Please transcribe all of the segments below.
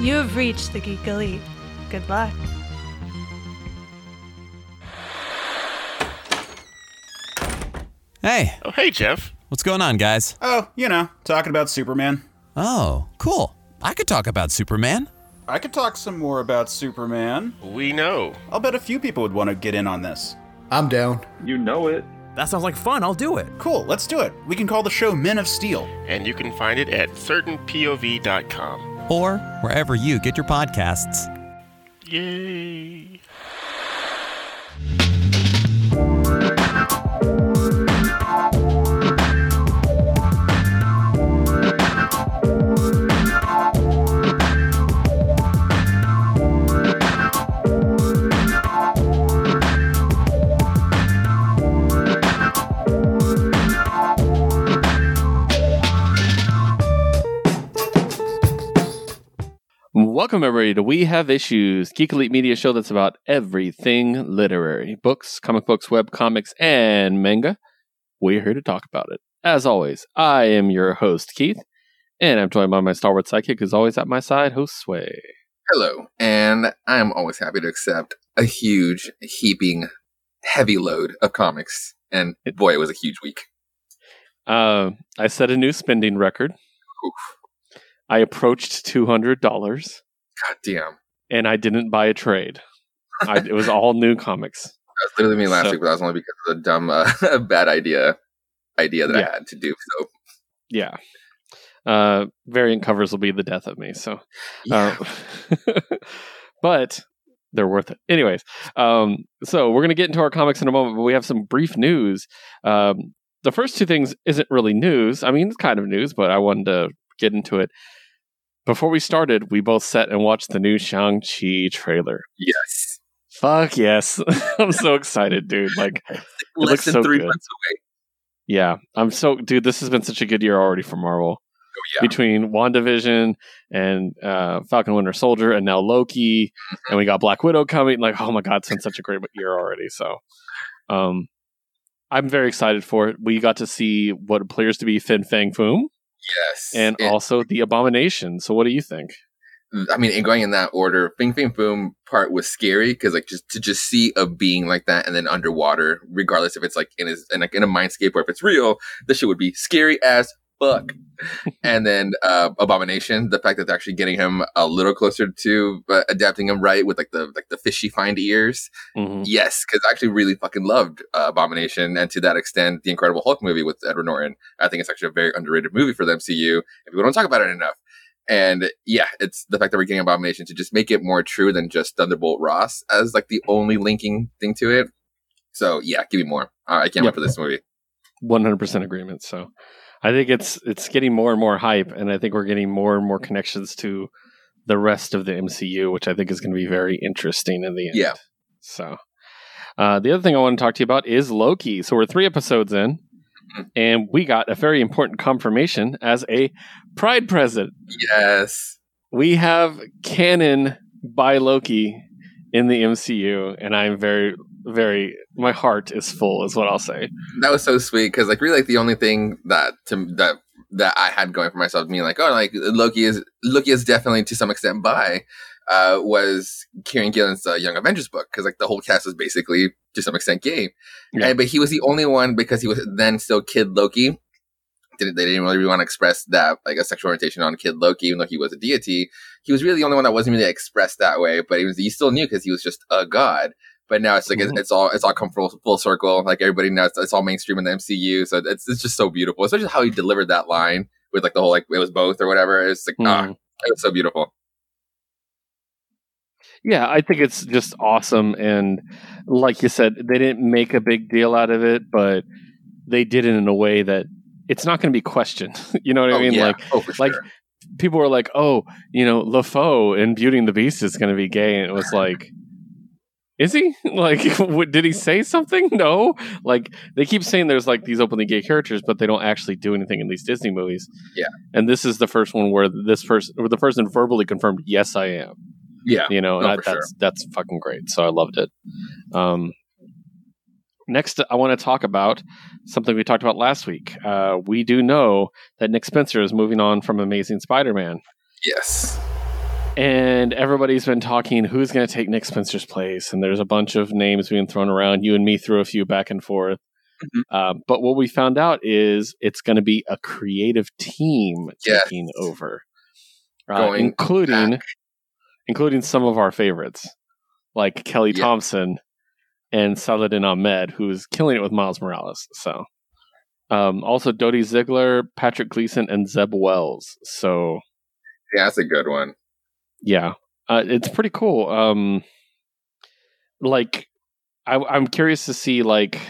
You have reached the Geek Elite. Good luck. Hey, Oh, hey, Jeff. what's going on, guys? Oh, you know, talking about Superman. Oh, cool. I could talk about Superman. I could talk some more about Superman. We know. I'll bet a few people would want to get in on this. I'm down. You know it. That sounds like fun. I'll do it. Cool, let's do it. We can call the show Men of Steel. And you can find it at certainpov.com. Or wherever you get your podcasts. Yay. Welcome, everybody, to We Have Issues, Geek Elite Media show that's about everything literary books, comic books, web comics, and manga. We're here to talk about it. As always, I am your host, Keith, and I'm joined by my stalwart Wars sidekick, who's always at my side, Josue. Hello, and I'm always happy to accept a huge, heaping, heavy load of comics. And boy, it was a huge week. Uh, I set a new spending record. Oof. I approached $200, God damn. and I didn't buy a trade. I, it was all new comics. That was literally me last So- week, but that was only because of the dumb, uh, bad idea idea that Yeah. I had to do. So, Yeah. Uh, variant covers will be the death of me. So, yeah. Uh, but they're worth it. Anyways, um, so we're going to get into our comics in a moment, but we have some brief news. Um, the first two things isn't really news. I mean, it's kind of news, but I wanted to get into it. Before we started, we both sat and watched the new Shang-Chi trailer. yes. Fuck yes. I'm so excited, dude. Like, Less looks than so three good. months away. yeah, I'm so, dude, this has been such a good year already for Marvel. Oh, yeah. between WandaVision and uh, Falcon Winter Soldier and now Loki, and we got Black Widow coming. Like, oh my god, it's been such a great year already. So, um, I'm very excited for it. We got to see what appears to be Fin Fang Foom Yes. and It- also the Abomination. So, what do you think? Mm, I mean, and going in that order, Fin Fang Foom part was scary because like just to just see a being like that and then underwater, regardless if it's like in his in like in a mindscape or if it's real, this shit would be scary as fuck. and then uh Abomination, the fact that they're actually getting him a little closer to uh, adapting him right with like the like the fishy find ears. Mhm. Yes, because I actually really fucking loved uh, Abomination, and to that extent, the Incredible Hulk movie with Edward Norton. I think it's actually a very underrated movie for the MCU, and we don't talk about it enough. And yeah, it's the fact that we're getting Abomination to just make it more true than just Thunderbolt Ross as like the only linking thing to it. So yeah, give me more. I can't Yep. wait for this movie. 100% agreement. So, I think it's it's getting more and more hype, and I think we're getting more and more connections to the rest of the MCU, which I think is going to be very interesting in the end. Yeah. So, uh, the other thing I want to talk to you about is Loki. So we're three episodes in, and we got a very important confirmation as a Pride present. Yes, We have canon bi Loki in the MCU, and I'm very, very. My heart is full, is what I'll say. that was so sweet because like really like the only thing that to that that I had going for myself, being like, oh, like Loki is Loki is definitely to some extent bi, uh, was Kieron Gillen's uh, Young Avengers book because like the whole cast was basically to some extent gay, Yeah. and but he was the only one because he was then still Kid Loki. Didn't they didn't really want to express that like a sexual orientation on Kid Loki, even though he was a deity. He was really the only one that wasn't really expressed that way, but he was he still knew because he was just a god. But now it's like it's, Mhm. it's all it's all come full, full circle. Like everybody knows it's all mainstream in the MCU, so it's it's just so beautiful. Especially how he delivered that line with like the whole like it was both or whatever. It's like ah, Mhm. it was so beautiful. Yeah, I think it's just awesome. And like you said, they didn't make a big deal out of it, but they did it in a way that it's not going to be questioned. you know what I oh mean? yeah, Like, oh like sure. people were like, oh, you know, LeFou in Beauty and the Beast is going to be gay. And it was like, is he? Like, what, did he say something? No. Like, they keep saying there's like these openly gay characters, but they don't actually do anything in these Disney movies. Yeah. And this is the first one where this person, where the person verbally confirmed, yes, I am yeah, you know, and No, I, that's that's fucking great. So I loved it. Um, next, I want to talk about something we talked about last week. Uh, we do know that Nick Spencer is moving on from Amazing Spider-Man, yes, and everybody's been talking who's going to take Nick Spencer's place, and there's a bunch of names being thrown around. You and me threw a few back and forth. Mhm. Um, but what we found out is it's going to be a creative team Yes. taking over, uh, including back. including some of our favorites like Kelly Yeah. Thompson and Saladin Ahmed, who's killing it with Miles Morales. So, um, also Cody Ziglar, Patrick Gleason, and Zeb Wells. So, Yeah, that's a good one. Yeah, uh, it's pretty cool. Um, like, I, I'm curious to see like,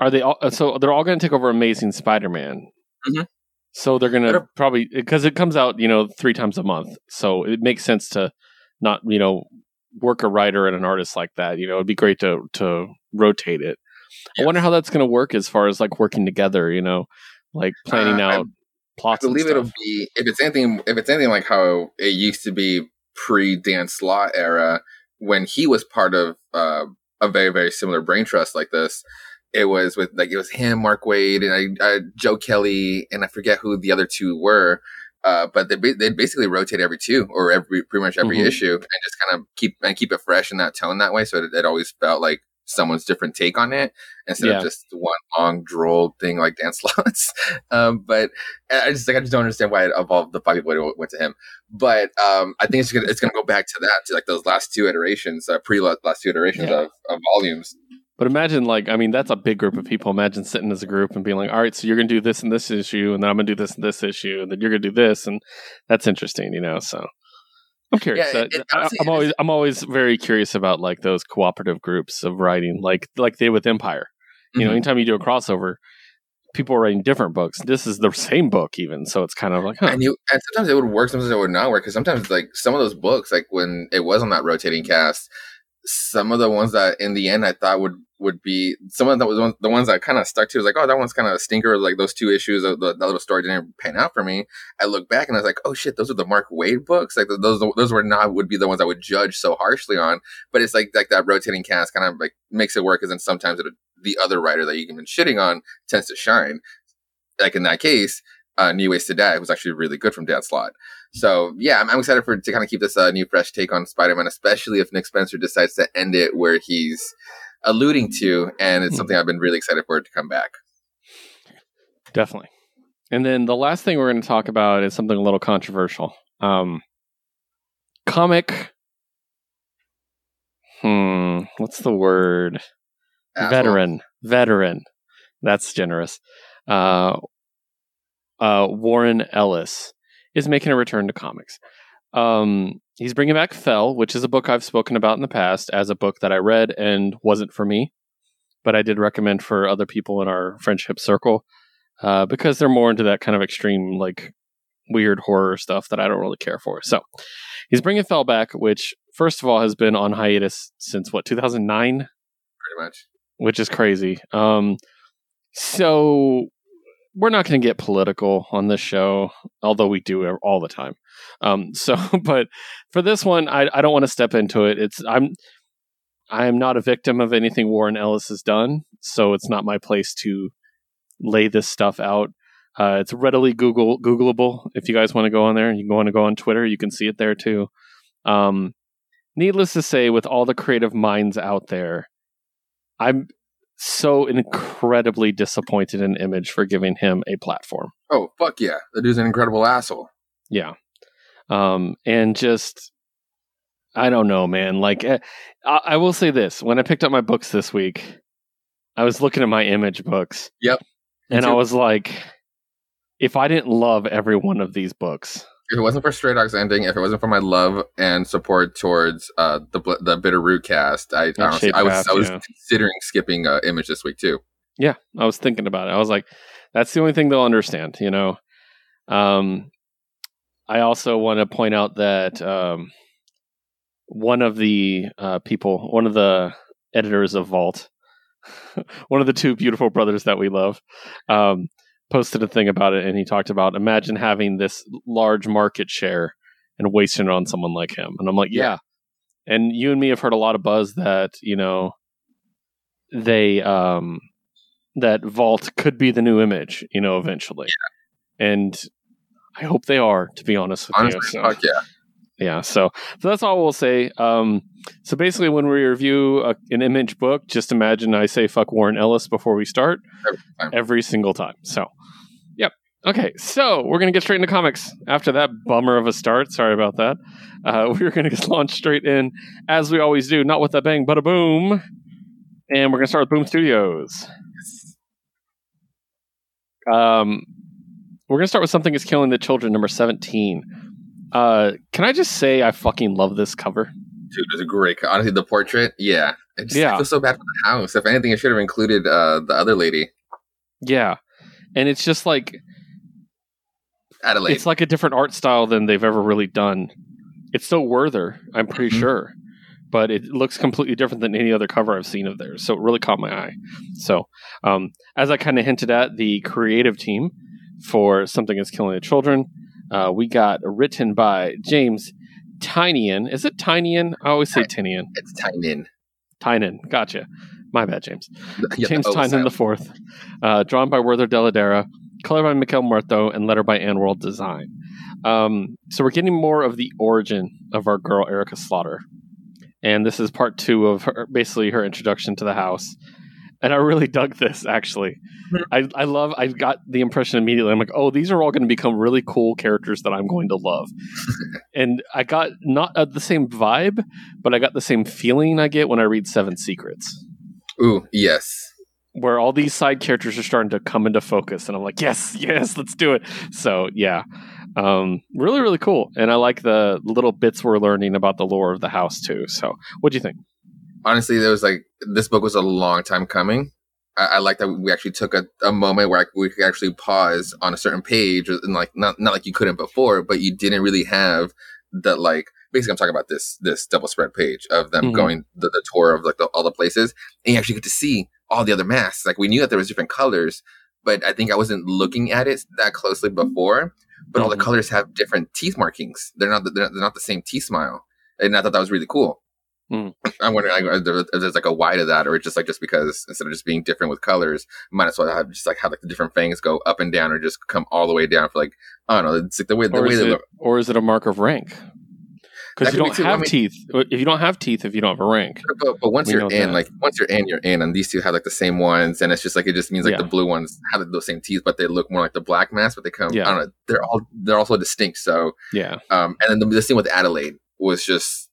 are they all? uh, So they're all going to take over Amazing Spider-Man. Mhm. So they're going to probably because it comes out, you know, three times a month. So it makes sense to not, you know, work a writer and an artist like that. You know, it'd be great to to rotate it. I wonder how that's going to work as far as like working together. You know, like planning Uh, out I plots. and believe it'll be if it's anything if it's anything like how it used to be pre Dan Slott era when he was part of uh, a very very similar brain trust like this. It was with like it was him, Mark Waid, and I, uh, Joe Kelly, and I forget who the other two were. Uh, but they they basically rotate every two or every pretty much every Mhm. issue and just kind of keep and keep it fresh in that tone that way. So it, it always felt like someone's different take on it instead Yeah. of just one long droll thing like dance Slott's. um, but I just like I just don't understand why it evolved the five people went to him. But um, I think it's gonna it's gonna go back to that to like those last two iterations, uh, pre last two iterations Yeah. of, of volumes. But imagine, like, I mean, that's a big group of people. Imagine sitting as a group and being like, all right, so you're going to do this and this issue, and then I'm going to do this and this issue, and then you're going to do this. And that's interesting, you know? So I'm curious. Yeah, Uh, it- it- I, honestly, I'm always, I'm always very curious about like those cooperative groups of writing, like, like they with Empire. You know, Mhm. anytime you do a crossover, people are writing different books. This is the same book, even. So it's kind of like, huh. And you and sometimes it would work, sometimes it would not work. Because sometimes like some of those books, like when it was on that rotating cast, some of the ones that in the end I thought would would be some of the ones the ones that kind of stuck to was like, oh, that one's kind of a stinker. Like those two issues of the, that little story didn't pan out for me. I look back and I was like, oh shit, those are the Mark Waid books. Like those those were not would be the ones I would judge so harshly on. But it's like like that rotating cast kind of like makes it work. Because then sometimes it, the other writer that you've been shitting on tends to shine. Like in that case, uh, New Ways to Die was actually really good from Dan Slott. So yeah, I'm, I'm excited for to kind of keep this uh, new fresh take on Spider-Man, especially if Nick Spencer decides to end it where he's alluding to, and it's something I've been really excited for it to come back. Definitely. And then the last thing we're going to talk about is something a little controversial. Um, comic. Hmm. What's the word? Asshole. Veteran. Veteran. That's generous. Uh, uh, Warren Ellis is making a return to comics. Um, he's bringing back Fell, which is a book I've spoken about in the past as a book that I read and wasn't for me, but I did recommend for other people in our friendship circle uh, because they're more into that kind of extreme, like weird horror stuff that I don't really care for. So he's bringing Fell back, which first of all has been on hiatus since what 2009 pretty much. which is crazy. Um, so we're not going to get political on this show, although we do all the time. Um, so, but for this one, I, I don't want to step into it. It's I'm I am not a victim of anything Warren Ellis has done, so it's not my place to lay this stuff out. Uh, it's readily Google Googleable. If you guys want to go on there, you want to go on Twitter, you can see it there too. Um, needless to say, with all the creative minds out there, I'm so incredibly disappointed in Image for giving him a platform. Oh fuck yeah, the dude's an incredible asshole. Yeah. Um, and just, I don't know, man. Like, eh, I, I will say this: when I picked up my books this week, I was looking at my Image books. Yep. And I was like, if I didn't love every one of these books, If it wasn't for Stray Dogs ending, if it wasn't for my love and support towards uh, the the Bitter Root cast, I honestly, I was Shadecraft, I was yeah. considering skipping uh, Image this week too. Yeah, I was thinking about it. I was like, that's the only thing they'll understand, you know. Um, I also want to point out that um, one of the uh, people, one of the editors of Vault, one of the two beautiful brothers that we love, um, posted a thing about it, and he talked about imagine having this large market share and wasting it on someone like him. And I'm like, yeah. And you and me have heard a lot of buzz that you know they um that Vault could be the new image, you know, eventually. And I hope they are, to be honest with Honestly, you. So, fuck yeah. Yeah, so so that's all we'll say. Um, so basically, when we review a, an image book, just imagine I say "fuck Warren Ellis" before we start Every every single time. So, yep. Okay, so we're gonna get straight into comics after that bummer of a start. Sorry about that. Uh, we're gonna get launched straight in as we always do, not with a bang, but a boom. And we're gonna start with Boom Studios. Um, we're gonna start with something is killing the children, number seventeen. Uh, can I just say I fucking love this cover? Dude, it's a great. Honestly, the portrait, yeah. I just Yeah. I feel so bad for the house. If anything, it should have included uh, the other lady, Yeah, and it's just like Adelaide. it's like a different art style than they've ever really done. It's still Werther, I'm pretty Mhm. sure, but it looks completely different than any other cover I've seen of theirs. So it really caught my eye. So, um, as I kind of hinted at, the creative team for Something Is Killing the Children, uh, we got written by James Tynion. Is it Tynion? I always say Tinian. it's Tynan. Tynan. Gotcha. My bad, James. Yeah, James Tynan the fourth, uh, drawn by Werther Dell'Edera, color by Miquel Muerto, and letter by AndWorld Design. Um, so we're getting more of the origin of our girl Erica Slaughter, and this is part two of her, basically her introduction to the house. And I really dug this actually. I, I love. I got the impression immediately. I'm like, oh, these are all going to become really cool characters that I'm going to love. and I got not uh, the same vibe, but I got the same feeling I get when I read Seven Secrets Ooh, yes. where all these side characters are starting to come into focus and i'm like yes yes let's do it so yeah um, really really cool and i like the little bits we're learning about the lore of the house too so what do you think Honestly, there was like this book was a long time coming. I, I like that we actually took a, a moment where we could actually pause on a certain page, and like not not like you couldn't before, but you didn't really have the like. Basically, I'm talking about this this double spread page of them Mhm. going the, the tour of like the, all the places, and you actually get to see all the other masks. Like we knew that there was different colors, but I think I wasn't looking at it that closely before. But all the Mhm. colors have different teeth markings. They're not the, they're not the same teeth smile, and I thought that was really cool. Mm. I'm wondering like, there- there's like a why to that, or it's just like just because instead of just being different with colors, might as well have just like have like the different fangs go up and down, or just come all the way down for like I don't know. It's like the way the or way is, they it, look. or is it a mark of rank because you don't. I have mean- teeth if you don't have teeth if you don't have a rank But, but once you're in, that. like once you're in, you're in, and these two have like the same ones, and it's just like it just means like Yeah. the blue ones have those same teeth, but they look more like the black mask, but they come. Yeah. I don't know. They're all they're also distinct. So yeah Um, and then the, the scene with Adelaide was just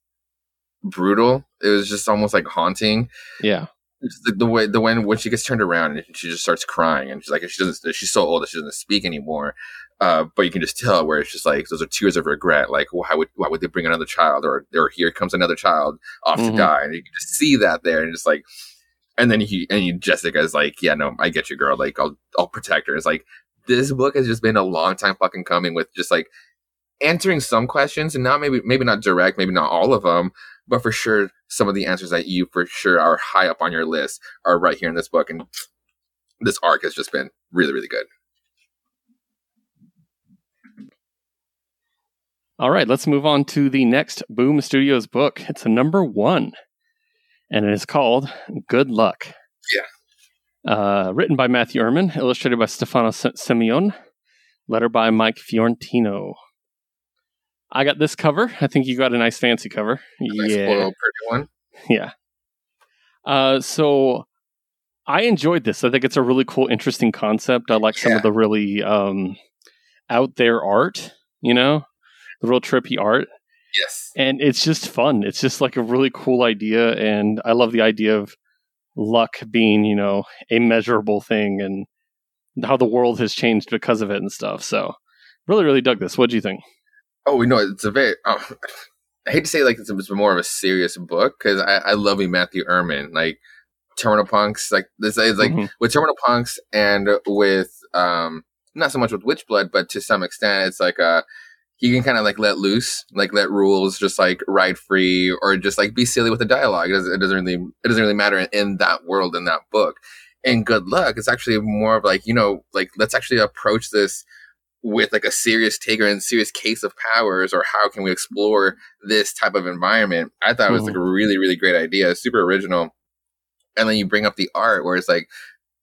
brutal. It was just almost like haunting. yeah the, the way the when when she gets turned around and she just starts crying and she's like she doesn't she's so old that she doesn't speak anymore. Uh, but you can just tell where it's just like those are tears of regret. Like why would why would they bring another child or or here comes another child off Mhm. to die and you can just see that there and just like. And then he and you, Jessica is like, yeah, no, I get you, girl. Like, I'll I'll protect her. It's like this book has just been a long time fucking coming with just like answering some questions and not maybe maybe not direct, maybe not all of them, but for sure some of the answers that you for sure are high up on your list are right here in this book and this arc has just been really really good. all right let's move on to the next boom studios book it's a number one and it is called good luck Yeah. uh, written by matthew Erman, illustrated by stefano simeone letter by mike fiorentino i got this cover i think you got a nice fancy cover Nice yeah little pretty one. yeah uh, so i enjoyed this i think it's a really cool interesting concept i like some of the really um, out there art you know the real trippy art Yes. and it's just fun. It's just like a really cool idea, and I love the idea of luck being, you know, a measurable thing, and how the world has changed because of it and stuff. So, really, really dug this. What do you think? Oh, we know it's a very. Oh, I hate to say like it's, a, it's more of a serious book because I, I love you Matthew Erman like Terminal Punks like this is like Mhm. with Terminal Punks and with um not so much with Witchblood but to some extent it's like uh he can kind of like let loose like let rules just like ride free or just like be silly with the dialogue it doesn't, it doesn't really it doesn't really matter in, in that world in that book and good luck it's actually more of like you know like let's actually approach this with like a serious taker and serious case of powers or how can we explore this type of environment i thought it was like a really really great idea super original and then you bring up the art where it's like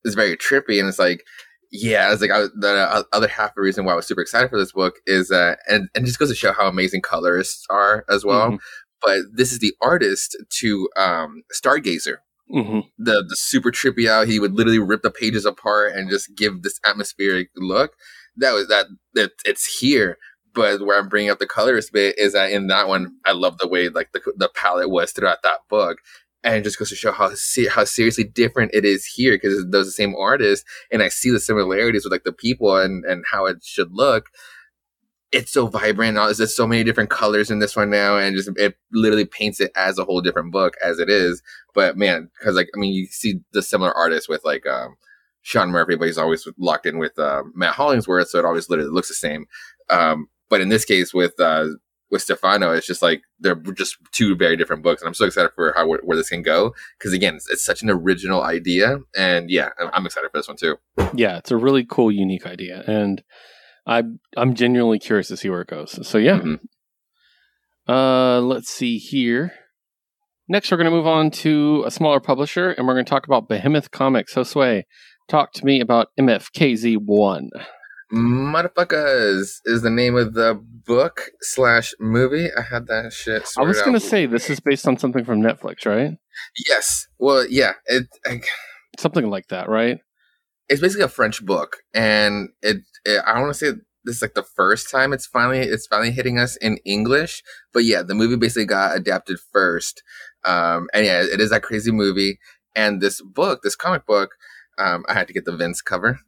it's very trippy and it's like yeah, it's like, I, the uh, other half of the reason why I was super excited for this book is that, and and just goes to show how amazing colorists are as well. Mhm. But this is the artist to um, Stargazer, hmm the the super trippy out. He would literally rip the pages apart and just give this atmospheric look. That was that. It's here. But where I'm bringing up the colorist bit is that in that one, I love the way like the the palette was throughout that book, and it just goes to show how se- how seriously different it is here because those the same artist, and I see the similarities with like the people and and how it should look. It's so vibrant. There's so many different colors in this one now, and just it literally paints it as a whole different book as it is but man, because like I mean, you see the similar artists with like um, Sean Murphy, but he's always locked in with uh, Matt Hollingsworth, so it always literally looks the same. Um, but in this case, with uh, with Stefano, it's just like they're just two very different books, and I'm so excited for how where this can go because again, it's, it's such an original idea, and yeah, I'm, excited for this one too. Yeah, it's a really cool, unique idea, and I'm I'm genuinely curious to see where it goes. So yeah, Mhm. uh, let's see here. Next, we're going to move on to a smaller publisher, and we're going to talk about Behemoth Comics. So Josue, talk to me about MFKZ One. Motherfuckers is the name of the book slash movie. I had that shit. I was going to say this is based on something from Netflix, right? yes. Well, yeah. It. I, Something like that, right? it's basically a French book, and it, it I want to say this is like the first time it's finally it's finally hitting us in English, but yeah, the movie basically got adapted first, um, and yeah, it is that crazy movie. And this book, this comic book, um, I had to get the Vince cover.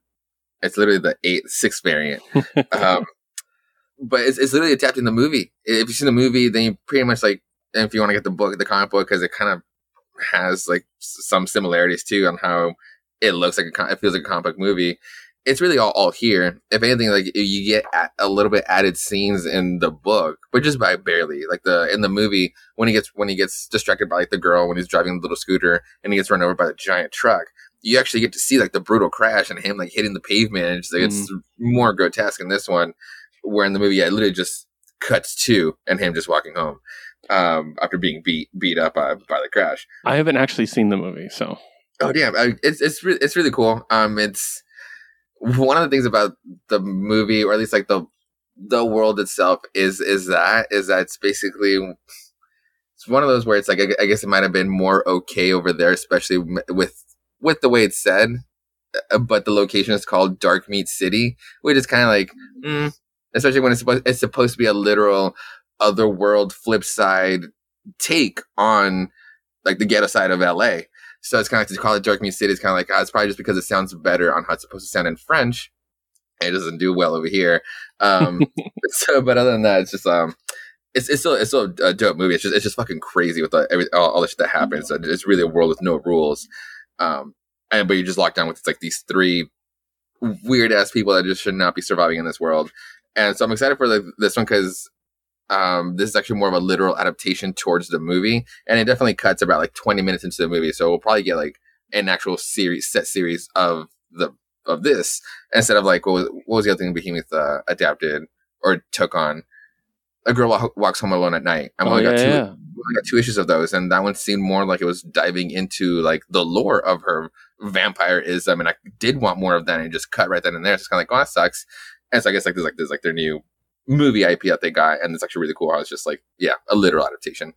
It's literally the eight six variant, um, but it's, it's literally adapting the movie. If you've seen the movie, then you pretty much like, and if you want to get the book, the comic book, because it kind of has like some similarities too on how it looks like a it feels like a comic book movie. It's really all, all here. If anything, like you get a, a little bit added scenes in the book, but just by barely. Like the in the movie when he gets when he gets distracted by like the girl when he's driving the little scooter and he gets run over by the giant truck. You actually get to see like the brutal crash and him like hitting the pavement. And it's, like, it's more grotesque in this one, where in the movie it literally just cuts to and him just walking home um, after being beat beat up by, by the crash. I haven't actually seen the movie, so Oh damn! I, it's it's re- it's really cool. Um, it's one of the things about the movie, or at least like the the world itself, is is that is that it's basically it's one of those where it's like I, I guess it might have been more okay over there, especially with with the way it's said. uh, But the location is called Dark Meat City, which is kind of like, mm, especially when it's supposed it's supposed to be a literal otherworld flip side take on like the ghetto side of LA. So it's kind of like to call it Dark Meat City. It's kind of like, ah, it's probably just because it sounds better on how it's supposed to sound in French. It doesn't do well over here. Um, so, but other than that, it's just, um, it's, it's still, it's still a dope movie. It's just, it's just fucking crazy with the, every, all, all the shit that happens. It's really a world with no rules. Um, and, but you're just locked down with like these three weird ass people that just should not be surviving in this world. And so I'm excited for the, this one because um, this is actually more of a literal adaptation towards the movie, and it definitely cuts about like 20 minutes into the movie. So we'll probably get like an actual series, set series of the of this instead of like what was, what was the other thing Behemoth uh, adapted or took on? A girl walks home alone at night. I've Oh, only got two. yeah. I've got two issues of those, and that one seemed more like it was diving into like the lore of her vampireism, and I did want more of that, and just cut right then and there. So it's kind of like, oh, that sucks. And so I guess like there's like there's like their new movie IP that they got, and it's actually really cool. How it's just like, yeah, a literal adaptation.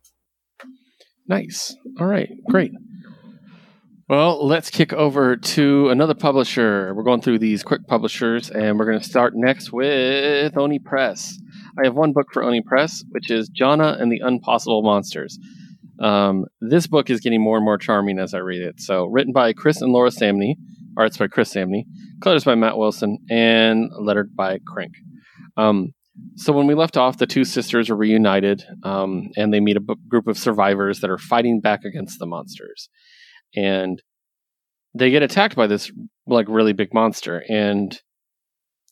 Nice. All right, great. Well, let's kick over to another publisher. We're going through these quick publishers, and we're going to start next with Oni Press. I have one book for Oni Press, which is Jonna and the Unpossible Monsters. Um, this book is getting more and more charming as I read it. So, written by Chris and Laura Samnee, arts by Chris Samnee, colors by Matt Wilson, and lettered by Crink. Um, so when we left off, the two sisters are reunited, um, and they meet a b- group of survivors that are fighting back against the monsters, and they get attacked by this like really big monster. And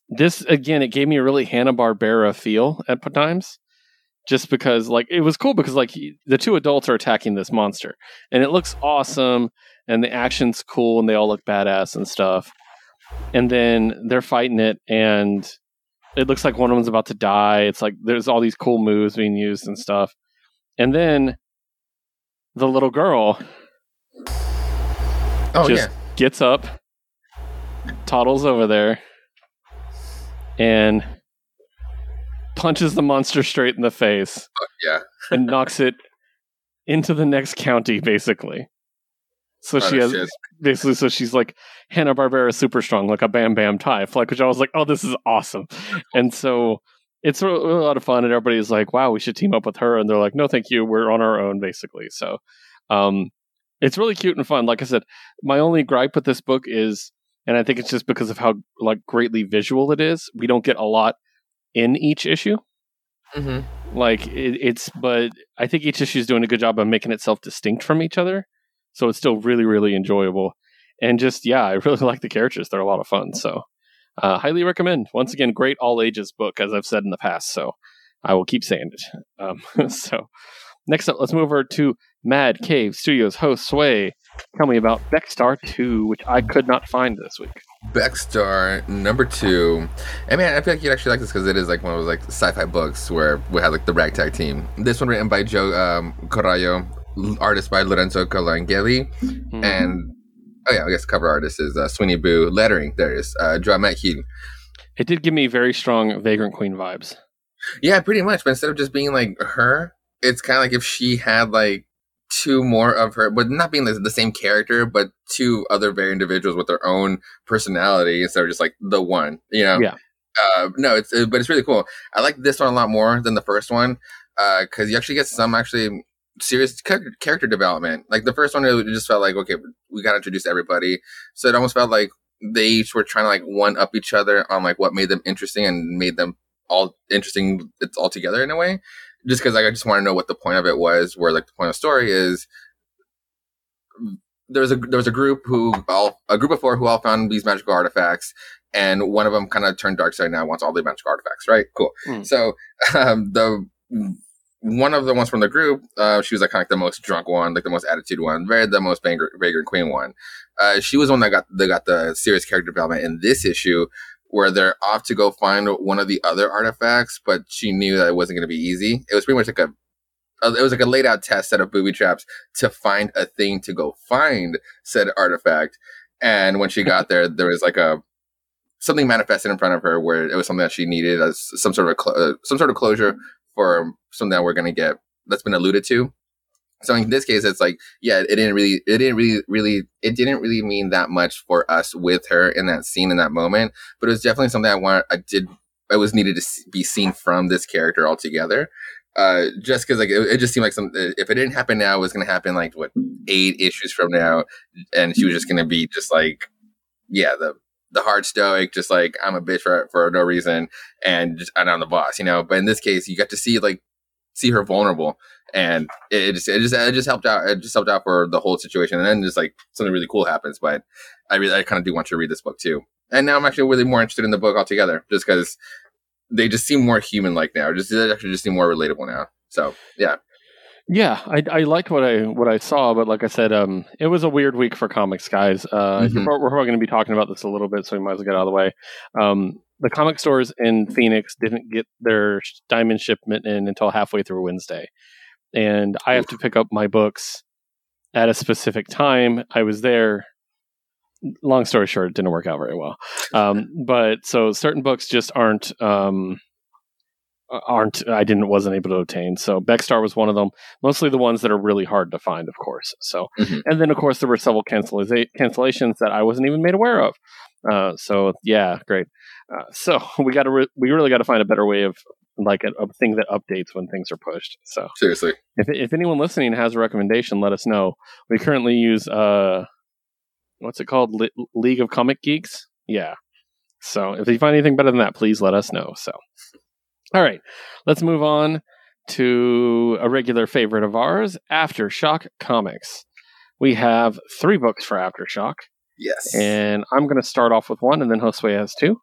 this again, it gave me a really Hanna Barbera feel at times, just because like it was cool because like he- the two adults are attacking this monster, and it looks awesome, and the action's cool, and they all look badass and stuff. And then they're fighting it, and it looks like one of them's about to die. It's like there's all these cool moves being used and stuff. And then the little girl Oh just yeah, gets up, toddles over there and punches the monster straight in the face yeah. and knocks it into the next county, basically. So she has shit. basically, so she's like Hanna Barbera super strong, like a Bam Bam tie, like which I was like, oh, this is awesome. And so it's a, a lot of fun, and everybody's like, wow, we should team up with her, and they're like, no, thank you, we're on our own, basically. So, um, it's really cute and fun. Like I said, my only gripe with this book is, and I think it's just because of how like greatly visual it is. We don't get a lot in each issue. Hmm like it, it's but i think each issue is doing a good job of making itself distinct from each other. So it's still really really enjoyable. And just yeah i really like the characters. They're a lot of fun. So uh, highly recommend. Once again great all ages book as i've said in the past. So i will keep saying it. Um, so next up let's move over to mad cave studios. Josue tell me about Becstar 2 which i could not find this week Becstar number two. I mean, I feel like you'd actually like this because it is like one of those like sci-fi books where we have like the ragtag team. This one written by Joe um, Corallo, l- artist by Lorenzo Colangeli, Hmm. and oh yeah, I guess cover artist is uh, Sweeney Boo. Lettering there is uh, Joe Hill. it did give me very strong vagrant queen vibes Yeah, pretty much. But instead of just being like her, it's kind of like if she had like two more of her, but not being the, the same character, but two other very individuals with their own personality instead of just like the one, you know? Yeah. Uh, no, it's uh, but it's really cool. I like this one a lot more than the first one because you actually get some actually serious character development. Like the first one, it just felt like okay, we got to introduce everybody, so it almost felt like they each were trying to like one up each other on like what made them interesting and made them all interesting it's all together in a way just because like i just want to know what the point of it was where like the point of the story is there was a there was a group who all a group of four who all found these magical artifacts and one of them kind of turned dark side now wants all the magical artifacts right? Cool. Hmm. so um the one of the ones from the group uh she was like kind of like the most drunk one like the most attitude one very the most vagrant, vagrant queen one. Uh she was one that got that got the serious character development in this issue where they're off to go find one of the other artifacts, but she knew that it wasn't going to be easy. It was pretty much like a, uh, it was like a laid out test set of booby traps to find a thing to go find said artifact. And when she got there, there was like a something manifested in front of her where it was something that she needed as some sort of cl- uh, some sort of closure for something that we're going to get that's been alluded to. So in this case, it's like, yeah, it didn't really, it didn't really, really, it didn't really mean that much for us with her in that scene in that moment. But it was definitely something I wanted, I did, I was needed to be seen from this character altogether. Uh, just because like it, it just seemed like some, if it didn't happen now, it was going to happen like what eight issues from now, and she was just going to be just like, yeah, the the hard stoic, just like I'm a bitch for for no reason, and just and I'm the boss, you know. But in this case, you got to see like see her vulnerable and it, it just it just it just helped out it just helped out for the whole situation and then just like something really cool happens but i really i kind of do want you to read this book too and now i'm actually really more interested in the book altogether just because they just seem more human like now just they actually just seem more relatable now so yeah Yeah, I, I liked what I what I saw, but like I said, um, it was a weird week for comics, guys. Uh, Mhm. We're, we're probably going to be talking about this a little bit, so we might as well get out of the way. Um, the comic stores in Phoenix didn't get their diamond shipment in until halfway through Wednesday, and I have to pick up my books at a specific time. I was there. Long story short, it didn't work out very well. Um, but so certain books just aren't um, aren't I didn't wasn't able to obtain. So Becstar was one of them. Mostly the ones that are really hard to find, of course. So Mhm. and then of course there were several canceliza- cancellations that I wasn't even made aware of. Uh, so yeah, great. Uh, so we got to re- we really got to find a better way of like a, a thing that updates when things are pushed. So seriously if if anyone listening has a recommendation, let us know. We currently use uh, what's it called? Le- League of Comic Geeks. Yeah. So if you find anything better than that, please let us know. So, all right, let's move on to a regular favorite of ours, Aftershock Comics. We have three books for Aftershock, yes and I'm going to start off with one, and then Josue has two.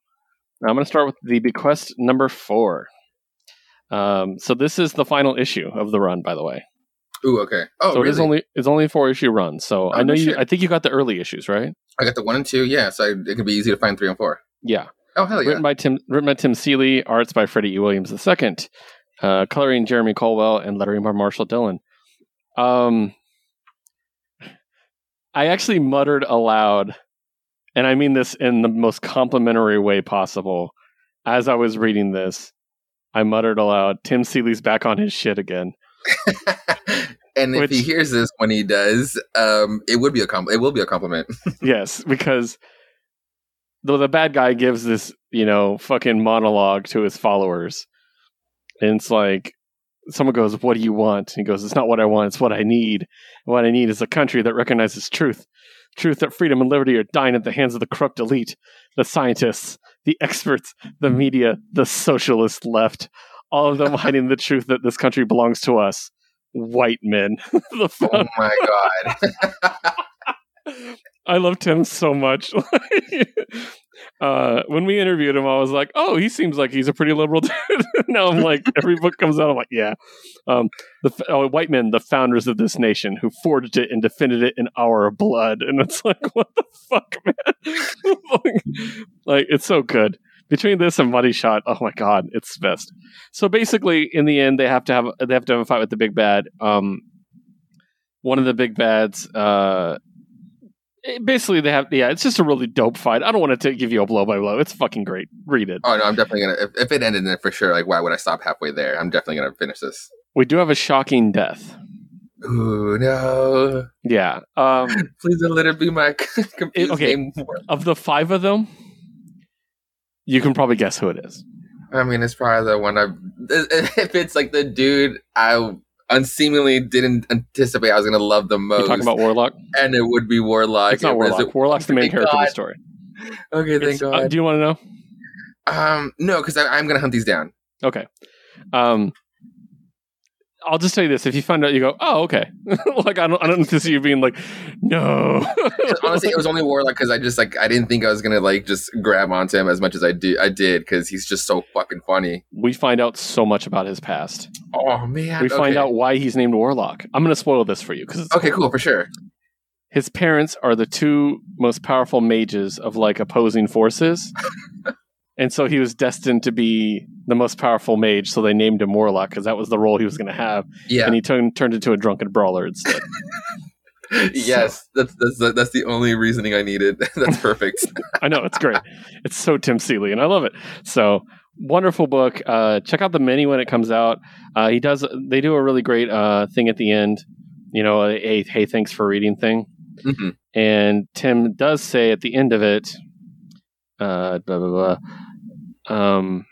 I'm going to start with the Bequest number four. Um, so this is the final issue of the run, by the way. Ooh, okay oh so really? it is only it's only a four issue run. So I Oh, know no you. shit. I think you got the early issues, right? i got the one and two yeah so I, it could be easy to find three and four. Yeah. Oh hell yeah Written by Tim. Written by Tim Seeley. Arts by Freddie E. Williams II. Uh, coloring Jeremy Colwell and lettering by Marshall Dillon. Um, I actually muttered aloud and I mean this in the most complimentary way possible. As I was reading this, I muttered aloud, "Tim Seeley's back on his shit again." and if he hears this when he does, um, it would be a com- it will be a compliment. yes, because though the bad guy gives this, you know, fucking monologue to his followers. And it's like someone goes, "What do you want?" And he goes, "It's not what I want, it's what I need. What I need is a country that recognizes truth. Truth that freedom and liberty are dying at the hands of the corrupt elite, the scientists, the experts, the media, the socialist left, all of them hiding the truth that this country belongs to us, white men." oh my god! I love Tim so much. Uh, when we interviewed him, I was like, "Oh, he seems like he's a pretty liberal dude." now I'm like, every book comes out, I'm like, "Yeah." Um, the oh, white men, the founders of this nation, who forged it and defended it in our blood, and it's like, what the fuck, man? like, it's so good. Between this and Money Shot, oh my god, it's best. So basically, in the end, they have to have they have to have a fight with the big bad. Um, one of the big bads. Uh, it- basically they have yeah it's just a really dope fight i don't want to give you a blow by blow it's fucking great read it Oh no, I'm definitely gonna. If, if it ended in it for sure, like why would I stop halfway there? I'm definitely gonna finish this. we do have a shocking death Ooh no! yeah um Please don't let it be my confused okay. of the five of them you can probably guess who it is I mean, it's probably the one I. If it's like the dude I unseemingly didn't anticipate I was gonna love the most, you're talking about warlock? And it would be Warlock. it's not warlock. warlock's the main character of the story. Okay, thank It's- uh, God. do you want to know? Um, no, because I'm gonna hunt these down. okay. Um I'll just tell you this: if you find out, you go, "Oh, okay." like I don't, I don't see you being like, "No." Honestly, it was only Warlock because I just like I didn't think I was gonna like just grab onto him as much as I did. I did because he's just so fucking funny. we find out so much about his past. Oh man, We find okay. out why he's named Warlock. I'm going to spoil this for you because Okay, cool for sure. his parents are the two most powerful mages of like opposing forces. and so he was destined to be the most powerful mage, so they named him Warlock because that was the role he was going to have. Yeah. And he turned turned into a drunken brawler instead. yes, that's that's the, that's the only reasoning I needed. that's perfect. I know it's great. It's so Tim Seeley, and I love it. So wonderful book. Uh, check out the mini when it comes out. Uh, he does. They do a really great uh, thing at the end. You know, a, a hey, thanks for reading thing. Mhm. And Tim does say at the end of it, uh, blah blah blah. Um,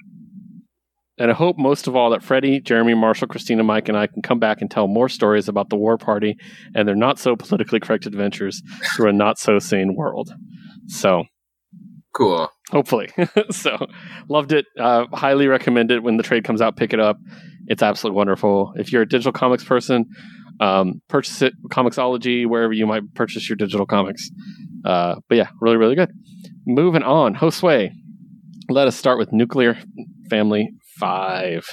and I hope most of all that Freddie, Jeremy, Marshall, Christina, Mike, and I can come back and tell more stories about the War Party and their not so politically correct adventures through a not so sane world. So Cool. hopefully. so loved it. Uh, highly recommend it when the trade comes out. Pick it up. It's absolutely wonderful. If you're a digital comics person, um, purchase it. Comixology, wherever you might purchase your digital comics. Uh, but yeah, really, really good. Moving on, Josue. Let us start with Nuclear Family Five.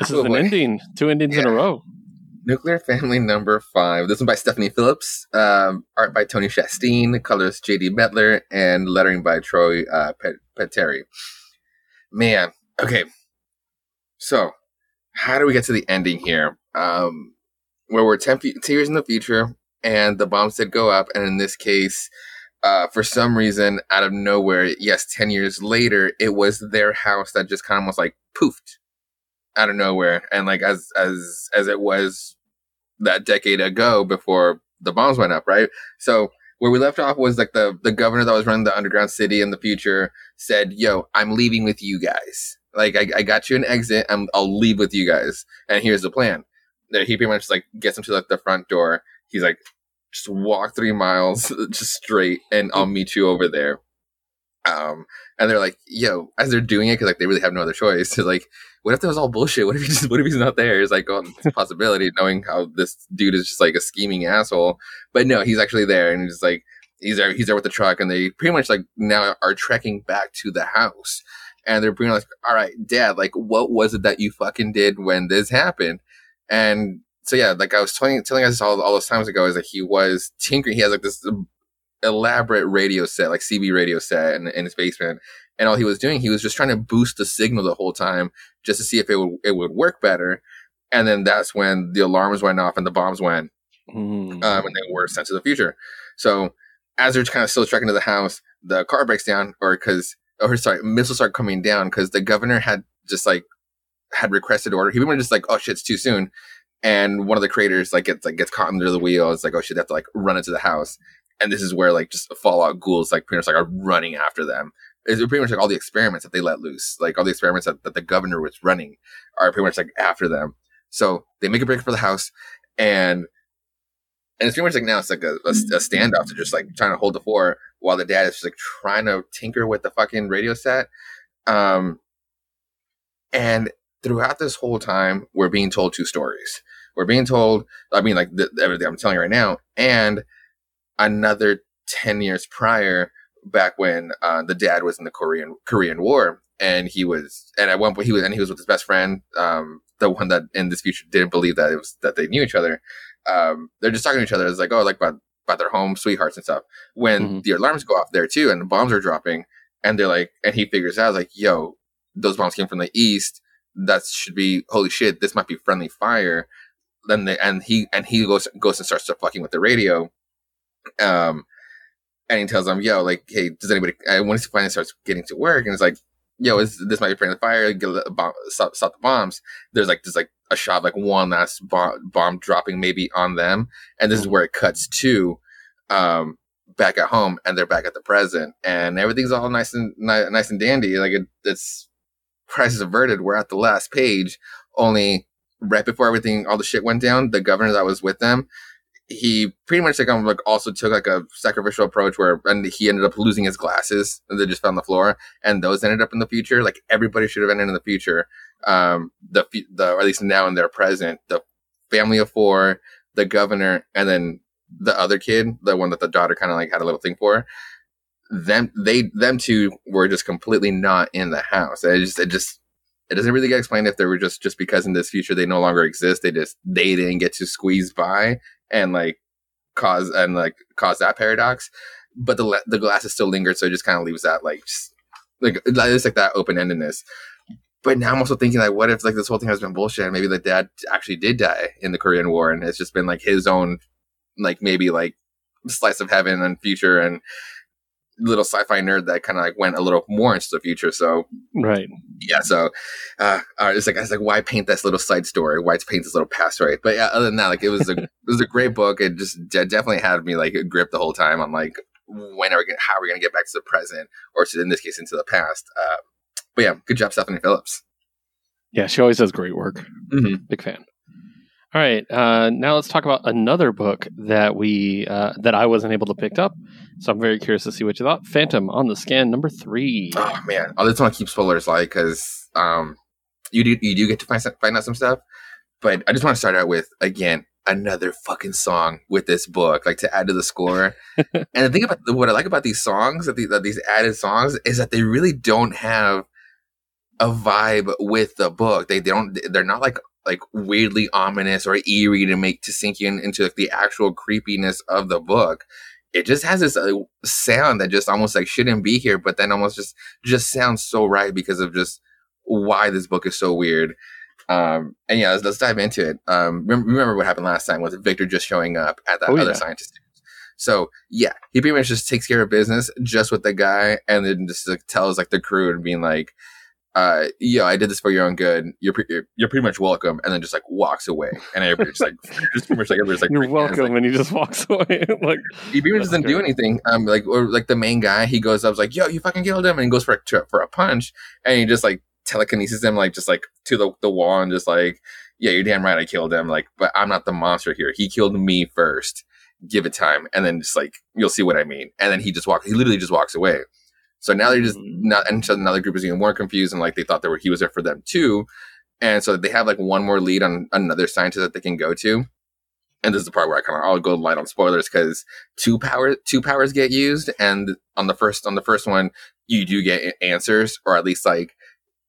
This is Oh, an boy. ending. Two endings in a row. Nuclear Family number five. This one by Stephanie Phillips. Um, art by Tony Shasteen. Colors J.D. Mettler. And lettering by Troy uh, Peteri. Man. Okay. So, how do we get to the ending here? Um, where we're 10, fe- 10 years in the future, and the bombs did go up. And in this case, uh, for some reason, out of nowhere, yes, 10 years later, it was their house that just kind of was like poofed out of nowhere. And like, as, as, as it was that decade ago before the bombs went up, right? So where we left off was like the, the governor that was running the underground city in the future said, yo, I'm leaving with you guys. Like, I, I got you an exit. I'm, I'll leave with you guys. And here's the plan. That he pretty much like gets him to like the front door. He's like, just walk three miles just straight and I'll meet you over there. Um, and they're like, yo, as they're doing it, because like they really have no other choice. They're like, what if that was all bullshit? What if he just, what if he's not there? It's like, oh, it's a possibility, knowing how this dude is just like a scheming asshole. But no, he's actually there, and he's like, he's there, he's there with the truck, and they pretty much like now are trekking back to the house, and they're being like, all right, Dad, like, what was it that you fucking did when this happened? And so yeah, like I was telling telling us all all those times ago, is that he was tinkering. He has like this elaborate radio set, like CB radio set in, in his basement. And all he was doing, he was just trying to boost the signal the whole time just to see if it would it would work better. And then that's when the alarms went off and the bombs went, Mm. um, and they were sent to the future. So as they're kind of still trekking to the house, the car breaks down, or because, or sorry, missiles start coming down because the governor had just like had requested order. He was just like, oh shit, it's too soon. And one of the creators like gets like gets caught under the wheel. It's like, oh shit, they have to like run into the house. And this is where like just Fallout ghouls like pretty much like are running after them. It's pretty much like all the experiments that they let loose, like all the experiments that, that the governor was running, are pretty much like after them. So they make a break for the house, and and it's pretty much like now it's like a, a, a standoff to just like trying to hold the fort while the dad is just like trying to tinker with the fucking radio set. Um, and throughout this whole time, we're being told two stories. We're being told, I mean, like the, everything I'm telling you right now, and another 10 years prior, back when uh, the dad was in the Korean Korean War, and he was, and at one point he was, and he was with his best friend, um, the one that in this future didn't believe that it was that they knew each other. Um, they're just talking to each other. It's like, oh, like about about their home sweethearts and stuff. When Mhm. the alarms go off there too, and the bombs are dropping, and they're like, and he figures out like, yo, those bombs came from the east. That should be holy shit. This might be friendly fire. Then they, and he and he goes goes and starts to fucking with the radio. Um, and he tells them, yo, like, hey, does anybody? I once he finally starts getting to work, and it's like, yo, is, this might be friendly fire. Get a bomb, stop, stop the bombs. There's like just like a shot, of, like one last bomb, bomb dropping maybe on them, and this is where it cuts to, um, back at home, and they're back at the present, and everything's all nice and ni- nice and dandy. Like it, it's crisis averted. We're at the last page, only right before everything, all the shit went down. The governor that was with them, he pretty much like, um, like also took like a sacrificial approach where, and he ended up losing his glasses and they just fell on the floor, and those ended up in the future. Like everybody should have ended in the future. Um, the the or at least now in their present, the family of four, the governor, and then the other kid, the one that the daughter kind of like had a little thing for. Them, they, them two were just completely not in the house. It just, it just, it doesn't really get explained if they were just just because in this future they no longer exist. They just they didn't get to squeeze by and like cause and like cause that paradox. But the the glasses still lingered, so it just kind of leaves that like just like it's like that open endedness. But now I'm also thinking like, what if like this whole thing has been bullshit? and Maybe the dad actually did die in the Korean War, and it's just been like his own like maybe like slice of heaven and future and little sci-fi nerd that kind of like went a little more into the future. So Right. yeah, so uh, it's like I was like, why paint this little side story? Why paint this little past story? But yeah, other than that, like it was a it was a great book. It just de- definitely had me like gripped the whole time on like when are we gonna, how are we gonna get back to the present or to in this case into the past. Uh, but yeah, good job, Stephanie Phillips. Yeah, she always does great work. Mhm. Big fan. All right, uh, now let's talk about another book that we uh, that I wasn't able to pick up. So I'm very curious to see what you thought. Phantom on the scan number three. Oh man, I just want to keep spoilers light because um, you do you do get to find some, find out some stuff, but I just want to start out with again another fucking song with this book, like to add to the score. and the thing about what I like about these songs, that, the, that these added songs, is that they really don't have a vibe with the book. They, they don't. They're not like like weirdly ominous or eerie to make to sink you in, into like, the actual creepiness of the book. It just has this uh, sound that just almost like shouldn't be here, but then almost just just sounds so right because of just why this book is so weird. Um, and yeah, let's, let's dive into it. Um, remember, remember what happened last time with Victor just showing up at that Oh, other yeah. scientist. So yeah, he pretty much just takes care of business just with the guy, and then just like, tells like the crew and being like, uh, "Yo, I did this for your own good. You're pre- you're, you're pretty much welcome." And then just like walks away, and everybody's like, just pretty much like everybody's like, You're freaking out. It's welcome, and he just walks away. like he pretty much doesn't do anything. Um, like or like the main guy, he goes up, like, "Yo, you fucking killed him," and he goes for a, to- for a punch, and he just like telekinesis him, like just like to the the wall, and just like, "Yeah, you're damn right, I killed him." Like, but I'm not the monster here. He killed me first. Give it time, and then just like you'll see what I mean. And then he just walks. He literally just walks away. So now they're just Mhm. not, and so another group is even more confused, and like they thought they were he was there for them too. And so they have like one more lead on another scientist that they can go to. And this is the part where I kind of I'll go light on spoilers because two power two powers get used, and on the first on the first one you do get answers, or at least like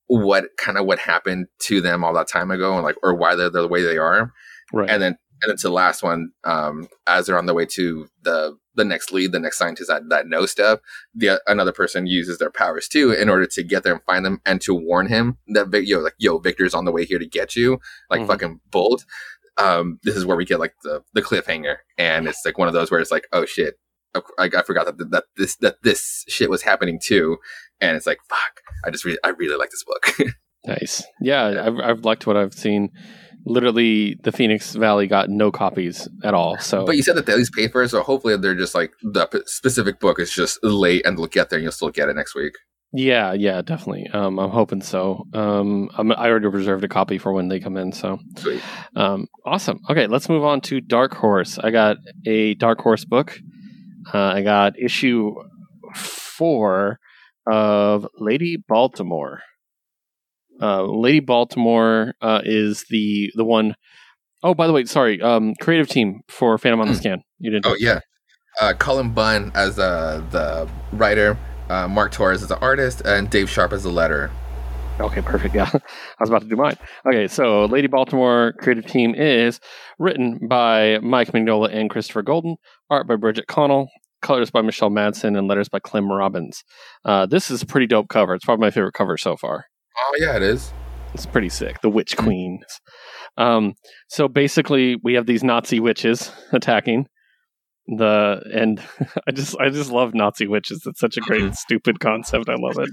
what kind of what happened to them all that time ago, and like or why they're the way they are. right. And then and then to the last one, um, as they're on the way to the the next lead, the next scientist that, that knows stuff, the another person uses their powers too in order to get there and find them and to warn him that yo like yo Victor's on the way here to get you, like Mhm. fucking bolt. Um, this is where we get like the the cliffhanger, and it's like one of those where it's like oh shit, like I forgot that that this that this shit was happening too, and it's like fuck. I just really I really like this book. Nice. Yeah, I've I've liked what I've seen. Literally, the Phoenix Valley got no copies at all. So, but you said that they at least pay for it, so hopefully they're just like the specific book is just late and they'll get there and you'll still get it next week. yeah, yeah, definitely. Um, I'm hoping so. Um, I'm, I already reserved a copy for when they come in. So, Sweet. um, awesome. Okay, let's move on to Dark Horse. I got a Dark Horse book. Uh, I got issue four of Lady Baltimore. Uh, Lady Baltimore uh, is the the one oh by the way, sorry. Um, creative team for Phantom on the Hmm. Scan. You didn't. Oh yeah, uh, Cullen Bunn as uh, the writer, uh, Mark Torres as the artist, and Dave Sharpe as the letterer. Okay, perfect. Yeah, I was about to do mine. Okay, so Lady Baltimore creative team is written by Mike Mignola and Christopher Golden, art by Bridgit Connell, colors by Michelle Madsen, and letters by Clem Robins. Uh, this is a pretty dope cover. It's probably my favorite cover so far. Oh yeah, it is. It's pretty sick. The Witch Queens. Um, so basically, we have these Nazi witches attacking the, and I just I just love Nazi witches. It's such a great stupid concept. I love it.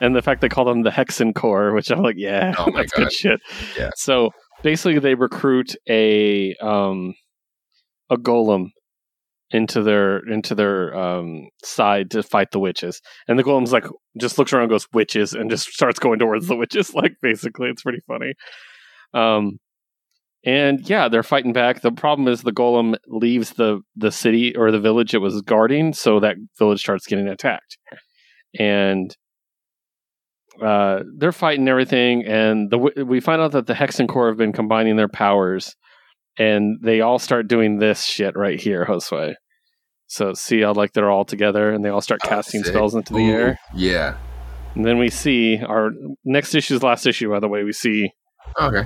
And the fact they call them the Hexen Corps, which I'm like, yeah, Oh that's good shit. Yeah. So basically, they recruit a um a golem into their into their um side to fight the witches, and the golem's like just looks around, goes witches, and just starts going towards the witches. Like basically, it's pretty funny. Um, and yeah, they're fighting back. The problem is the golem leaves the the city or the village it was guarding, so that village starts getting attacked, and uh, they're fighting everything. And the we find out that the Hexen Corps have been combining their powers, and they all start doing this shit right here, Josue. So see how like they're all together and they all start Oh, casting sick. spells into the Ooh, air. Yeah. And then we see our next issue's last issue, by the way, we see Okay.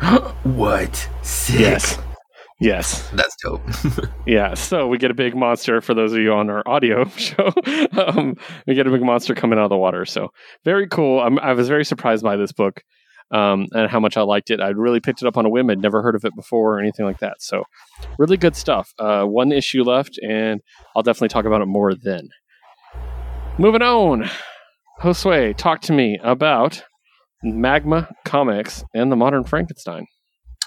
what? Sick. Yes. Yes. That's dope. Yeah. So we get a big monster for those of you on our audio show. um, we get a big monster coming out of the water. So very cool. I'm, I was very surprised by this book um, and how much I liked it. I'd really picked it up on a whim. I'd never heard of it before or anything like that. So really good stuff. Uh, one issue left, and I'll definitely talk about it more then. Moving on. Josue, talk to me about Magma Comics and the Modern Frankenstein.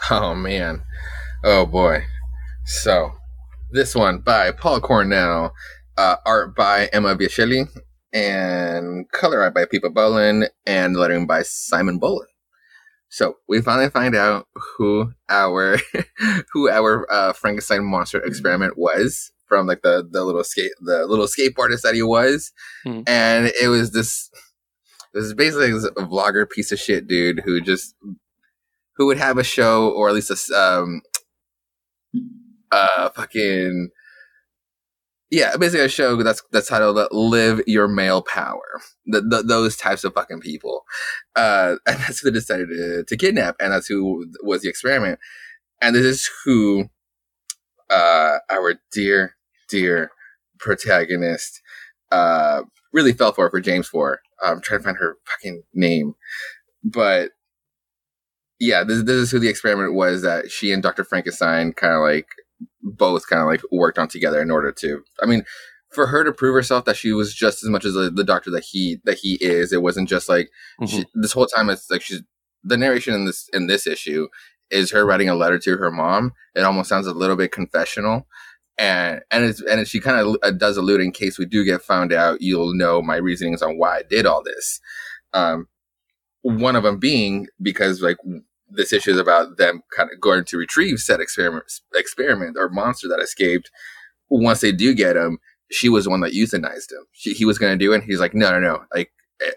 Oh man. Oh boy. So this one by Paul Cornell, uh, art by Emma Vieceli, and color art by Pippa Bowland, and lettering by Simon Bowland. So we finally find out who our who our uh, Frankenstein monster experiment was from like the the little skate the little skateboardist that he was, Mhm. and it was this. This is basically this- a vlogger piece of shit dude who just who would have a show or at least a um uh fucking yeah basically a show that's that's titled uh, live your male power. The, the, those types of fucking people. Uh and that's who they decided to, to kidnap and that's who was the experiment. And this is who uh our dear dear protagonist uh really fell for for james for. I'm trying to find her fucking name. But yeah, this, this is who the experiment was that she and Dr. Frankenstein kind of like both kind of like worked on together in order to. I mean, for her to prove herself that she was just as much as the, the doctor that he that he is, it wasn't just like she, this whole time. It's like she's the narration in this in this issue is her writing a letter to her mom. It almost sounds a little bit confessional. And and it's and she kind of uh, does allude in case we do get found out, you'll know my reasonings on why I did all this. Um, one of them being because like this issue is about them kind of going to retrieve said experiment experiment or monster that escaped. Once they do get him she was the one that euthanized him. She, he was going to do it and he's like no no no. Like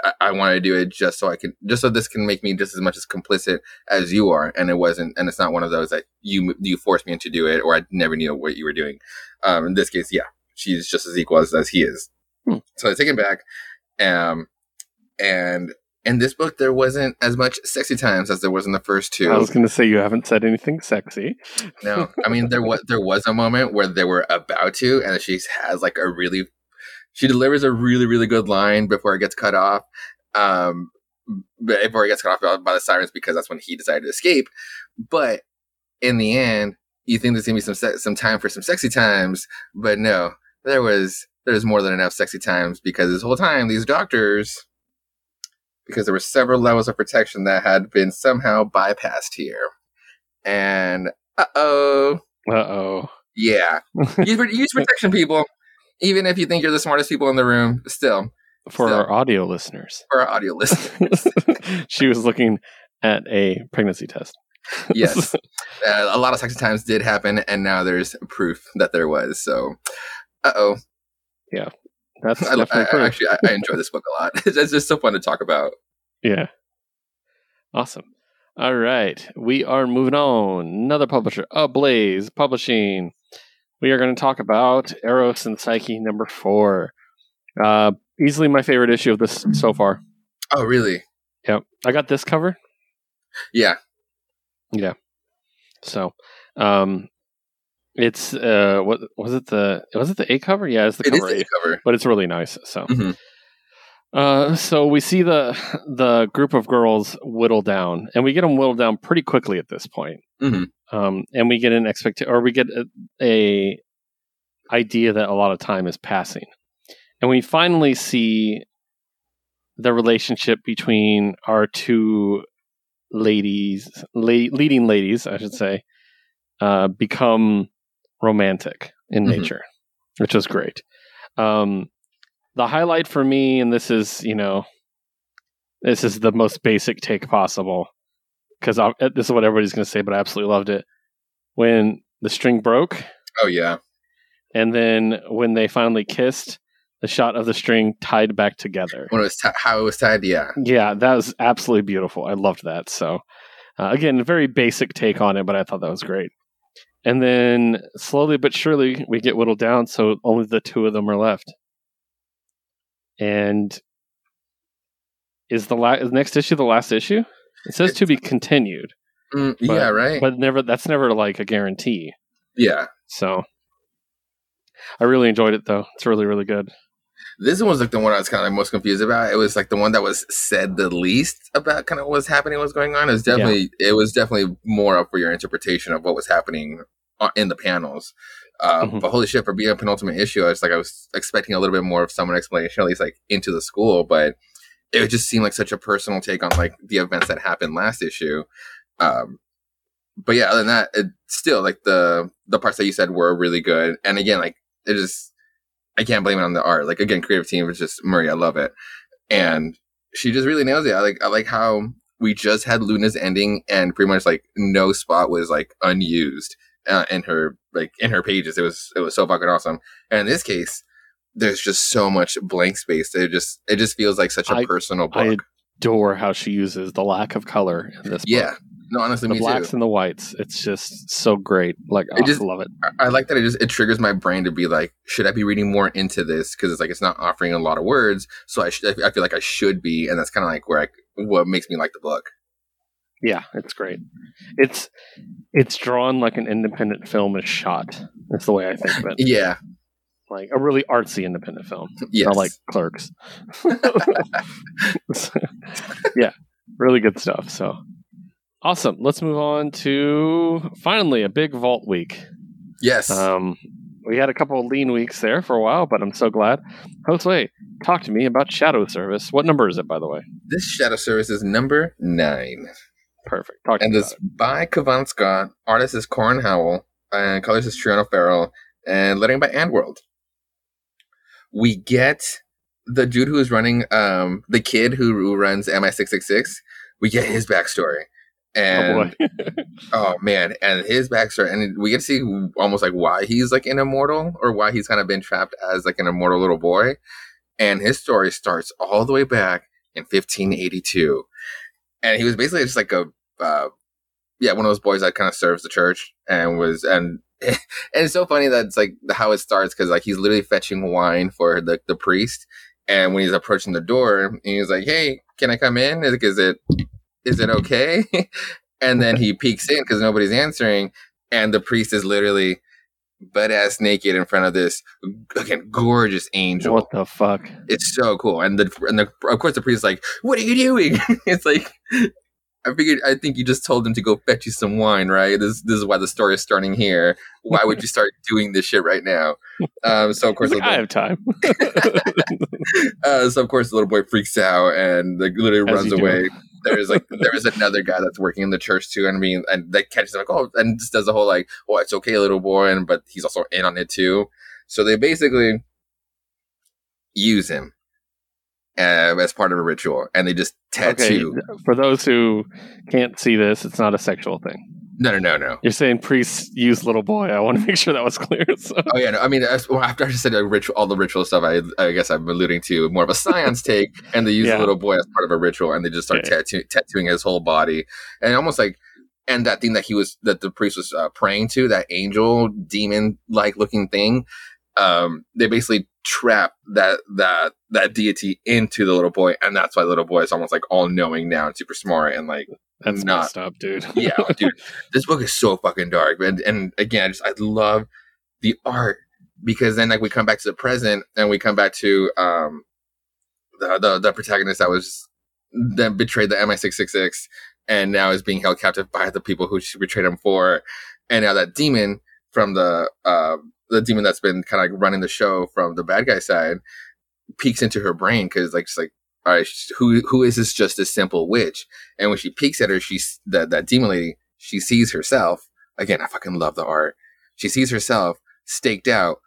i, I want to do it just so i can just so this can make me just as much as complicit as you are. And it wasn't and it's not one of those that you you forced me to do it or i never knew what you were doing. Um in this case yeah she's just as equal as, as he is. Hmm. so they take him back um and in this book there wasn't as much sexy times as there was in the first two. I was going to say you haven't said anything sexy. no, I mean there was there was a moment where they were about to, and she has like a really, she delivers a really really good line before it gets cut off. Um, before it gets cut off by- the sirens because that's when he decided to escape. But in the end, you think there's gonna be some se- some time for some sexy times, but no. there was there's more than enough sexy times because this whole time these doctors because there were several levels of protection that had been somehow bypassed here. And uh oh. Uh oh. Yeah. use, use protection, people. Even if you think you're the smartest people in the room, still. For So- our audio listeners. For our audio listeners. she was looking at a pregnancy test. yes. Uh, a lot of sexy times did happen, and now there's proof that there was. So, uh oh. That's I, definitely I, proof. actually, I, I enjoy this book a lot. It's, it's just so fun to talk about. Yeah. Awesome. All right. We are moving on. Another publisher, Ablaze Publishing. We are going to talk about Eros and Psyche number four. Uh, easily my favorite issue of this so far. Oh, really? Yep. I got this cover. Yeah. Yeah. So, um, it's, uh, what was it the, was it the A cover? Yeah, it's the It cover A, cover. but it's really nice. So, Mhm. Uh, so we see the the group of girls whittle down, and we get them whittled down pretty quickly at this point. Mhm. Um, and we get an expect or we get a, a idea that a lot of time is passing, and we finally see the relationship between our two ladies, la- leading ladies, I should say, uh, become romantic in Mhm. nature, which was great. Um, the highlight for me, and this is, you know, this is the most basic take possible because this is what everybody's going to say, but I absolutely loved it. When the string broke, Oh, yeah. and then when they finally kissed, the shot of the string tied back together. When it was ti how it was tied, yeah. Yeah, that was absolutely beautiful. I loved that. So, uh, again, a very basic take on it, but I thought that was great. And then slowly but surely, we get whittled down, so only the two of them are left. And is the la- is next issue the last issue? It says to be continued, Mm, But- yeah, right? but never. That's never like a guarantee. yeah. So, I really enjoyed it though. It's really really good. This one was like the one I was kind of most confused about. It was like the one that was said the least about kind of what was happening, what's going on. It was definitely, it was definitely more up for your interpretation of what was happening uh, in the panels. Uh, Mhm. But holy shit, for being a penultimate issue, I was like, I was expecting a little bit more of some explanation, at least like into the school, but it just seemed like such a personal take on like the events that happened last issue. Um, but yeah, other than that, it still like the the parts that you said were really good. And again, like it just I can't blame it on the art. Like again, creative team was just Murray. I love it, and she just really nails it. I like I like how we just had Luna's ending, and pretty much like no spot was like unused uh, in her like in her pages. It was it was so fucking awesome. And in this case, there's just so much blank space. It just it just feels like such a I- personal book. I adore how she uses the lack of color in this. yeah, book. no, honestly, the blacks too. and the whites. It's just so great. Like oh, just- I love it. I, I like that it just it triggers my brain to be like, should I be reading more into this? Because it's like it's not offering a lot of words, so I sh- I feel like I should be, and that's kind of like where I what makes me like the book. Yeah, it's great. It's it's drawn like an independent film is shot. That's the way I think of it. Yeah, Like a really artsy independent film, yes, not like Clerks. yeah, really good stuff. So awesome. Let's move on to finally a big vault week. yes. Um, we had a couple of lean weeks there for a while, but I'm so glad. Josue, talk to me about Shadow Service. What number is it, by the way? this Shadow Service is number nine, Perfect. Talk and this by Cavan Scott. Artist is Corin Howell, and colors is Triona Farrell, and lettering by AndWorld. We get the dude who is running, um, the kid who, who runs MI666. We get his backstory. And oh. Oh man, and his backstory, and we get to see almost like why he's like an immortal, or why he's kind of been trapped as like an immortal little boy. And his story starts all the way back in 1582, and he was basically just like a, uh, yeah, one of those boys that kind of serves the church and was and. and it's so funny that it's like how it starts because like he's literally fetching wine for the, the priest. And when he's approaching the door he's like hey can i come in? Is, is it is it okay? And then he peeks in because nobody's answering, and the priest is literally butt ass naked in front of this again gorgeous angel. What the fuck? It's so cool, and the and the of course the priest is like, "What are you doing?" it's like I figured. I think you just told him to go fetch you some wine, right? This this is why the story is starting here. Why would you start doing this shit right now? Um, so of course, like, I have time. uh, so of course the little boy freaks out and like literally As runs away. do. There's like there is another guy that's working in the church too, and I mean, and that catches him like oh, and just does the whole like oh it's okay, little boy, and but he's also in on it too. So they basically use him uh, as part of a ritual, and they just tattoo. Okay, for those who can't see this, it's not a sexual thing. No, no, no, no. You're saying priests use little boy. I want to make sure that was clear. So. Oh yeah, no, I mean, as, well, after I just said uh, ritual, all the ritual stuff, I, I guess I'm alluding to more of a science take, and they use Yeah. the little boy as part of a ritual, and they just start Okay. tattoo- tattooing his whole body, and almost like, and that thing that he was that the priest was uh, praying to, that angel demon like looking thing, um, they basically trap that that that deity into the little boy, and that's why the little boy is almost like all knowing now and super smart and like That's not- messed up, dude. yeah, dude, this book is so fucking dark, and and again, I just I love the art because then like we come back to the present and we come back to um the the, the protagonist that was that betrayed the MI666 and now is being held captive by the people who she betrayed him for, and now that demon from the uh the demon that's been kind of like running the show from the bad guy side peeks into her brain because like she's like all right who who is this just a simple witch? And when she peeks at her she's that that demon lady she sees herself again i fucking love the art. She sees herself staked out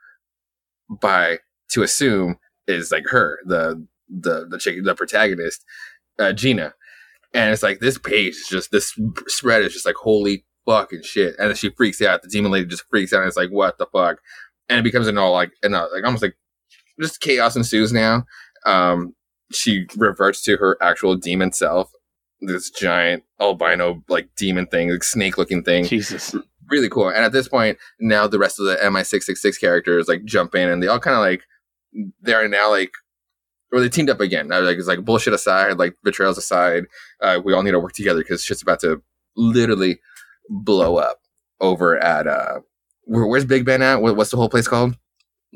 by to assume is like her the the the chick the protagonist uh gina. And it's like this page is just this spread is just like holy fucking shit. And then she freaks out the demon lady just freaks out and it's like what the fuck? And it becomes an all like and uh, like almost like just chaos ensues now. Um she reverts to her actual demon self this giant albino like demon thing like snake looking thing Jesus. really cool. And at this point, now the rest of the MI666 characters like jump in and they all kind of like they're now like or they teamed up again. Now, like it's like bullshit aside, like betrayals aside, uh, we all need to work together because shit's about to literally blow up over at uh where, where's Big Ben at? What, what's the whole place called?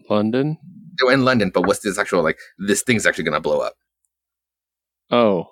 London? Oh, in London, but what's this actual like this thing's actually gonna blow up. Oh.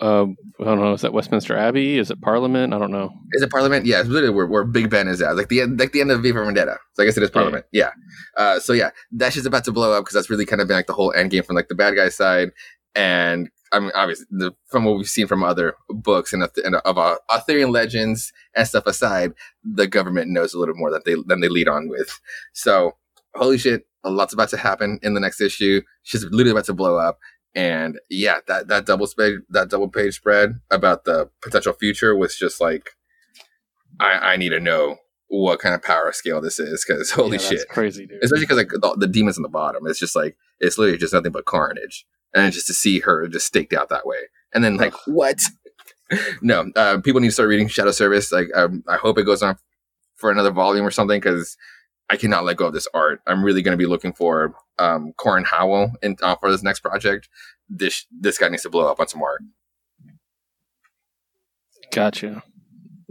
Um, I don't know. Is that Westminster Abbey? Is it Parliament? I don't know. Is it Parliament? Yeah, it's literally where, where Big Ben is at, like the end, like the end of V for Vendetta. So I guess it is Parliament. Yeah. Uh, so yeah, that shit's about to blow up because that's really kind of been like the whole end game from like the bad guy side, and I mean obviously the, from what we've seen from other books and, of- and of uh, Arthurian legends and stuff aside, the government knows a little more that they than they lead on with. So holy shit, a lot's about to happen in the next issue. She's literally about to blow up. And yeah, that, that double page that double page spread about the potential future was just like I, I need to know what kind of power scale this is because holy Yeah, that's shit. crazy, dude. especially because like the, the demons on the bottom it's just like it's literally just nothing but carnage. And just to see her just staked out that way. And then like what? No uh, people need to start reading shadow service. Like um, i hope it goes on for another volume or something because i cannot let go of this art. I'm really going to be looking for um corin howell in, uh, for this next project this this guy needs to blow up on some art Gotcha.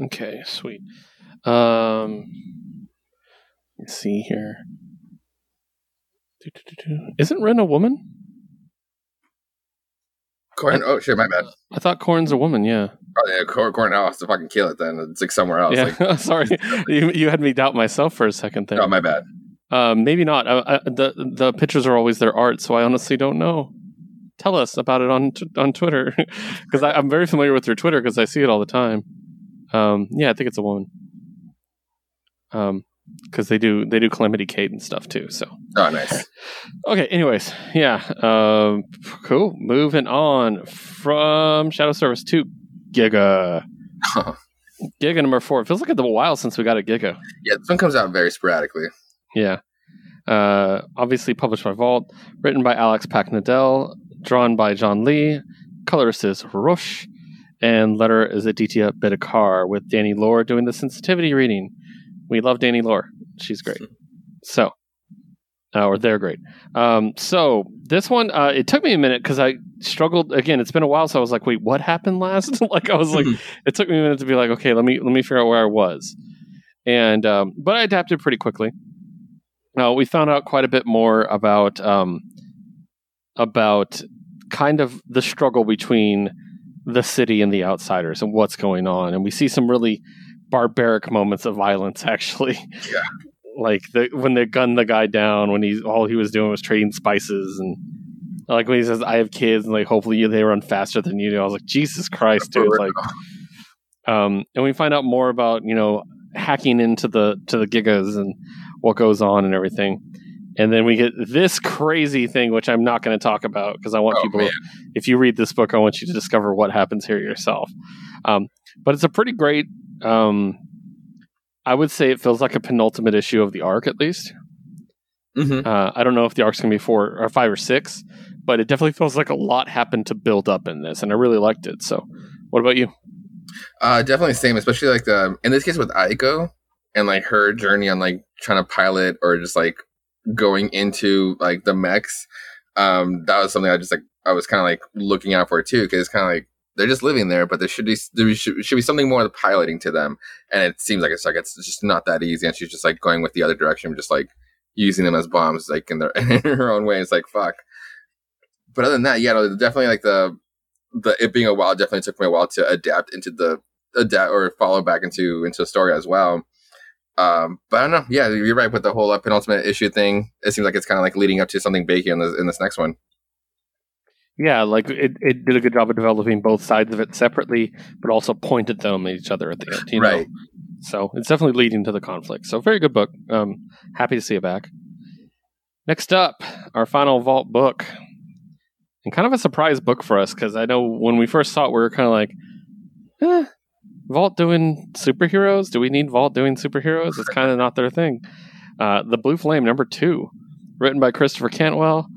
Okay, sweet. Um, let's see here. Isn't Ren a woman? corin oh shit my bad I thought Corn's a woman. Yeah. oh yeah Cor- corin howell has to fucking kill it then it's like somewhere else yeah. like Sorry, you, you had me doubt myself for a second there. oh my bad Um, maybe not. Uh, uh, the the pictures are always their art, so I honestly don't know. Tell us about it on t- on Twitter because I'm very familiar with your Twitter because I see it all the time. Um, yeah, I think it's a woman. Um, because they do they do Calamity Kate and stuff too. So oh nice okay. Anyways, yeah. Um, cool. Moving on from Shadow Service to Giga. Giga number four. It feels like it's a while since we got a Giga. yeah this one comes out very sporadically Yeah. Uh, obviously published by Vault, written by Alex Paknadel, drawn by John Le, colorist is Rush, and letter is Aditya Bidikar, with Danny Lore doing the sensitivity reading. We love Danny Lore. She's great. So, uh, or they're great. Um, so this one, uh, it took me a minute because I struggled. Again, it's been a while, so I was like, "Wait, what happened last?" like I was like, it took me a minute to be like, "Okay, let me let me figure out where I was," and um, but I adapted pretty quickly. Now we found out quite a bit more about um, about kind of the struggle between the city and the outsiders and what's going on. And we see some really barbaric moments of violence, actually. Yeah. like the when they gun the guy down when he's all he was doing was trading spices and like when he says I have kids and like hopefully they run faster than you do. I was like Jesus Christ, dude! Like, um, and we find out more about you know hacking into the to the gigas and what goes on and everything. And then we get this crazy thing, which I'm not going to talk about because I want Oh, people. man. If you read this book, I want you to discover what happens here yourself. Um, but it's a pretty great. Um, I would say it feels like a penultimate issue of the arc, at least. Mhm. Uh, I don't know if the arc's going to be four or five or six, but it definitely feels like a lot happened to build up in this, and I really liked it. So, what about you? Uh, definitely same, especially like the in this case with Aiko and like her journey on like trying to pilot or just like going into like the mechs. Um, that was something I just like I was kind of like looking out for too because it's kind of like they're just living there, but there should be there should, should be something more piloting to them, and it seems like it's like it's just not that easy, and she's just like going with the other direction, just like using them as bombs like in their in her own way. It's like fuck. But other than that, yeah, no, definitely like the the it being a while definitely took me a while to adapt into the adapt or follow back into into the story as well. Um, but I don't know. Yeah, you're right with the whole uh, penultimate issue thing. It seems like it's kind of like leading up to something big in this in this next one. Yeah, like it, it did a good job of developing both sides of it separately, but also pointed them at each other at the end. You know? Right. So it's definitely leading to the conflict. So very good book. Um, happy to see it back. Next up, our final vault book, and kind of a surprise book for us because I know when we first saw it, we were kind of like, eh, Vault doing superheroes? Do we need Vault doing superheroes? It's kind of not their thing. Uh, the Blue Flame number two, written by Christopher Cantwell,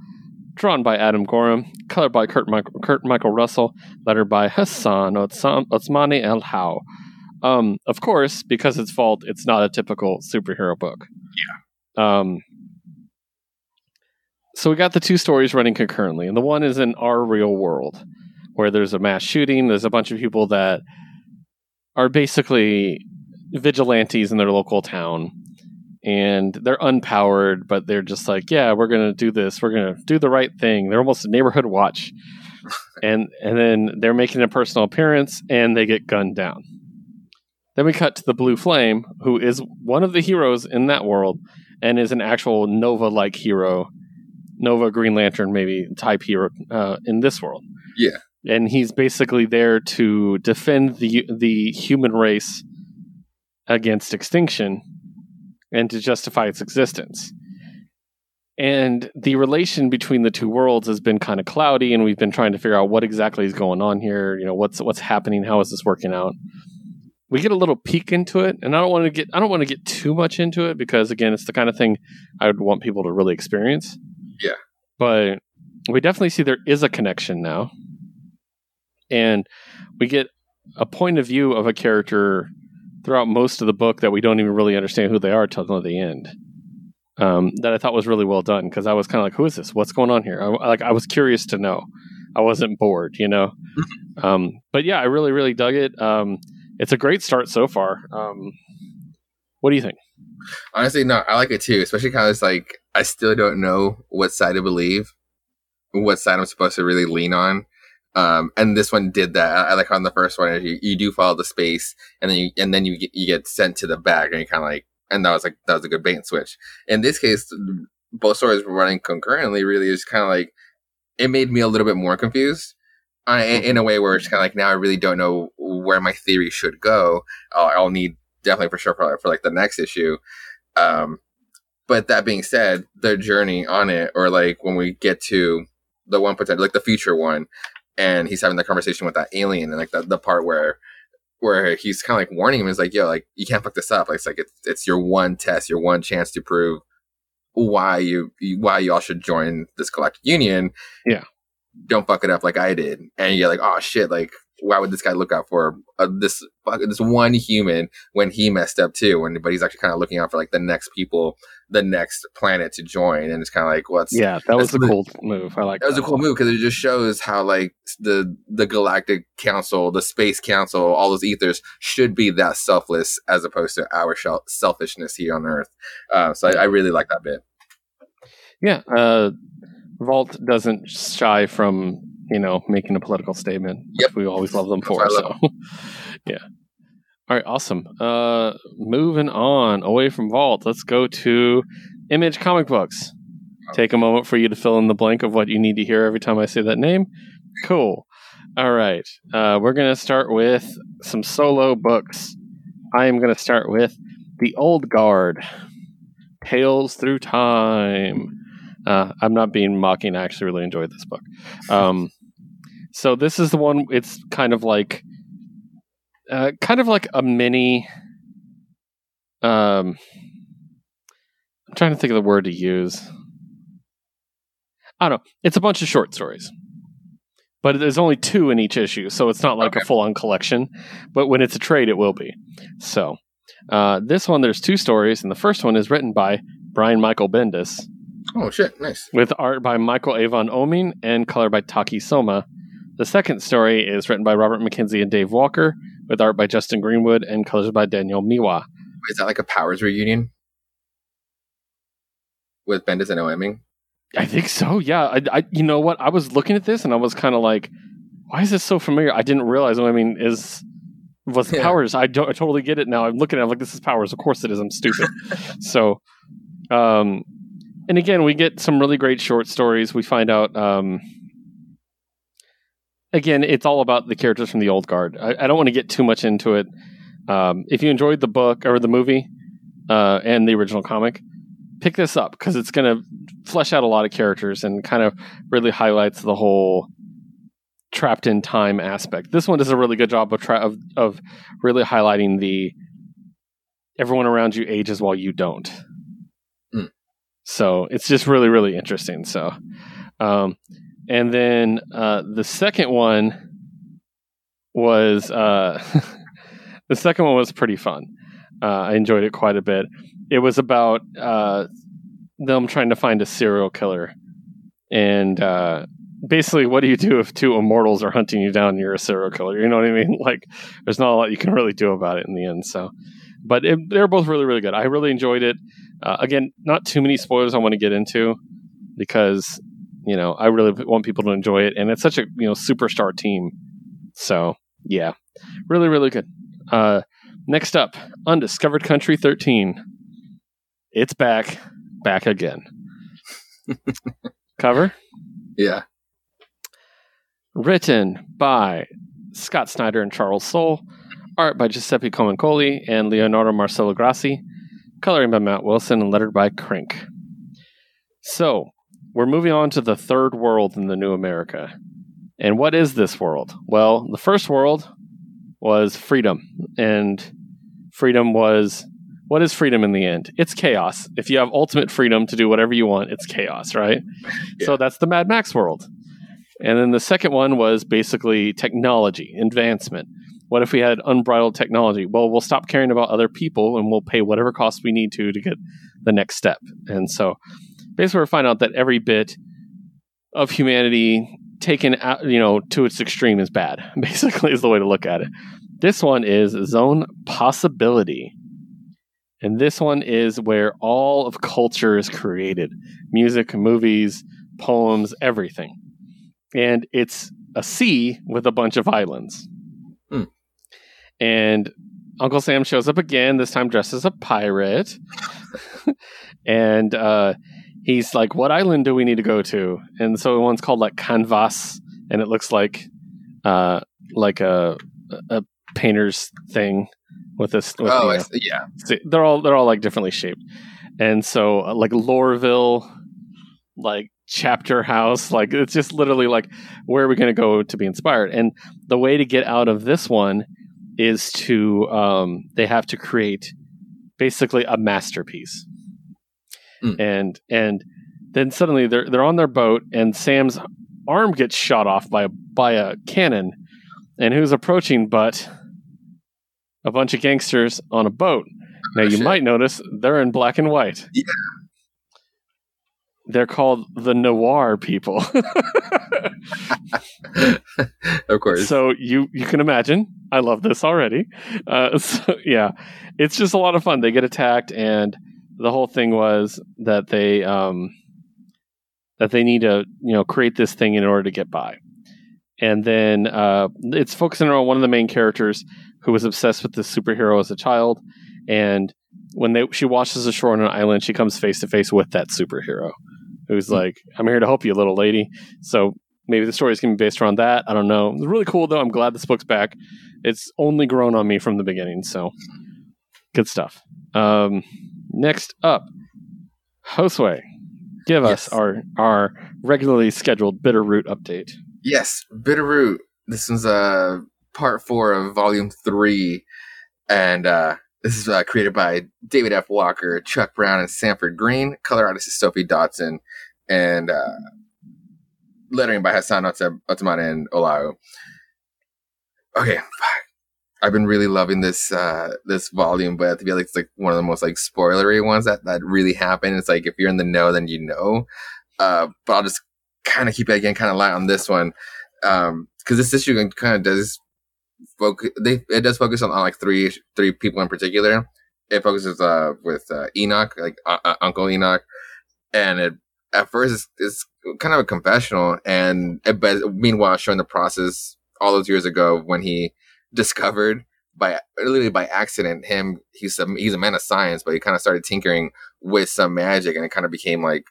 drawn by Adam Gorham, colored by Kurt, Michael, Kurt Michael Russell, lettered by Hassan Otsmane-Elhaou. Um, of course, because it's Vault, it's not a typical superhero book. Yeah. Um, so we got the two stories running concurrently, and the one is in our real world, where there's a mass shooting. There's a bunch of people that are basically vigilantes in their local town, and they're unpowered, but they're just like, yeah, we're gonna do this. We're gonna do the right thing. They're almost a neighborhood watch, and and then they're making a personal appearance, and they get gunned down. Then we cut to the Blue Flame, who is one of the heroes in that world, and is an actual Nova-like hero, Nova Green Lantern maybe type hero uh, in this world. Yeah. And he's basically there to defend the the human race against extinction and to justify its existence. And the relation between the two worlds has been kind of cloudy, and we've been trying to figure out what exactly is going on here. You know, what's what's happening? How is this working out? We get a little peek into it, and I don't want to get I don't want to get too much into it because again, it's the kind of thing I would want people to really experience. Yeah. but we definitely see there is a connection now, and we get a point of view of a character throughout most of the book that we don't even really understand who they are till the end. Um, that I thought was really well done because I was kind of like, "Who is this? What's going on here?" I, like I was curious to know. I wasn't bored, you know. um, but yeah, I really, really dug it. Um, it's a great start so far. Um, what do you think? Honestly, no, I like it too, especially because it's like I still don't know what side to believe, what side I'm supposed to really lean on. Um, and this one did that. I, I like on the first one, you, you do follow the space, and then you and then you get you get sent to the back, and you kind of like, and that was like that was a good bait and switch. In this case, both stories were running concurrently. Really, it's kind of like it made me a little bit more confused. I, in a way where it's kind of like now I really don't know where my theory should go. I'll, I'll need definitely for sure for, for like the next issue. Um, but that being said, their journey on it, or like when we get to the one potential, like the future one, and he's having the conversation with that alien, and like the, the part where where he's kind of like warning him is like, yo, like you can't fuck this up. Like, it's like it's it's your one test, your one chance to prove why you why y'all should join this galactic union. Yeah. Don't fuck it up like I did. And you're like, oh shit, like why would this guy look out for uh, this fuck- this one human when he messed up too? And but he's actually kind of looking out for like the next people, the next planet to join, and it's kind of like what's Yeah, that was a cool move. I like that was a cool move because it just shows how like the the galactic council the space council all those ethers should be that selfless as opposed to our shel- selfishness here on earth uh, so I, I really like that bit Yeah, uh, Vault doesn't shy from you know, making a political statement. Yep. We always love them for. So, yeah. All right, awesome. Uh, moving on away from Vault, let's go to Image Comic Books. Take a moment for you to fill in the blank of what you need to hear every time I say that name. Cool. All right. Uh, we're going to start with some solo books. I am going to start with The Old Guard Tales Through Time. Uh, I'm not being mocking. I actually really enjoyed this book. Um, so this is the one. It's kind of like, uh, kind of like a mini. Um, I'm trying to think of the word to use. I don't know. It's a bunch of short stories, but there's only two in each issue, so it's not like a full-on collection. But when it's a trade, it will be. So uh, this one, there's two stories, and the first one is written by Brian Michael Bendis Oh shit, nice. with art by Michael Avon Oeming and color by Taki Soma. The second story is written by Robert McKenzie and Dave Walker, with art by Justin Greenwood and colors by Daniel Miwa. Is that like a Powers reunion with Bendis and Oeming? I think so. Yeah. I, I, you know what? I was looking at this and I was kind of like, why is this so familiar? I didn't realize. I mean, is was Yeah. Powers? I don't. I totally get it now. I'm looking at. it, I'm like, this is Powers. Of course it is. I'm stupid. so, um, and again, we get some really great short stories. We find out. Um, again, it's all about the characters from the old guard. I, I don't want to get too much into it. Um, if you enjoyed the book or the movie uh, and the original comic, pick this up because it's going to flesh out a lot of characters and kind of really highlights the whole trapped in time aspect. This one does a really good job of tra- of, of really highlighting the everyone around you ages while you don't. Hmm. So it's just really really interesting. So, um, and then uh, the second one was uh, the second one was pretty fun. Uh, I enjoyed it quite a bit. It was about uh, them trying to find a serial killer, and uh, basically, what do you do if two immortals are hunting you down you're a serial killer? You know what I mean? Like, there's not a lot you can really do about it in the end. So, but it, they're both really, really good. I really enjoyed it. Uh, again, not too many spoilers I want to get into because you know I really want people to enjoy it, and it's such a you know superstar team. So yeah, really, really good. Uh, next up, Undiscovered Country 13. It's back, back again. Cover Yeah. written by Scott Snyder and Charles Soule, art by Giuseppe Camuncoli and Leonardo Marcello Grassi, coloring by Matt Wilson, and lettered by Crank. So, we're moving on to the third world in the new America. And what is this world? Well, the first world was freedom. And freedom was what is freedom in the end? It's chaos. If you have ultimate freedom to do whatever you want, it's chaos, right? So that's the Mad Max world. And then the second one was basically technology, advancement. What if we had unbridled technology? Well, we'll stop caring about other people and we'll pay whatever cost we need to to get the next step. And so basically, we're finding out that every bit of humanity taken out, you know, to its extreme is bad, basically, is the way to look at it. This one is Zone Possibility. And this one is where all of culture is created music, movies, poems, everything. And it's a sea with a bunch of islands. Hmm. And Uncle Sam shows up again, this time dressed as a pirate. and uh, he's like, What island do we need to go to? And so one's called like Canvas, and it looks like uh, like a, a painter's thing with this. With, oh, you I know, see. yeah. They're all they're all like differently shaped, and so uh, like Loreville, like Chapter House, like it's just literally like where are we going to go to be inspired? And the way to get out of this one is to um, they have to create basically a masterpiece, Mm. and and then suddenly they're they're on their boat, and Sam's arm gets shot off by a by a cannon, and who's approaching but a bunch of gangsters on a boat. Now Oh, you shit. might notice they're in black and white. Yeah. They're called the noir people. of course. so you you can imagine. I love this already. Uh, so, yeah, it's just a lot of fun. They get attacked, and the whole thing was that they um, that they need to you know create this thing in order to get by. and then uh, it's focusing on one of the main characters who was obsessed with this superhero as a child, and when they she washes ashore on an island, she comes face to face with that superhero, who's Hmm. like, "I'm here to help you, little lady." So maybe the story is going to be based around that. I don't know. It's really cool though. I'm glad this book's back. It's only grown on me from the beginning, so good stuff. Um, next up, Josue, give us our our regularly scheduled Bitterroot update. Yes, Bitterroot. This is uh part four of volume three, and uh this is uh, created by David F. Walker, Chuck Brown, and Sanford Greene. Color artist is Sofie Dodgson, and uh, lettering by Hassan Otsab- and Olao. Okay. I've been really loving this uh this volume, but I feel like it's like one of the most like spoilery ones that that really happen. It's like if you're in the know, then you know. Uh, but I'll just kind of keep it again, kind of light on this one, um, because this issue kind of does focus. They it does focus on, on like three three people in particular. It focuses uh with uh, Enoch, like uh, uh, Uncle Enoch, and it at first it's, it's kind of a confessional, and it, but meanwhile showing the process all those years ago when he discovered by literally by accident him he's a he's a man of science, but he kind of started tinkering with some magic, and it kind of became like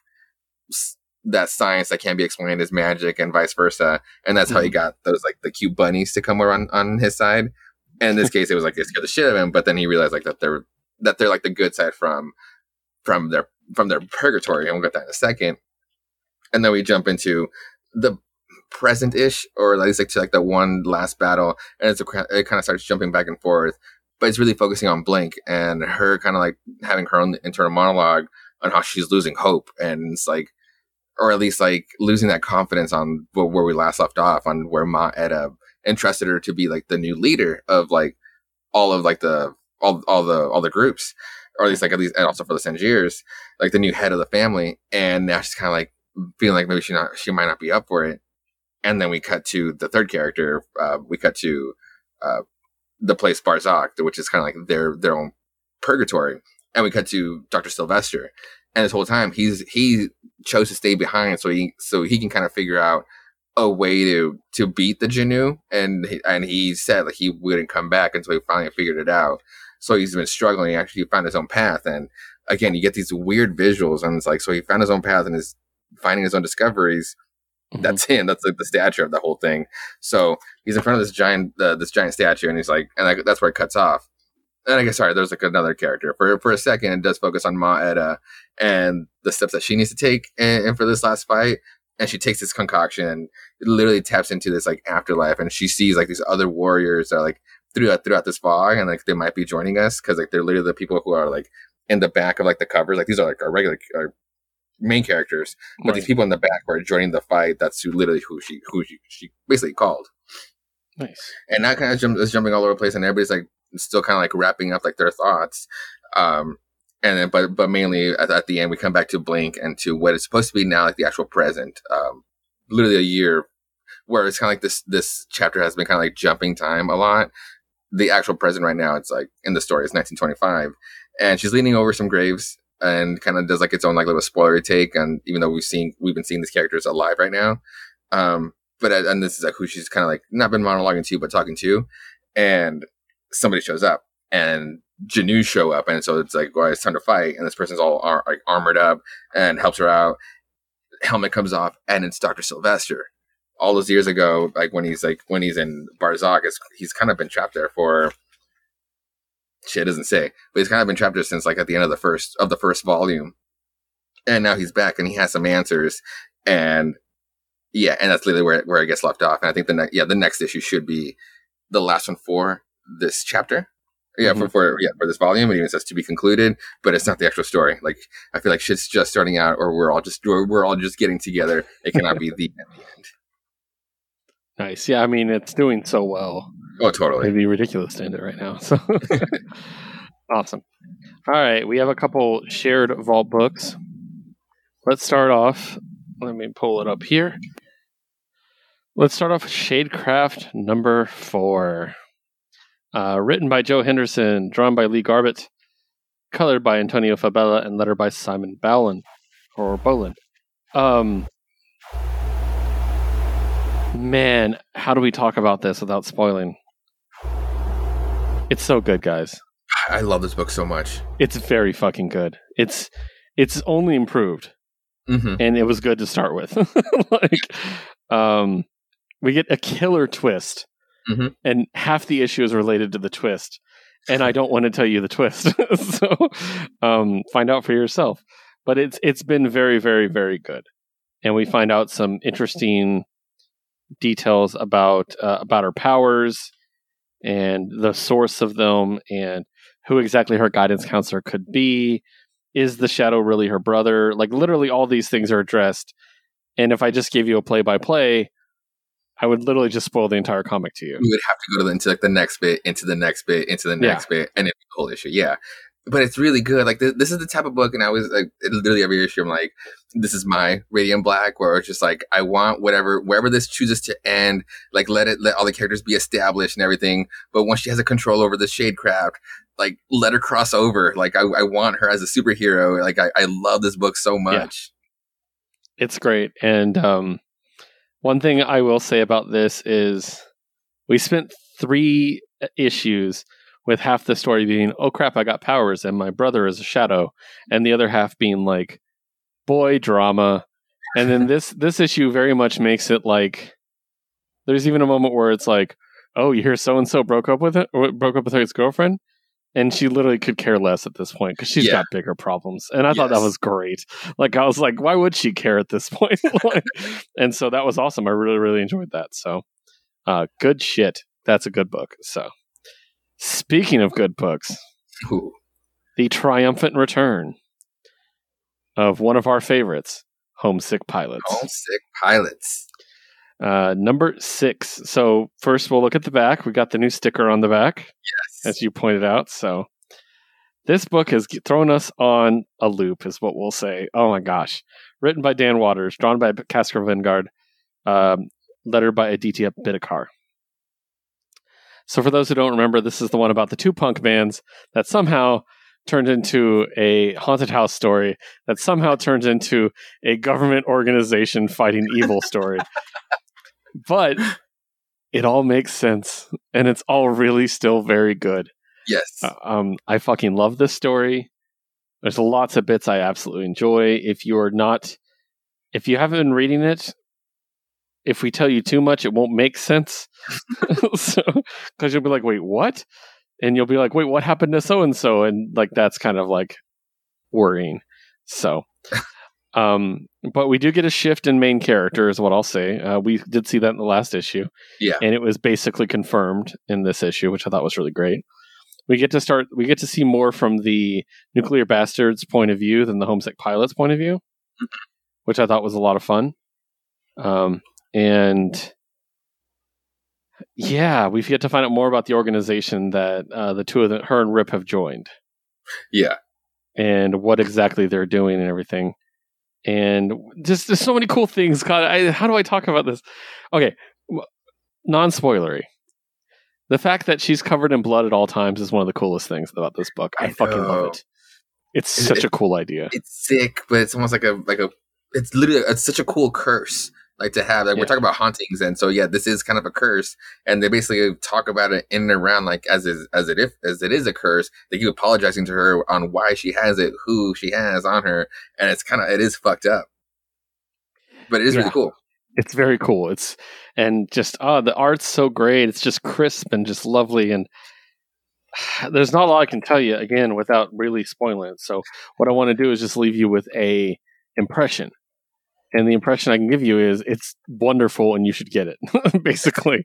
that science that can't be explained as magic and vice versa. And that's how he mm-hmm. got those like the cute bunnies to come around on his side. And in this case, it was like they scared the shit out of him, but then he realized like that they're that they're like the good side from from their from their purgatory, and we'll get that in a second. And then we jump into the present ish, or at least like to like the one last battle, and it's a, it kind of starts jumping back and forth, but it's really focusing on Blink and her kind of like having her own internal monologue on how she's losing hope, and it's like or at least like losing that confidence on where, we last left off on where Ma Etta entrusted her to be like the new leader of like all of like the all all the all the groups or at least like at least and also for the Sangeryes like the new head of the family and now she's kind of like feeling like maybe she not she might not be up for it and then we cut to the third character uh, we cut to uh, the place Barzakh which is kind of like their their own purgatory. And we cut to Dr. Sylvester. And this whole time he's he chose to stay behind so he so he can kind of figure out a way to to beat the Jinoo and and he said like he wouldn't come back until he finally figured it out. So he's been struggling he actually found his own path. And again you get these weird visuals and it's like so he found his own path and is finding his own discoveries that's him that's like the stature of the whole thing so he's in front of this giant uh, this giant statue and he's like and like, that's where it cuts off and I guess sorry, there's like another character. For for a second, it does focus on Ma Etta and the steps that she needs to take and, and for this last fight. And she takes this concoction and it literally taps into this like afterlife, and she sees like these other warriors that are like throughout throughout this fog, and like they might be joining us because like they're literally the people who are like in the back of like the covers. Like these are like our regular our main characters, but these people in the back who are joining the fight. That's who literally who she who she, she basically called Nice. and that kind of jump, is jumping all over the place, and everybody's like still kind of like wrapping up like their thoughts. Um, and then, but but mainly at, at the end, we come back to Blink and to what is supposed to be now like the actual present. Um, literally a year where it's kind of like this this chapter has been kind of like jumping time a lot. The actual present right now, it's like in the story is 1925, and she's leaning over some graves and kind of does like its own like little spoilery take. And even though we've seen we've been seeing these characters alive right now, um, but uh, and this is like who she's kind of like not been monologuing to, but talking to, and somebody shows up and Jinoo show up, and so it's like, well, it's time to fight, and this person's all ar- like armored up and helps her out. Helmet comes off, and it's Doctor Sylvester. All those years ago, like when he's like when he's in Barzakh, he's kind of been trapped there for shit doesn't say, but he's kind of been trapped since like at the end of the first of the first volume, and now he's back and he has some answers, and yeah, and that's literally where where it gets left off. And I think the next yeah the next issue should be the last one for this chapter. Yeah, for, mm-hmm. for yeah for this volume, it even says to be concluded, but it's not the actual story. Like I feel like shit's just starting out, or we're all just we're, we're all just getting together. It cannot be the end. Nice. Yeah, I mean it's doing so well. Oh, totally. It'd be ridiculous to end it right now. So awesome. All right, we have a couple shared vault books. Let's start off. Let me pull it up here. Let's start off with Shadecraft number four. Uh, written by Joe Henderson, drawn by Lee Garbett, colored by Antonio Fabela, and lettered by Simon Bowland or Boland. Um, Man, how do we talk about this without spoiling? It's so good, guys. I love this book so much. It's very fucking good. It's it's only improved, hmm and it was good to start with. like, um, we get a killer twist, Mhm. and half the issue is related to the twist, and I don't want to tell you the twist, so um, find out for yourself. But it's it's been very, very, very good, and we find out some interesting details about uh, about her powers and the source of them and who exactly her guidance counselor could be. Is the shadow really her brother? Like literally all these things are addressed. And if i just gave you a play by play i would literally just spoil the entire comic to you. You would have to go to the, into like the next bit, into the next bit, into the Yeah. next bit, and it's the whole issue. Yeah, but it's really good. Like th- this is the type of book, and I was like, literally every issue, I'm like, this is my Radiant Black, where it's just like I want whatever, wherever this chooses to end, like let it, let all the characters be established and everything. But once she has a control over the Shadecraft, like let her cross over. Like I, I want her as a superhero. Like I, I love this book so much. it's great and um, one thing i will say about this is we spent three issues with half the story being oh crap i got powers and my brother is a shadow and the other half being like boy drama. And then this this issue very much makes it like there's even a moment where it's like oh you hear so and so broke up with it broke up with her ex girlfriend, and she literally could care less at this point because she's Yeah. got bigger problems. And i thought that was great. Like i was like why would she care at this point? Like, and so that was awesome. I really really enjoyed that. So uh good shit. That's a good book so speaking of good books Ooh. the triumphant return of one of our favorites homesick pilots Homesick pilots. uh, number six. So first, we'll look at the back. We got the new sticker on the back, Yes. as you pointed out. So this book has thrown us on a loop, is what we'll say. Oh my gosh! Written by Dan Watters, drawn by Caspar Wijngaard, um, lettered by Aditya Bidikar. So for those who don't remember, this is the one about the two punk bands that somehow turned into a haunted house story that somehow turned into a government organization fighting evil story. but it all makes sense and it's all really still very good. Yes. Uh, Um, I fucking love this story. There's lots of bits I absolutely enjoy. If you're not, if you haven't been reading it, if we tell you too much, it won't make sense. so, because you'll be like, wait, what? And you'll be like, wait, what happened to so and so? And like, that's kind of like worrying. So, um, but we do get a shift in main character, is what I'll say. Uh, we did see that in the last issue. Yeah. And it was basically confirmed in this issue, which I thought was really great. We get to start, we get to see more from the nuclear bastards point of view than the homesick pilot's point of view, which I thought was a lot of fun. Um, and yeah, we've yet to find out more about the organization that uh, the two of them, her and Rip, have joined Yeah. and what exactly they're doing and everything. And just there's so many cool things. God, I, how do I talk about this? Okay, non spoilery. The fact that she's covered in blood at all times is one of the coolest things about this book. I, I fucking love it. It's It- such it- a cool idea. It's sick, but it's almost like a like a. It's literally it's such a cool curse like to have. Like Yeah. we're talking about hauntings, and so yeah, this is kind of a curse, and they basically talk about it in and around like as is as it if as it is a curse. They keep apologizing to her on why she has it, who she has on her, and it's kind of it is fucked up, but it is Yeah. really cool. it's very cool. It's and just oh, the art's so great. It's just crisp and just lovely. And there's not a lot I can tell you again without really spoiling it. So what I want to do is just leave you with a impression. And the impression I can give you is it's wonderful and you should get it. Basically,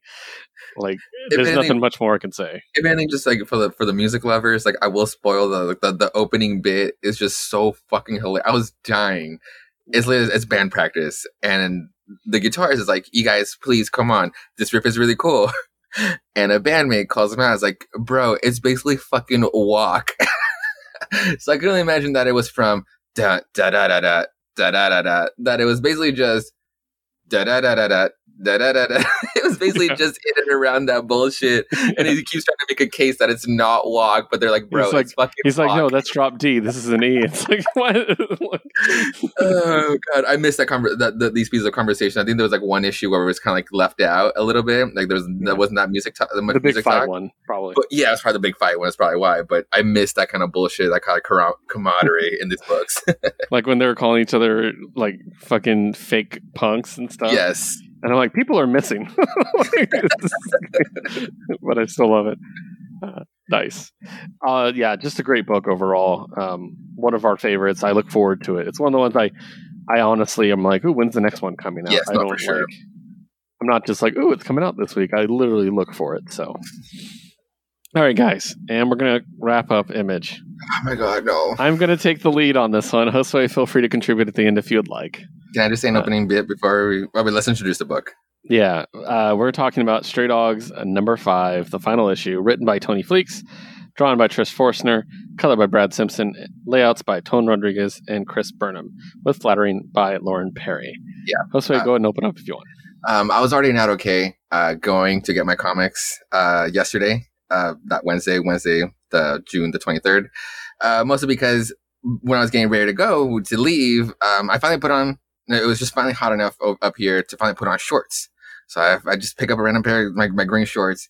like If there's anything- nothing much more I can say. If anything, just like for the for the music lovers, like I will spoil the like, the, the opening bit is just so fucking hilarious. I was dying. It's it's band practice, and the guitarist is like, "You guys, please come on, this riff is really cool." And a bandmate calls him out. It's like, "Bro, it's basically fucking walk." so I can only imagine that it was from da da da da da da da da da. That it was basically just da da da da da Da, da, da, da. It was basically Yeah. just in and around that bullshit, and he keeps trying to make a case that it's not walk, but they're like, "Bro, He's like- it's fucking." He's like, no, that's drop D. This is an E. It's like what? oh god, I missed that, conver- that, that these pieces of conversation. I think there was like one issue where it was kind of like left out a little bit. Like there was there wasn't that music much the big music fight talk. one, probably. But yeah, it's probably the big fight one. That's probably why. But I missed that kind of bullshit, that kind of camar- camaraderie in these books. like when they were calling each other like fucking fake punks and stuff. yes, And I'm like, people are missing. Like, this is- but I still love it. Uh, nice. Uh, yeah, just a great book overall. Um, one of our favorites. I look forward to it. It's one of the ones I, I honestly am like, ooh, when's the next one coming out? Yes, I don't for sure. Like, I'm not just like, ooh, it's coming out this week. I literally look for it. So, all right, guys, and we're gonna wrap up Image. Oh my god, no! I'm gonna take the lead on this one. Josue, feel free to contribute at the end if you'd like. Can I just say an Uh, opening bit before we? Well, let's introduce the book. Yeah, uh, we're talking about Stray Dogs uh, number five, the final issue, written by Tony Fleecs, drawn by Trish Forstner, colored by Brad Simpson, layouts by Tone Rodriguez and Chris Burnham, with flatting by Lauren Perry. Yeah. Josue, Uh, go ahead and open up if you want. Um, I was already not okay uh, going to get my comics uh, yesterday, uh, that Wednesday, Wednesday, the June the twenty third. Uh, mostly because when I was getting ready to go to leave, um, I finally put on. It was just finally hot enough up here to finally put on shorts. So I, I just pick up a random pair of my, my green shorts,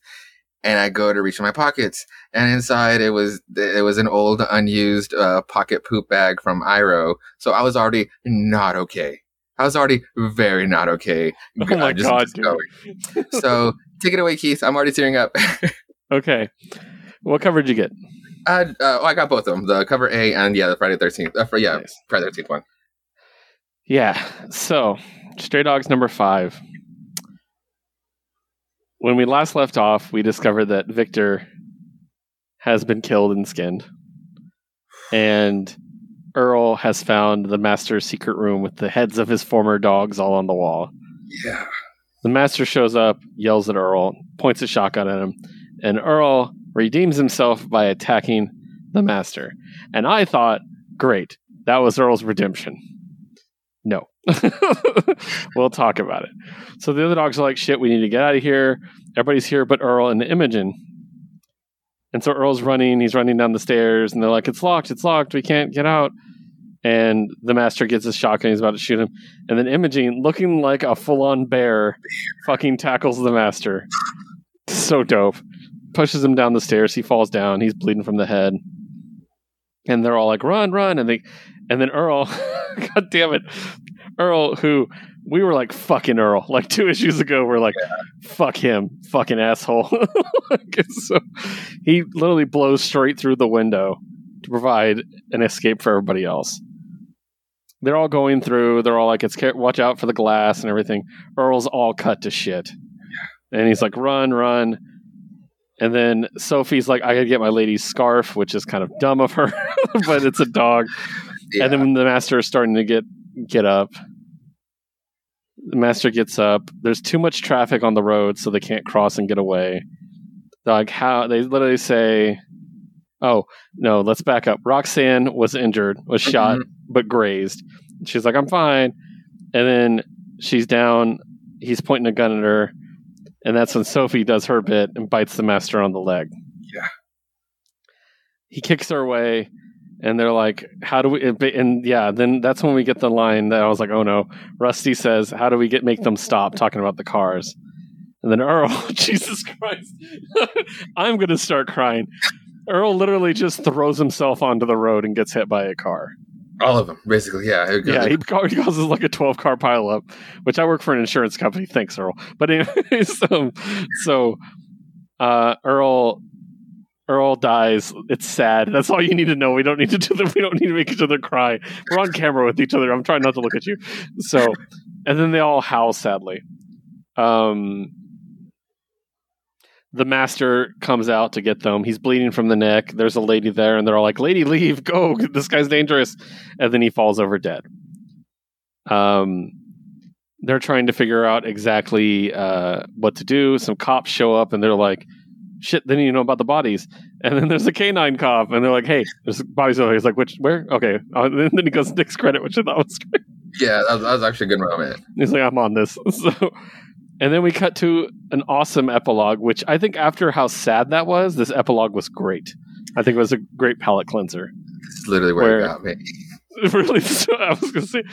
and I go to reach in my pockets, and inside it was it was an old unused uh, pocket poop bag from Iroh. So I was already not okay. I was already very not okay. Oh my just- God, just so take it away, Keith. I'm already tearing up. Okay. What cover did you get? uh, uh, oh, I got both of them. The cover A and yeah, the Friday Thirteenth. Uh, for, yeah, Nice. Friday Thirteenth one. Yeah. So, Stray Dogs number five. When we last left off, we discovered that Victor has been killed and skinned. And Earl has found the master's secret room with the heads of his former dogs all on the wall. Yeah. The master shows up, yells at Earl, points a shotgun at him, and Earl redeems himself by attacking the master. And I thought, great, that was Earl's redemption. No. we'll talk about it. So the other dogs are like, shit, we need to get out of here. Everybody's here but Earl and Imogen. And so Earl's running, he's running down the stairs, and they're like, it's locked, it's locked, we can't get out. And the master gets his shotgun, he's about to shoot him. And then Imogen, looking like a full on bear, fucking tackles the master. So dope. Pushes him down the stairs. He falls down. He's bleeding from the head. And they're all like, run, run. And they and then Earl, god damn it. Earl, who we were like fucking Earl, like two issues ago, we're like, fuck him, fucking asshole. Like, so he literally blows straight through the window to provide an escape for everybody else they're all going through. They're all like, "It's watch out for the glass and everything." Earl's all cut to shit, and he's like, "Run, run!" And then Sophie's like, "I gotta get my lady's scarf," which is kind of dumb of her, but it's a dog. Yeah. And then the master is starting to get get up, the master gets up. There's too much traffic on the road, so they can't cross and get away. Like, how they literally say, "Oh no, let's back up." Roxanne was injured, was mm-hmm. shot, but grazed. She's like, "I'm fine," and then she's down. He's pointing a gun at her, and that's when Sophie does her bit and bites the master on the leg. Yeah. He kicks her away, and they're like, "How do we?" And yeah, then that's when we get the line that I was like, "Oh no!" Rusty says, "How do we get make them stop talking about the cars?" And then Earl, Jesus Christ, I'm gonna start crying. Earl literally just throws himself onto the road and gets hit by a car. All of them, basically. Yeah. It- Yeah, he, ca- he causes like a 12 car pileup, which I work for an insurance company. Thanks, Earl. But so uh, Earl Earl dies. It's sad. That's all you need to know. We don't need to do the, We don't need to make each other cry. We're on camera with each other. I'm trying not to look at you. So, and then they all howl sadly. Um, the master comes out to get them. He's bleeding from the neck. There's a lady there, and they're all like, "Lady, leave! Go! This guy's dangerous." And then he falls over dead. Um, they're trying to figure out exactly uh, what to do. Some cops show up, and they're like, "Shit!" Then you know about the bodies. And then there's a canine cop, and they're like, "Hey, there's bodies over here." He's like, "Which? Where? Okay." Uh, and then he goes Nick's credit, which I thought was great. Yeah, that was, that was actually a good moment. He's like, I'm on this. So And then we cut to an awesome epilogue, which I think after how sad that was, this epilogue was great. I think it was a great palate cleanser. It's literally where, Where- it got me. really, so, I was gonna say.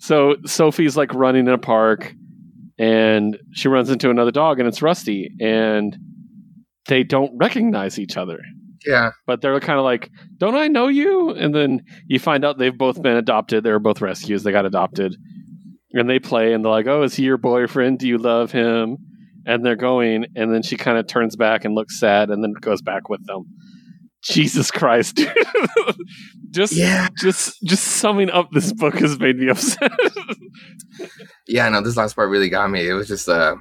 So Sophie's like running in a park, and she runs into another dog, and it's Rusty, and they don't recognize each other. Yeah. But they're kind of like, "Don't I know you?" And then you find out they've both been adopted. They were both rescues. They got adopted, and they play, and they're like, "Oh, is he your boyfriend? Do you love him?" And they're going, and then she kind of turns back and looks sad, and then goes back with them. Jesus Christ, dude! just Yeah. just just summing up this book has made me upset. Yeah, no, this last part really got me. It was just uh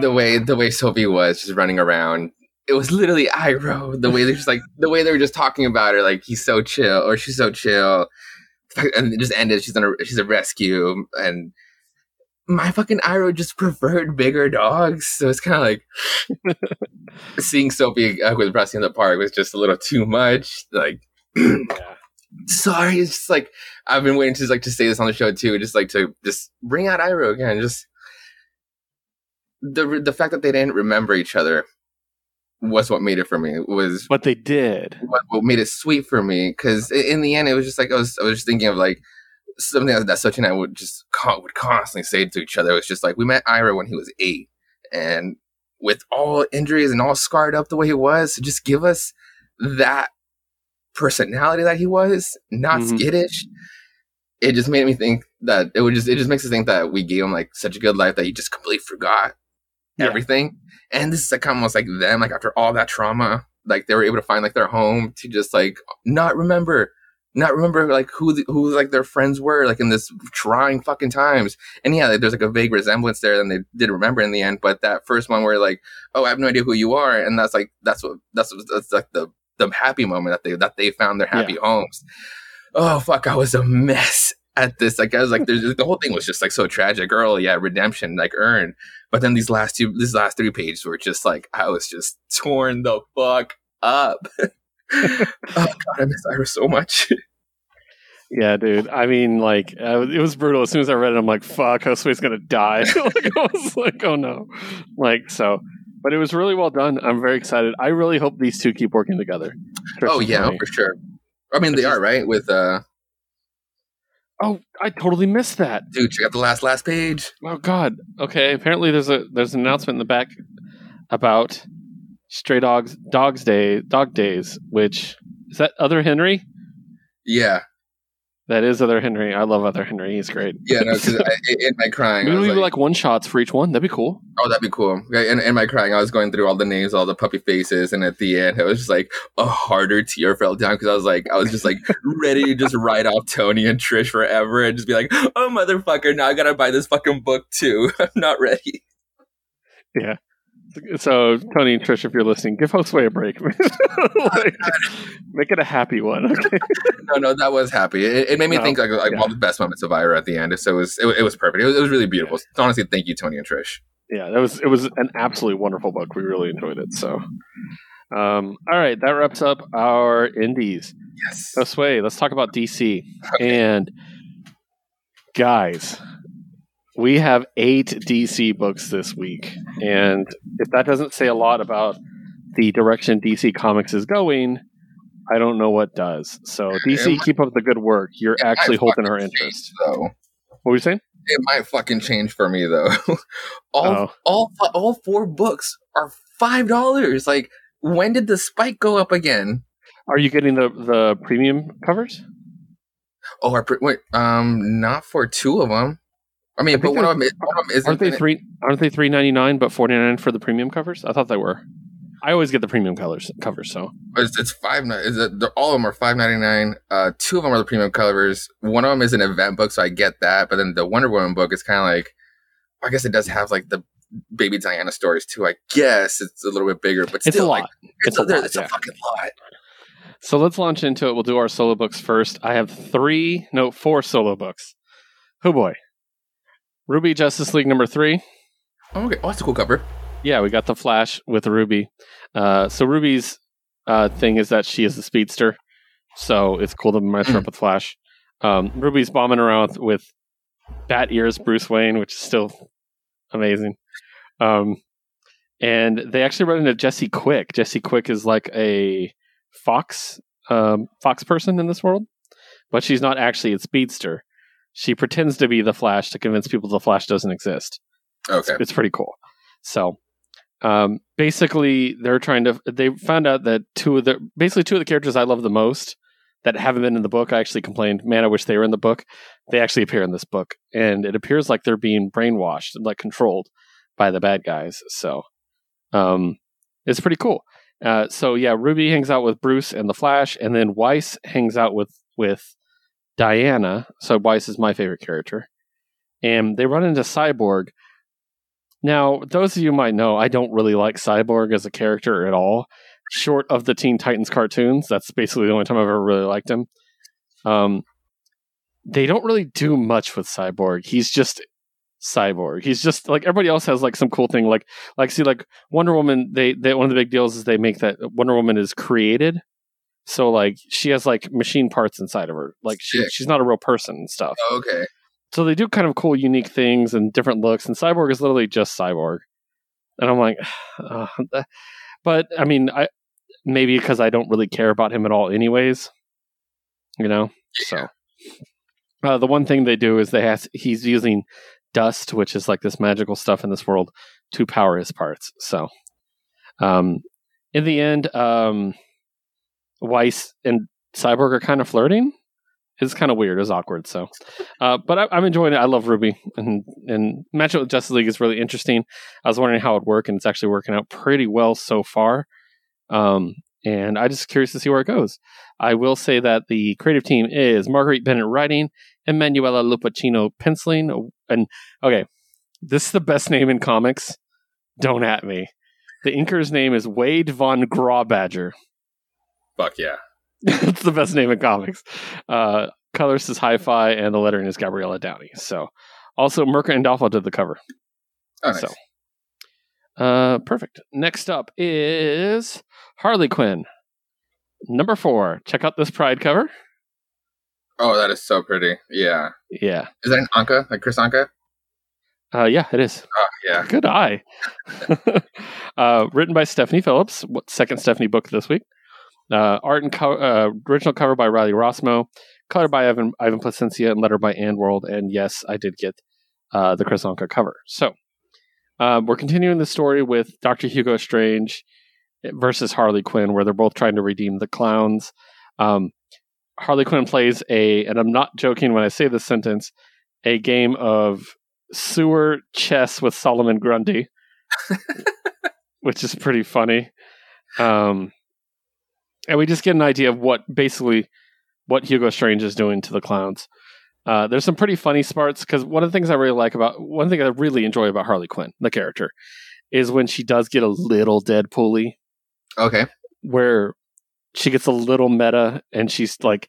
the way the way Sophie was just running around. It was literally Iroh. The way they're just like the way they were just talking about her, like he's so chill or she's so chill. And it just ended. She's on a she's a rescue, and my fucking Iroh just preferred bigger dogs. So it's kind of like seeing Sophie uh, with Rusty in the park was just a little too much. Like, sorry, it's just like I've been waiting to like to say this on the show too, just like to just bring out Iroh again. Just the the fact that they didn't remember each other was what made it for me. Was what they did. what, what made it sweet for me because in the end, it was just like I was I was just thinking of like something that, that Such and I would just con- would constantly say to each other. It was just like we met Ira when he was eight, and with all injuries and all scarred up the way he was, to just give us that personality that he was, not Mhm. skittish. It just made me think that it would just it just makes us think that we gave him like such a good life that he just completely forgot Yeah. everything. And this is like almost like them, like after all that trauma, like they were able to find like their home to just like not remember, not remember like who the, who like their friends were like in this trying fucking times. And yeah, like, there's like a vague resemblance there, and they did remember in the end. But that first one where like, oh, I have no idea who you are, and that's like that's what that's what, that's like the the happy moment that they that they found their happy homes. Oh fuck, I was a mess at this. Like I was like, there's the whole thing was just like so tragic. Earl, yeah, redemption, like earned. But then these last two, these last three pages were just like I was just torn the fuck up. oh god, I miss Iris so much. Yeah, dude. I mean, like, uh, it was brutal. As soon as I read it, I'm like, fuck, Josue's to die. like, I was like, oh no. Like, so, but it was really well done. I'm very excited. I really hope these two keep working together. oh yeah, for sure. I mean, they It's are right with uh, Oh, I totally missed that. dude. Check out the last last page. Oh God. Okay. Apparently, there's a there's an announcement in the back about Stray Dogs Dogs Day Dog Days, which is that Other Henry. Yeah, That is Other Henry. I love Other Henry. He's great. yeah. No, 'cause I, in my crying, Maybe we like, do like one shots for each one. That'd be cool. Oh, that'd be cool. Okay, In, in my crying, I was going through all the names, all the puppy faces, and at the end, it was just like a harder tear fell down because I was like, I was just like ready to just write off Tony and Trish forever and just be like, oh motherfucker, now I gotta buy this fucking book too. I'm not ready. So Tony and Trish, if you're listening, give Josue a break. Like, make it a happy one. Okay. No, no, that was happy. It, it made me No, think like, like yeah. all the best moments of Ira at the end. So it was it, was- it was perfect. It was, it was really beautiful. Honestly, thank you, Tony and Trish. yeah, that was it was an absolutely wonderful book. We really enjoyed it. So, um, all right, that wraps up our indies. Yes. Josue, let's talk about DC. And guys, we have eight DC books this week, and if that doesn't say a lot about the direction DC Comics is going. I don't know what does. So DC, keep up the good work. You're actually holding our change, interest. though. What were you saying? It might fucking change for me though. all Oh. all all four books are five dollars. Like when did the spike go up again? Are you getting the the premium covers? Oh, I pre- wait, um, not for two of them. I mean, I but one of them, is, one of them isn't. Aren't they three? Aren't they three ninety nine but forty nine for the premium covers? I thought they were. I always get the premium colors covers. So It's, it's five. Is it? All of them are five ninety nine. Uh, two of them are the premium covers. One of them is an event book, so I get that. But then the Wonder Woman book is kind of like, I guess it does have like the baby Diana stories too. I guess it's a little bit bigger, but it's a still, like It's it's, a a, lot, it's yeah. a fucking lot. So let's launch into it. We'll do our solo books first. I have three, no, four solo books. Oh boy, Ruby Justice League number three. Oh, okay, oh, that's a cool cover. Yeah, we got the Flash with Ruby. Uh, so Ruby's uh, thing is that she is the speedster, so it's cool to match her up with Flash. Um, Ruby's bombing around with, with Bat Ears Bruce Wayne, which is still amazing. Um, and they actually run into Jesse Quick. Jesse Quick is like a Fox um, Fox person in this world, but she's not actually a speedster. She pretends to be the Flash to convince people the Flash doesn't exist. Okay. It's pretty cool. So, um, basically, they're trying to. They found out that two of the basically two of the characters I love the most that haven't been in the book. I actually complained, man, I wish they were in the book. They actually appear in this book, and it appears like they're being brainwashed and like controlled by the bad guys. So, um, it's pretty cool. Uh, so yeah, Ruby hangs out with Bruce and the Flash, and then Weiss hangs out with with Diana. So Weiss is my favorite character, and they run into Cyborg. Now, those of you might know, I don't really like Cyborg as a character at all. Short of the Teen Titans cartoons, that's basically the only time I've ever really liked him. Um, they don't really do much with Cyborg. He's just Cyborg. He's just like everybody else has like some cool thing. Like, like see, like Wonder Woman. They, they one of the big deals is they make that Wonder Woman is created. So like she has like machine parts inside of her. Like she, Sick. she's not a real person and stuff. Okay. So they do kind of cool, unique things and different looks. And Cyborg is literally just Cyborg. And I'm like, uh, but I mean, I maybe because I don't really care about him at all, anyways. You know, so uh, the one thing they do is they has he's using dust, which is like this magical stuff in this world, to power his parts. So, um, in the end, um, Weiss and Cyborg are kind of flirting. It's kind of weird. It's awkward. So, uh, but I, I'm enjoying it. I love Ruby, and and matchup with Justice League is really interesting. I was wondering how it would work, and it's actually working out pretty well so far. Um, and I just curious to see where it goes. I will say that the creative team is Marguerite Bennett writing, Emanuela Lupacino penciling, and okay, this is the best name in comics. Don't at me. The inker's name is Wade von Grawbadger. Fuck yeah. it's the best name in comics. Uh, colorist is Hi-Fi, and the lettering is Gabriela Downie. So, also Mirka Andolfo did the cover. Oh, nice. So, uh, perfect. Next up is Harley Quinn, number four. Check out this Pride cover. Oh, that is so pretty. Yeah. Yeah, Is that an Anka? Like Kris Anka? uh, yeah, it is. Oh, yeah. Good eye. uh, written by Stephanie Phillips. What second Stephanie book this week? Uh, art and co- uh, original cover by Riley Rossmo, color by Ivan Ivan Plascencia, and letter by AndWorld. And yes, I did get uh, the Kris Anka cover. So um, we're continuing the story with Doctor Hugo Strange versus Harley Quinn, where they're both trying to redeem the clowns. Um, Harley Quinn plays a, and I'm not joking when I say this sentence, a game of sewer chess with Solomon Grundy, which is pretty funny. Um, and we just get an idea of what basically what Hugo Strange is doing to the clowns. Uh, there's some pretty funny parts because one of the things I really like about one thing I really enjoy about Harley Quinn, the character, is when she does get a little Deadpool-y, Okay. where she gets a little meta and she's like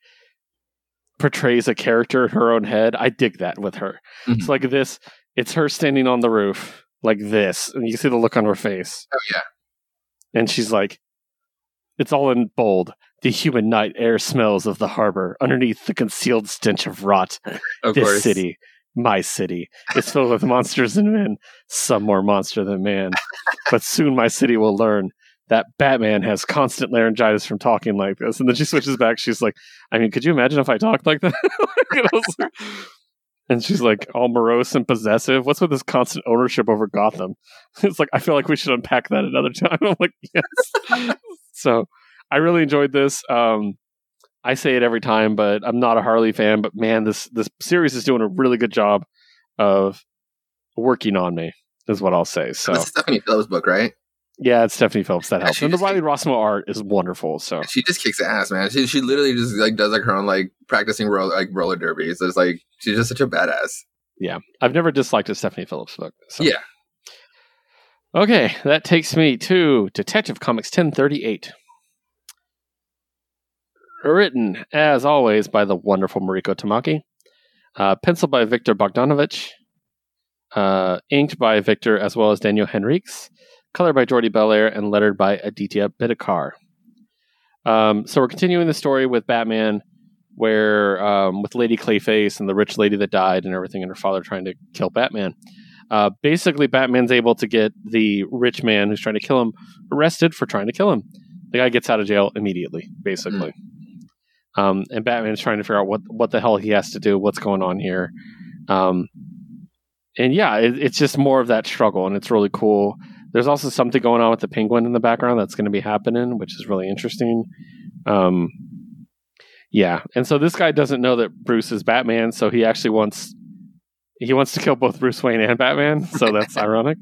portrays a character in her own head. I dig that with her. It's Mhm. like this. It's her standing on the roof like this, and you see the look on her face. Oh, yeah. And she's like, it's all in bold. The human night air smells of the harbor underneath the concealed stench of rot. Of this course. city, my city, is filled with monsters and men, some more monster than man. but soon my city will learn that Batman has constant laryngitis from talking like this. And then she switches back. She's like, I mean, could you imagine if I talked like that? I was like- and she's like all morose and possessive. What's with this constant ownership over Gotham? It's like, I feel like we should unpack that another time. I'm like, yes. so I really enjoyed this. Um, I say it every time, but I'm not a Harley fan. But man, this this series is doing a really good job of working on me. Is what I'll say. So That's Stephanie Phillips' book, right? yeah, it's Stephanie Phillips that Yeah, helps, and the Riley Rossmo art is wonderful. So She just kicks ass, man. She she literally just like does like her own like practicing roller like roller derby. So it's like she's just such a badass. yeah, I've never disliked a Stephanie Phillips book. So. Yeah. Okay, that takes me to Detective Comics 1038. Written, as always, by the wonderful Mariko Tamaki. Uh, penciled by Viktor Bogdanovic. Uh, inked by Victor as well as Daniel Henriques. Colored by Jordie Bellaire and lettered by Aditya Bidikar. Um, so we're continuing the story with Batman, where um, with Lady Clayface and the rich lady that died and everything, and her father trying to kill Batman. Uh, basically, Batman's able to get the rich man who's trying to kill him arrested for trying to kill him. The guy gets out of jail immediately, basically. Um, and Batman's trying to figure out what what the hell he has to do, what's going on here. Um, and yeah, it, it's just more of that struggle, and it's really cool. There's also something going on with the penguin in the background that's going to be happening, which is really interesting. Um, yeah, and so this guy doesn't know that Bruce is Batman, so he actually wants he wants to kill both Bruce Wayne and Batman. So that's ironic.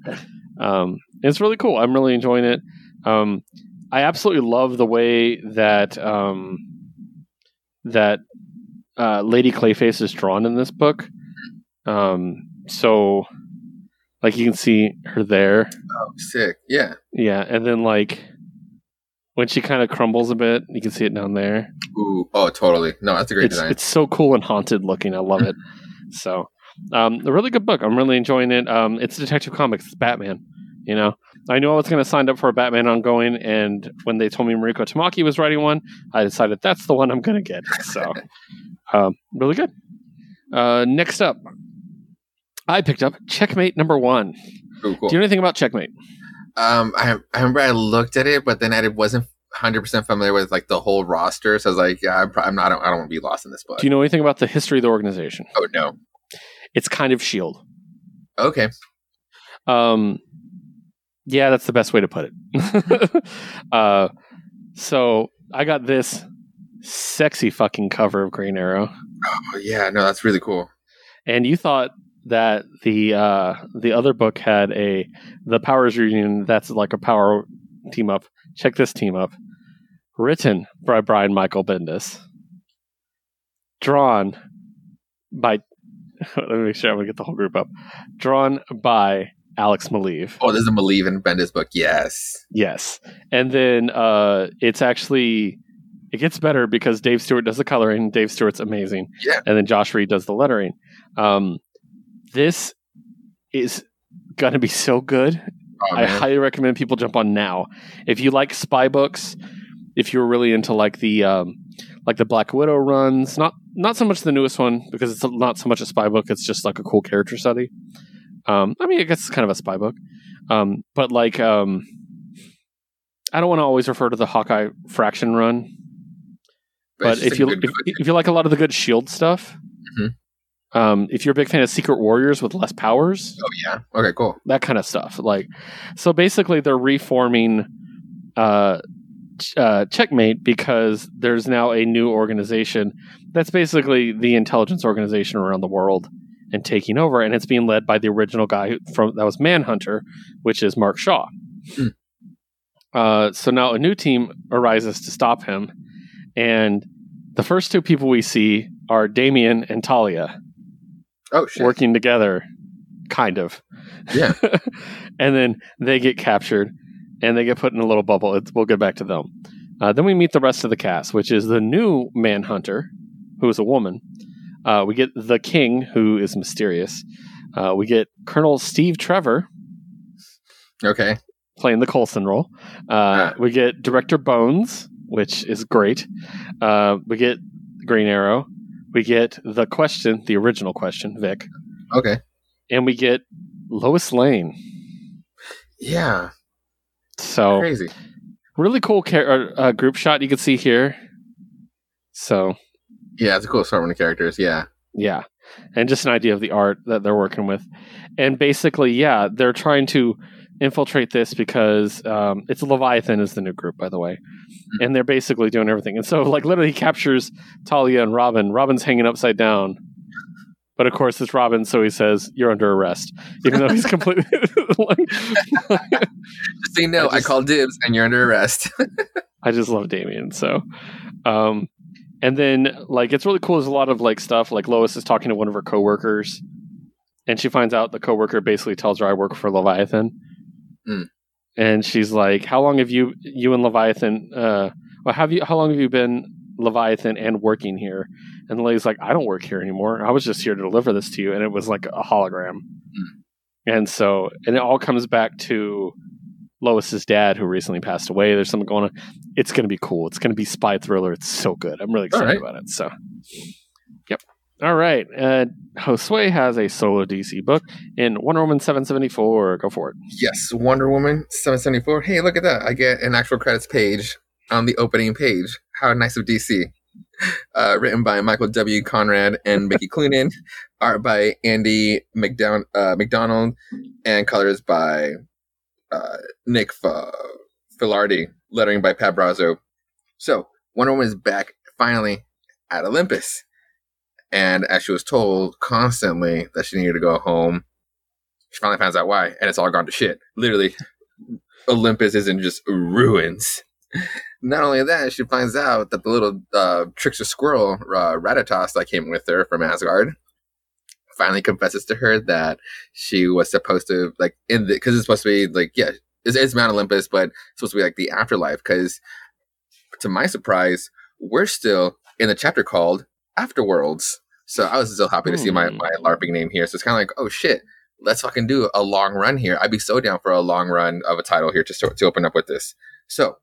Um, it's really cool. I'm really enjoying it. Um, I absolutely love the way that um, that uh, Lady Clayface is drawn in this book. Um, so, like you can see her there, Oh, sick. Yeah. yeah, and then like when she kind of crumbles a bit, you can see it down there. Ooh. Oh, totally. No, that's a great It's design. it's so cool and haunted looking. I love it. So, um, a really good book. I'm really enjoying it. Um, it's Detective Comics. It's Batman. You know, I knew I was going to sign up for a Batman ongoing, and when they told me Mariko Tamaki was writing one, I decided that's the one I'm going to get. So, um, really good. Uh, next up, I picked up Checkmate number one. Ooh, cool. Do you know anything about Checkmate? Um, I, I remember I looked at it, but then I wasn't hundred percent familiar with like the whole roster. So I was like, yeah, I'm, I'm not. I don't, I don't want to be lost in this book. Do you know anything about the history of the organization? oh no. It's kind of Shield. Okay. Um, yeah, that's the best way to put it. uh, so I got this sexy fucking cover of Green Arrow, Oh yeah. No, that's really cool. and you thought that the uh, the other book had a the Powers Reunion. That's like a power team up. Check this team up. Written by Brian Michael Bendis, drawn by. Let me make sure I'm gonna get the whole group up. Drawn by Alex Maleev. Oh, this is a Maleev and Bendis book. Yes. Yes. And then uh it's actually it gets better because Dave Stewart does the coloring. Dave Stewart's amazing. Yeah. And then Josh Reed does the lettering. Um this is gonna be so good. Oh, I highly recommend people jump on now. If you like spy books, if you're really into like the um like the Black Widow runs, not not so much the newest one because it's not so much a spy book, it's just like a cool character study. Um I mean I guess it's kind of a spy book. Um but like um I don't want to always refer to the Hawkeye fraction run, but just if you if, if you like a lot of the good shield stuff, Mhm. Um, if you're a big fan of Secret Warriors with less powers, oh yeah. Okay. Cool. that kind of stuff. Like, so basically, they're reforming uh, uh, Checkmate because there's now a new organization that's basically the intelligence organization around the world and taking over, and it's being led by the original guy from that was Manhunter, which is Mark Shaw. Hmm. Uh, so now a new team arises to stop him, and the first two people we see are Damien and Talia Oh shit. working together, kind of. Yeah. and then they get captured and they get put in a little bubble. It's, we'll get back to them. Uh, then we meet the rest of the cast, which is the new Manhunter, who is a woman. Uh, we get the King, who is mysterious. Uh, we get Colonel Steve Trevor Okay. playing the Coulson role. Uh, we get Director Bones, which is great. Uh, we get Green Arrow. We get the Question, the original Question, Vic, Okay. and we get Lois Lane. Yeah. So Crazy. really cool char- uh, group shot you can see here. So Yeah, it's a cool assortment of characters. Yeah. yeah, and just an idea of the art that they're working with, and basically, yeah, they're trying to infiltrate this because um, it's Leviathan is the new group, by the way, and they're basically doing everything. And so, like, literally, he captures Talia and Robin. Robin's hanging upside down. But of course, it's Robin, so he says, "You're under arrest," even though he's completely. like, Just you know, I I, call dibs and you're under arrest. I just love Damian. So, um, and then like it's really cool. There's a lot of like stuff. Like Lois is talking to one of her coworkers, and she finds out the coworker basically tells her I work for Leviathan, Hmm. and she's like, "How long have you you and Leviathan? Uh, well, have you? How long have you been Leviathan and working here?" And the lady's like, "I don't work here anymore. I was just here to deliver this to you." And it was like a hologram, and so and it all comes back to. Lois's dad, who recently passed away. There's something going on it's going to be cool. It's going to be spy thriller. It's so good. I'm really excited right. about it. So All right. Uh, Josue has a solo DC book in Wonder Woman 774. Go for it. Yes, Wonder Woman 774. Hey, look at that. I get an actual credits page on the opening page. How nice of DC. Uh, written by Michael W. Conrad and Mickey Cloonan. Art by Andy McDown- uh, MacDonald. And colors by uh, Nick F- Filardi. Lettering by Pat Brosseau. So, Wonder Woman is back finally at Olympus. And as she was told constantly that she needed to go home, she finally finds out why, and it's all gone to shit. Literally, Olympus is in just ruins. Not only that, she finds out that the little uh, trickster squirrel, uh, that came with her from Asgard, finally confesses to her that she was supposed to, like, in the, because it's supposed to be, like, yeah, it's, it's Mount Olympus, but it's supposed to be, like, the afterlife, because to my surprise, we're still in the chapter called Afterworlds. So I was still happy to see my, Hmm. my LARPing name here. So it's kind of like, oh shit, let's fucking do a long run here. I'd be so down for a long run of a title here to start, to open up with this. So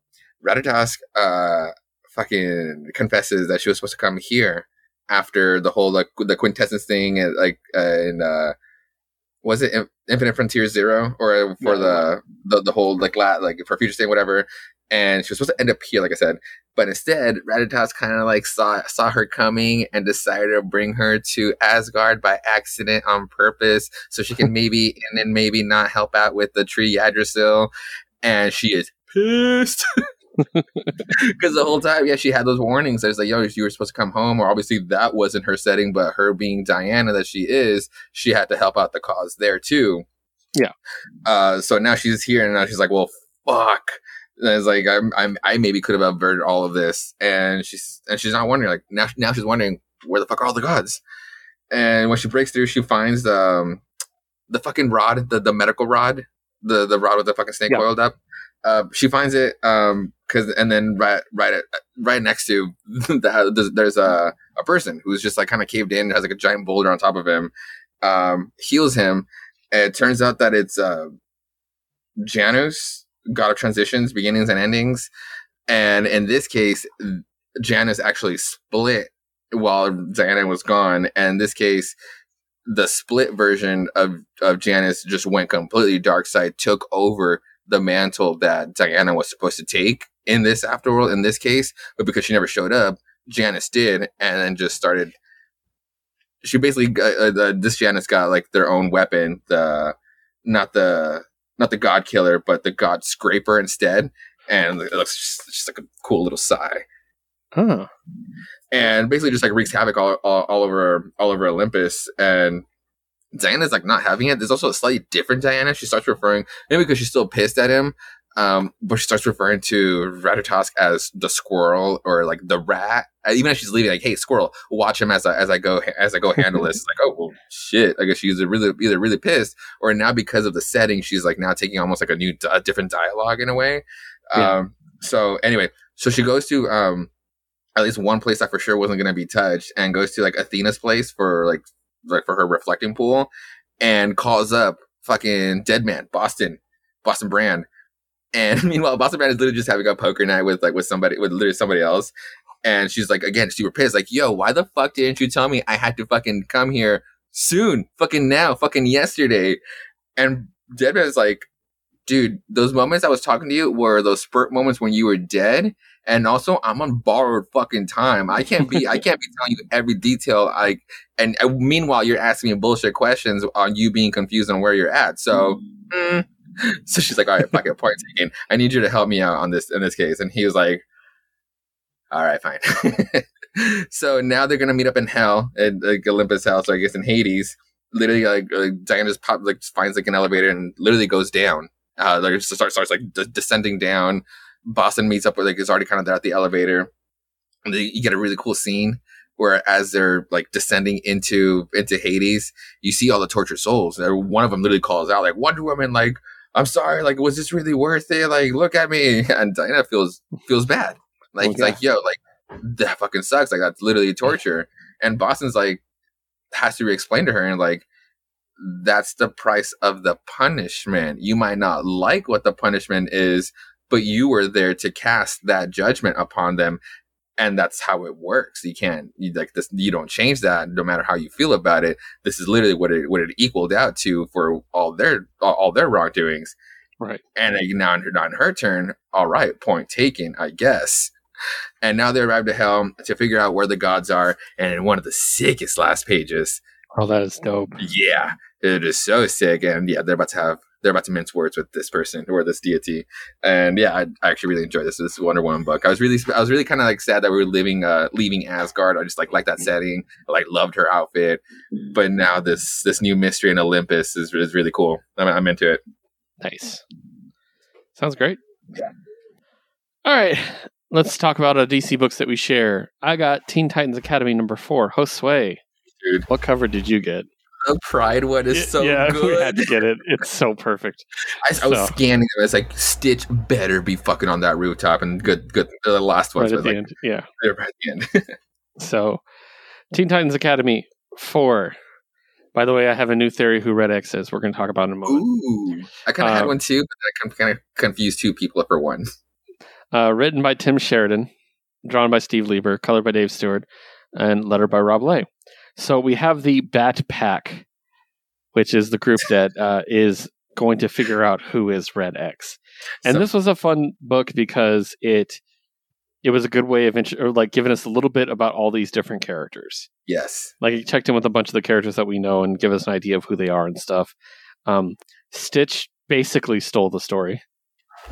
Ratatosk uh fucking confesses that she was supposed to come here after the whole like the quintessence thing and like uh, in uh was it Infinite Frontier Zero or for the, the the whole like la- like for future state whatever? And she was supposed to end up here like I said but instead Ratatosk kind of like saw saw her coming and decided to bring her to Asgard by accident on purpose so she can maybe and then maybe not help out with the tree Yggdrasil and she is pissed because the whole time yeah she had those warnings I was like yo you were supposed to come home or obviously that wasn't her setting but her being Diana that she is she had to help out the cause there too Yeah. uh so now she's here and now she's like well fuck and it's like I'm, I'm I maybe could have averted all of this and she's and she's not wondering like now now she's wondering where the fuck are all the gods and when she breaks through she finds the um, the fucking rod the, the medical rod the the rod with the fucking snake Yeah. coiled up uh, she finds it um because and then right right right next to there's, there's a a person who's just like kind of caved in has like a giant boulder on top of him um heals him. And it turns out that it's uh Janus god of transitions beginnings and endings. And in this case Janus actually split while Diana was gone. And in this case the split version of of Janus just went completely dark side took over the mantle that Diana was supposed to take in this afterworld in this case, but because she never showed up, Janus did, and then just started. She basically uh, uh, the, this Janus got like their own weapon, the not the not the God Killer, but the God Scraper instead, and it looks just, just like a cool little sigh Huh. and basically just like wreaks havoc all, all, all over all over Olympus. And Diana's like not having it. There's also a slightly different Diana. She starts referring maybe because she's still pissed at him, um, but she starts referring to Ratatosk as the squirrel or like the rat. Even as she's leaving, like, "Hey, squirrel, watch him as I as I go as I go handle this." It's like, oh well, shit. I guess she's really either really pissed or now because of the setting, she's like now taking almost like a new a different dialogue in a way. Yeah. Um, so anyway, so she goes to um at least one place that for sure wasn't going to be touched and goes to like Athena's place for like like for her reflecting pool and calls up fucking dead man Boston Boston Brand. And meanwhile Boston Brand is literally just having a poker night with like with somebody with literally somebody else. And she's like again super pissed like yo why the fuck didn't you tell me I had to fucking come here soon fucking now fucking yesterday? And dead man is like dude those moments I was talking to you were those spurt moments when you were dead and also I'm on borrowed fucking time. I can't be I can't be telling you every detail. I and uh, meanwhile you're asking me bullshit questions on you being confused on where you're at. So mm. so she's like, all right, fuck it, point taken. I need you to help me out on this in this case. And he was like, all right, fine. so now they're gonna meet up in hell at like Olympus house, or I guess in Hades. Literally, like uh, Diana just pop like finds like an elevator and literally goes down. Uh, like starts starts like de- descending down. Boston meets up with like is already kind of there at the elevator, and they, you get a really cool scene where as they're like descending into into Hades, you see all the tortured souls. And one of them literally calls out like Wonder Woman, like I'm sorry, like was this really worth it? Like look at me, and Diana feels feels bad. Like Oh, yeah. like yo, like that fucking sucks. Like that's literally torture. And Boston's like has to re-explain to her and like that's the price of the punishment. You might not like what the punishment is, but you were there to cast that judgment upon them. and that's how it works. You can't you, like this. You don't change that, no matter how you feel about it. This is literally what it what it equaled out to for all their all, their wrongdoings. Right. And now on her, on her turn, all right, point taken, I guess. And now they arrived at Hell to figure out where the gods are. And in one of the sickest last pages, Oh, that is dope. yeah, it is so sick. And yeah, they're about to have they're about to mince words with this person or this deity. And yeah, I, I actually really enjoyed this. This Wonder Woman book. I was really I was really kind of like sad that we were living uh leaving Asgard. I just like like that setting. I like loved her outfit. But now this this new mystery in Olympus is is really cool. I'm, I'm into it. Nice. Sounds great. Yeah. All right. Let's talk about uh, DC books that we share. I got Teen Titans Academy number four, Josue. Dude. What cover did you get? The Pride one is so yeah, good. we had to get it. It's so perfect. I, I was scanning them. I was like, Stitch better be fucking on that rooftop. And good, good. The last one Right at the like, end. Yeah. they're right at the end. So, Teen Titans Academy four. By the way, I have a new theory who Red X is. We're going to talk about in a moment. Ooh, I kind of had Uh, one too, but I kind of confused two people for one. Uh, written by Tim Sheridan, drawn by Steve Lieber, colored by Dave Stewart, and lettered by Rob Leigh. So we have the Bat Pack, which is the group that uh, is going to figure out who is Red X. And So- this was a fun book because it it was a good way of int- or like giving us a little bit about all these different characters. Yes, Like it checked in with a bunch of the characters that we know and give us an idea of who they are and stuff. Um, Stitch basically stole the story.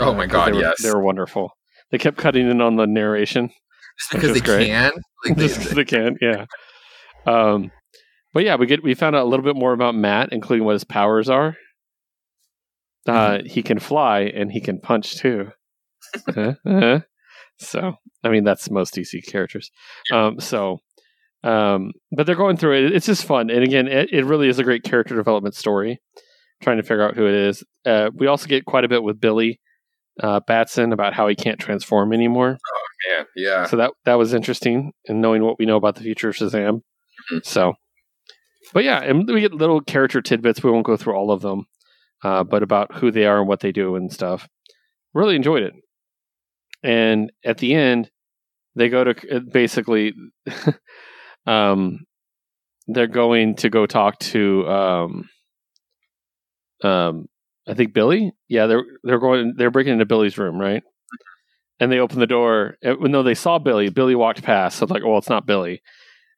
Oh my god, they were, yes. they were wonderful. They kept cutting in on the narration Just because they great. can. Like they, they can, yeah. Um, but yeah, we get we found out a little bit more about Matt, including what his powers are. Uh, Mm-hmm. He can fly and he can punch too. Uh-huh, uh-huh. So, I mean, that's most DC characters. Um, so, um, but they're going through it. It's just fun, and again, it, it really is a great character development story. Trying to figure out who it is. Uh, we also get quite a bit with Billy uh, Batson about how he can't transform anymore. yeah, yeah. So that that was interesting, and knowing what we know about the future of Shazam. So, but yeah, and we get little character tidbits. We won't go through all of them, uh, but about who they are and what they do and stuff. Really enjoyed it. And at the end, they go to uh, basically, um, they're going to go talk to, um, um, I think Billy. Yeah, they're they're going. They're breaking into Billy's room, right? and they open the door. When though they saw Billy, Billy walked past. So like, well, it's not Billy.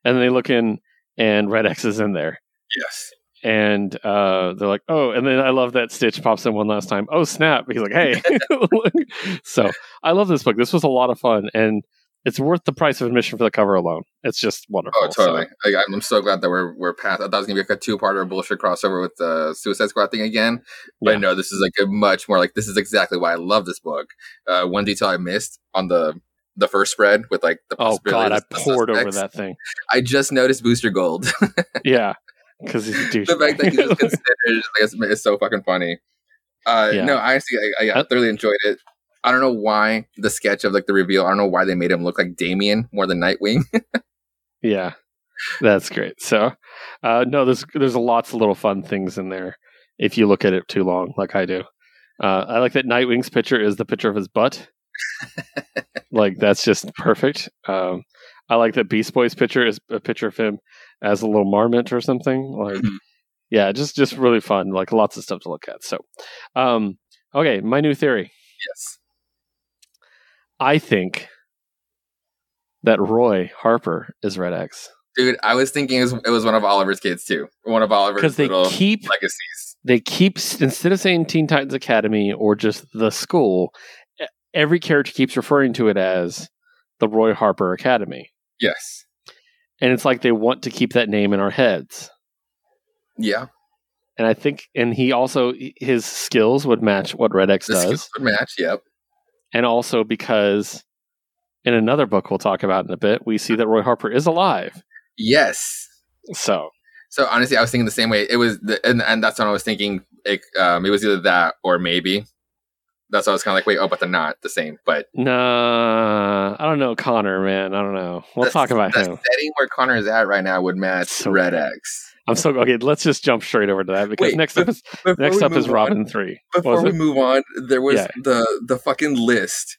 And they look in, and Red X is in there. yes. And uh, they're like, oh. And then I love that Stitch pops in one last time. Oh snap! He's like, hey. so I love this book. This was a lot of fun, and it's worth the price of admission for the cover alone. It's just wonderful. Oh, totally. So, Like, I'm so glad that we're we're past. I thought it was gonna be like a two parter bullshit crossover with the Suicide Squad thing again, but Yeah. no, this is like a much more like this is exactly why I love this book. Uh, one detail I missed on the the first spread with like the oh god, I poured over that thing. I just noticed Booster Gold. Yeah, because he's a douche. the fact that just considered is, like, it's so fucking funny. Uh, Yeah. No, honestly, I, I, I thoroughly enjoyed it. I don't know why the sketch of like the reveal. I don't know why they made him look like Damian more than Nightwing. Yeah, that's great. So, uh, no, there's there's lots of little fun things in there if you look at it too long, like I do. Uh, I like that Nightwing's picture is the picture of his butt. Like that's just perfect. Um, I like that Beast Boy's picture is a picture of him as a little marmot or something. Like, Mhm. yeah, just just really fun. Like lots of stuff to look at. So, um, okay, my new theory. yes. I think that Roy Harper is Red X. Dude, I was thinking it was, it was one of Oliver's kids too. One of Oliver's because they little keep legacies. they keep instead of saying Teen Titans Academy or just the school, every character keeps referring to it as the Roy Harper Academy, Yes. and it's like they want to keep that name in our heads. Yeah. And I think, and he also his skills would match what Red X The does, skills would match. Yep. and also because in another book we'll talk about in a bit, we see that Roy Harper is alive. Yes. So So honestly, I was thinking the same way. It was, the, and and that's when I was thinking. It, um, it was either that or maybe. That's why I was kind of like, wait, oh, but they're not the same. But nah, I don't know Connor, man. I don't know. We'll the- talk about the him. setting where Connor is at right now would match So Red good. X. I'm so okay. Let's just jump straight over to that because Wait, next up is next up is move on- Robin three. Before we it? move on, there was Yeah. the the fucking list,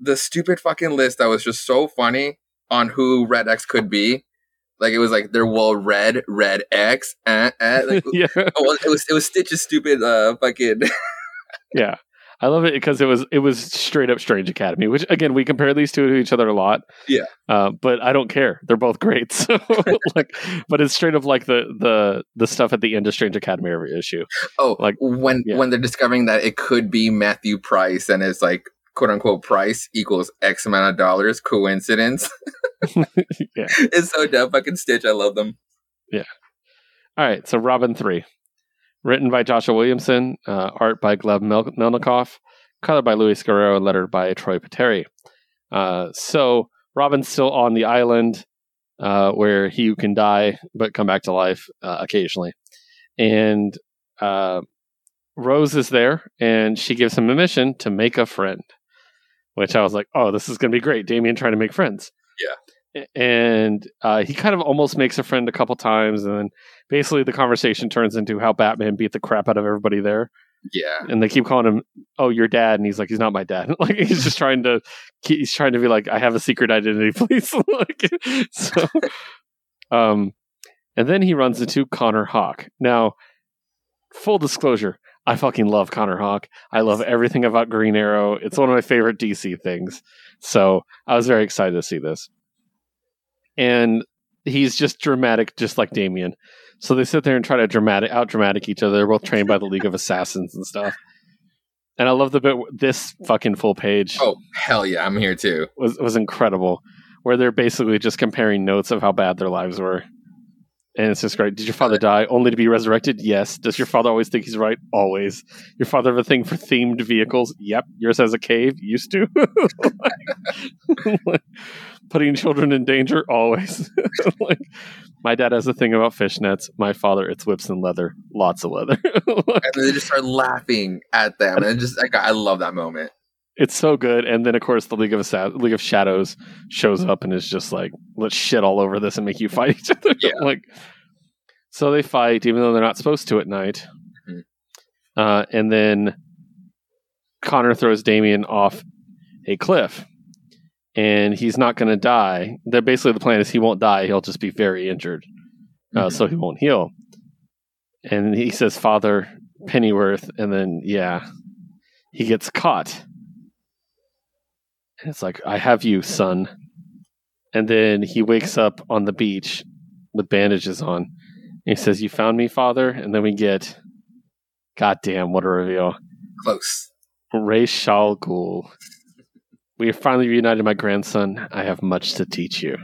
the stupid fucking list that was just so funny. on who Red X could be. Like it was like they're well red, red X, eh, eh. Like, yeah, oh, it was it was Stitch's stupid uh fucking yeah. I love it because it was it was straight up Strange Academy, which again we compare these two to each other a lot. Yeah. uh, but I don't care; they're both great. So like, but it's straight up like the the the stuff at the end of Strange Academy every issue. oh Like, when yeah. when they're discovering that it could be Matthew Price and it's like quote unquote price equals X amount of dollars. Coincidence? yeah. it's so dumb. Fucking Stitch. I love them. Yeah. All right, so Robin three, written by Joshua Williamson, uh, art by Gleb Mel- Melnikov, color by Luis Guerrero, and lettered by Troy Peteri. Uh, so Robin's still on the island uh, where he can die but come back to life uh, occasionally, and uh, Rose is there, and she gives him a mission to make a friend. Which I was like, oh, this is going to be great. Damian trying to make friends. Yeah. And uh, he kind of almost makes a friend a couple times, and then basically the conversation turns into how Batman beat the crap out of everybody there, Yeah. and they keep calling him, "Oh, your dad," and he's like, "He's not my dad." like he's just trying to, he's trying to be like, "I have a secret identity, please." like, so, um, and then he runs into Connor Hawke. Now, full disclosure, I fucking love Connor Hawke. I love everything about Green Arrow. It's one of my favorite DC things. So I was very excited to see this. And he's just dramatic, just like Damian. So they sit there and try to dramatic out dramatic each other. They're both trained by the League of Assassins and stuff. And I love the bit this fucking full page Oh hell yeah! I'm here too. was was incredible, where they're basically just comparing notes of how bad their lives were. And it's just great. Did your father die only to be resurrected? Yes. Does your father always think he's right? Always. Your father have a thing for themed vehicles? Yep. Yours has a cave? Used to. Like, putting children in danger? Always. like, my dad has a thing about fishnets. My father, it's whips and leather. Lots of leather. Like, And then they just start laughing at them, and just like I love that moment. it's so good. And then, of course, the League of Assa- League of Shadows shows up and is just like, let's shit all over this and make you fight each other. Yeah. like, so they fight, even though they're not supposed to at night. Mhm. Uh, and then Connor throws Damian off a cliff, and he's not going to die. They're basically the plan is he won't die; he'll just be very injured, uh, Mhm. so he won't heal. And he says, "Father Pennyworth," and then yeah, he gets caught. And it's like, I have you, son. And then he wakes up on the beach with bandages on. And he says, You found me, father? And then we get, God damn, what a reveal. Close. Ray Ghul. We have finally reunited my grandson. I have much to teach you.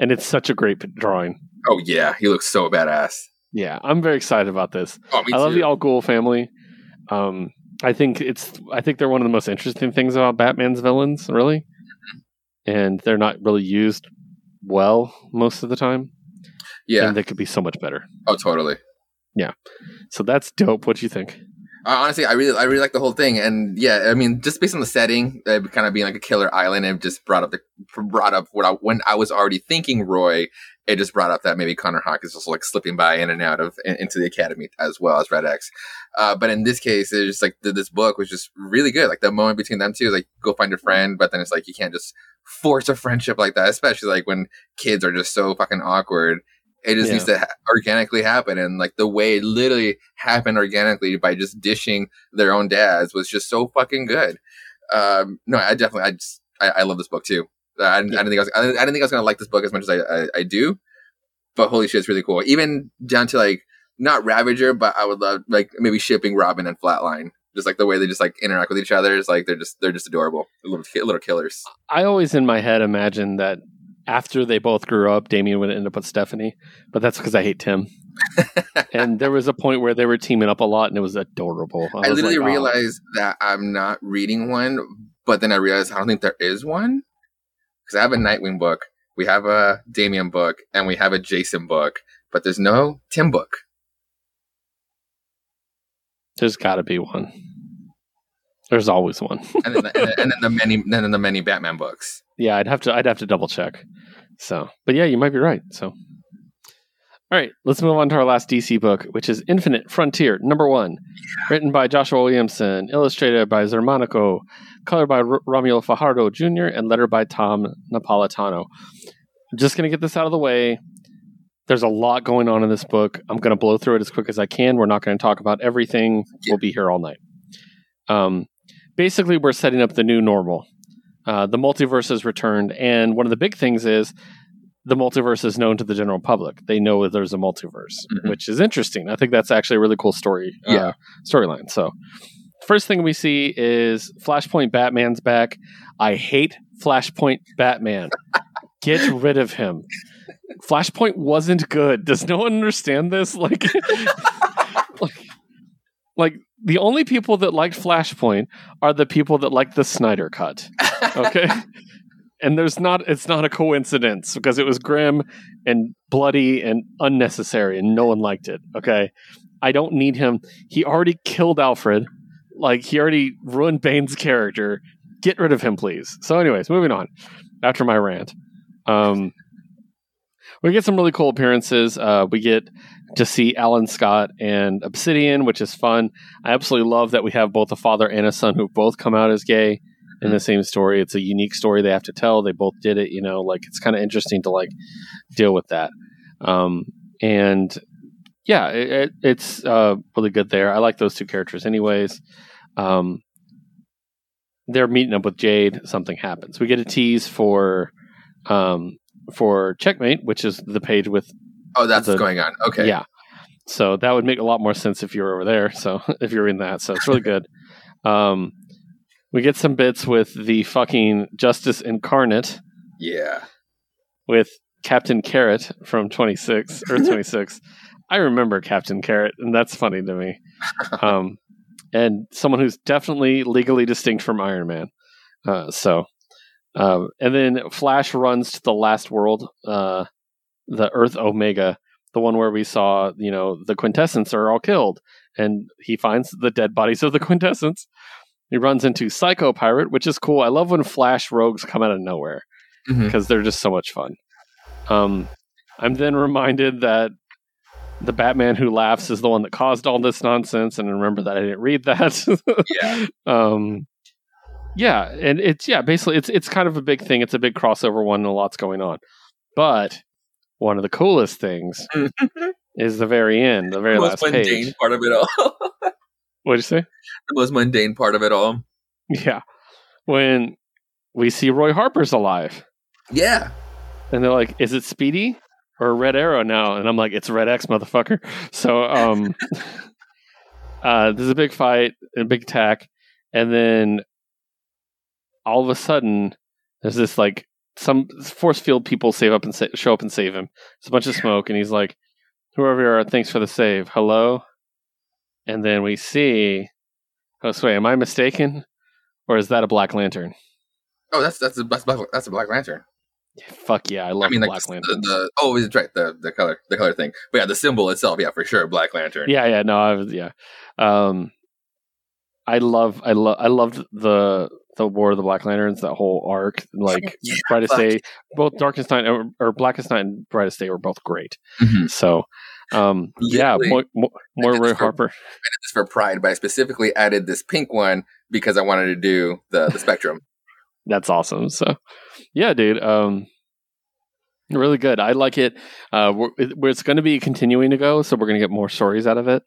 And it's such a great drawing. Oh yeah, he looks so badass. Yeah, I'm very excited about this. Oh, I love the Al Ghul family. Um, I think it's I think they're one of the most interesting things about Batman's villains, really. And they're not really used well most of the time. yeah. And they could be so much better. oh, totally. Yeah. So that's dope. What do you think? Uh, honestly, I really, I really like the whole thing, and yeah, I mean, just based on the setting, uh, kind of being like a killer island, it just brought up the brought up what I when I was already thinking Roy. It just brought up that maybe Connor Hawke is just like slipping by in and out of in, into the academy as well as Red X. Uh, but in this case, it's just like th- this book was just really good. Like the moment between them two is like go find a friend, but then it's like you can't just force a friendship like that, especially like when kids are just so fucking awkward. It just Yeah. needs to ha- organically happen, and like the way it literally happened organically by just dishing their own dads was just so fucking good. Um, no, I definitely, I just, I, I love this book too. Uh, I, didn't, I didn't think I was, I didn't, I didn't think I was gonna like this book as much as I, I, I do. But holy shit, it's really cool. Even down to like not Ravager, but I would love like maybe shipping Robin and Flatline. Just like the way they just like interact with each other is like they're just they're just adorable, They're little little killers. I always in my head imagine that after they both grew up, Damian would end up with Stephanie, but that's because I hate Tim. and there was a point where they were teaming up a lot, and it was adorable. I, was literally like, oh. realized that I'm not reading one, but then I realized I don't think there is one because I have a Nightwing book, we have a Damian book, and we have a Jason book, but there's no Tim book. There's got to be one. There's always one. And then, the, and then the many, and then the many Batman books. Yeah, I'd have to. I'd have to double check. So, but yeah, you might be right. So, all right, let's move on to our last DC book, which is Infinite Frontier number one, written by Joshua Williamson, illustrated by Xermanico, colored by R- Romulo Fajardo Jr., and lettered by Tom Napolitano. I'm just going to get this out of the way. There's a lot going on in this book. I'm going to blow through it as quick as I can. We're not going to talk about everything. We'll be here all night. Um, basically, we're setting up the new normal. Uh, the multiverse has returned, and one of the big things is the multiverse is known to the general public. They know that there's a multiverse, Mhm. which is interesting. I think that's actually a really cool story. uh, Yeah. storyline. So, first thing we see is Flashpoint Batman's back. I hate Flashpoint Batman. Get rid of him. Flashpoint wasn't good. Does no one understand this? Like, like, like the only people that liked Flashpoint are the people that like the Snyder cut. Okay. and there's not it's not a coincidence because it was grim and bloody and unnecessary and no one liked it. Okay. I don't need him. He already killed Alfred. Like he already ruined Bane's character. Get rid of him, please. So, anyways, moving on. After my rant, um, we get some really cool appearances. Uh, we get to see Alan Scott and Obsidian, which is fun. I absolutely love that we have both a father and a son who both come out as gay in the same story. It's a unique story they have to tell. They both did it, you know, like it's kind of interesting to like deal with that. Um, and yeah, it, it, it's uh, really good there. I like those two characters, anyways. Um, they're meeting up with Jade. Something happens. We get a tease for um, for Checkmate, which is the page with Oh, that's what's going on. Okay. yeah. So that would make a lot more sense if you were over there. So if you're in that, so it's really good. Um, we get some bits with the fucking Justice Incarnate Yeah. with Captain Carrot from 26 or 26. I remember Captain Carrot, and that's funny to me. Um, and someone who's definitely legally distinct from Iron Man. Uh, so, um, and then Flash runs to the last world, uh, the Earth Omega, the one where we saw, you know, the quintessence are all killed, and he finds the dead bodies of the quintessence. He runs into Psycho Pirate, which is cool. I love when Flash rogues come out of nowhere because they're just so much fun. Um, I'm then reminded that the Batman who laughs is the one that caused all this nonsense, and I remember that I didn't read that. Yeah. um, yeah, and it's yeah, basically it's it's kind of a big thing. It's a big crossover one, and a lot's going on. But one of the coolest things is the very end, the very the last mundane page. part of it all. What'd you say? the most mundane part of it all. Yeah, when we see Roy Harper's alive. Yeah. and they're like, "Is it Speedy or Red Arrow now?" And I'm like, "It's Red X, motherfucker." So, um, uh, there's a big fight, a big attack, and then all of a sudden, there's this like some force field people save up and sa- show up and save him. It's a bunch of smoke, and he's like, "Whoever you are, thanks for the save. Hello." And then we see, oh, wait, am I mistaken, or is that a Black Lantern? Oh, that's that's a that's, Black- that's a Black Lantern. Fuck yeah, I love I mean, like Black the, Lantern. the oh, it's right the the color the color thing. But yeah, the symbol itself, yeah, for sure, Black Lantern. Yeah, yeah, no, I was yeah. Um I love I love I loved the the War of the Black Lanterns, that whole arc. Like Yeah, Brightest fuck. Day, both Darkest Night or, or Blackest Night and Brightest Day were both great. Mhm. So um yeah, Literally, more, more, more did Roy this for- Harper. It's for Pride, but I specifically added this pink one because I wanted to do the the spectrum. That's awesome. So yeah, dude. Um really good. I like it. Uh we're, it- it's going to be continuing to go, so we're going to get more stories out of it.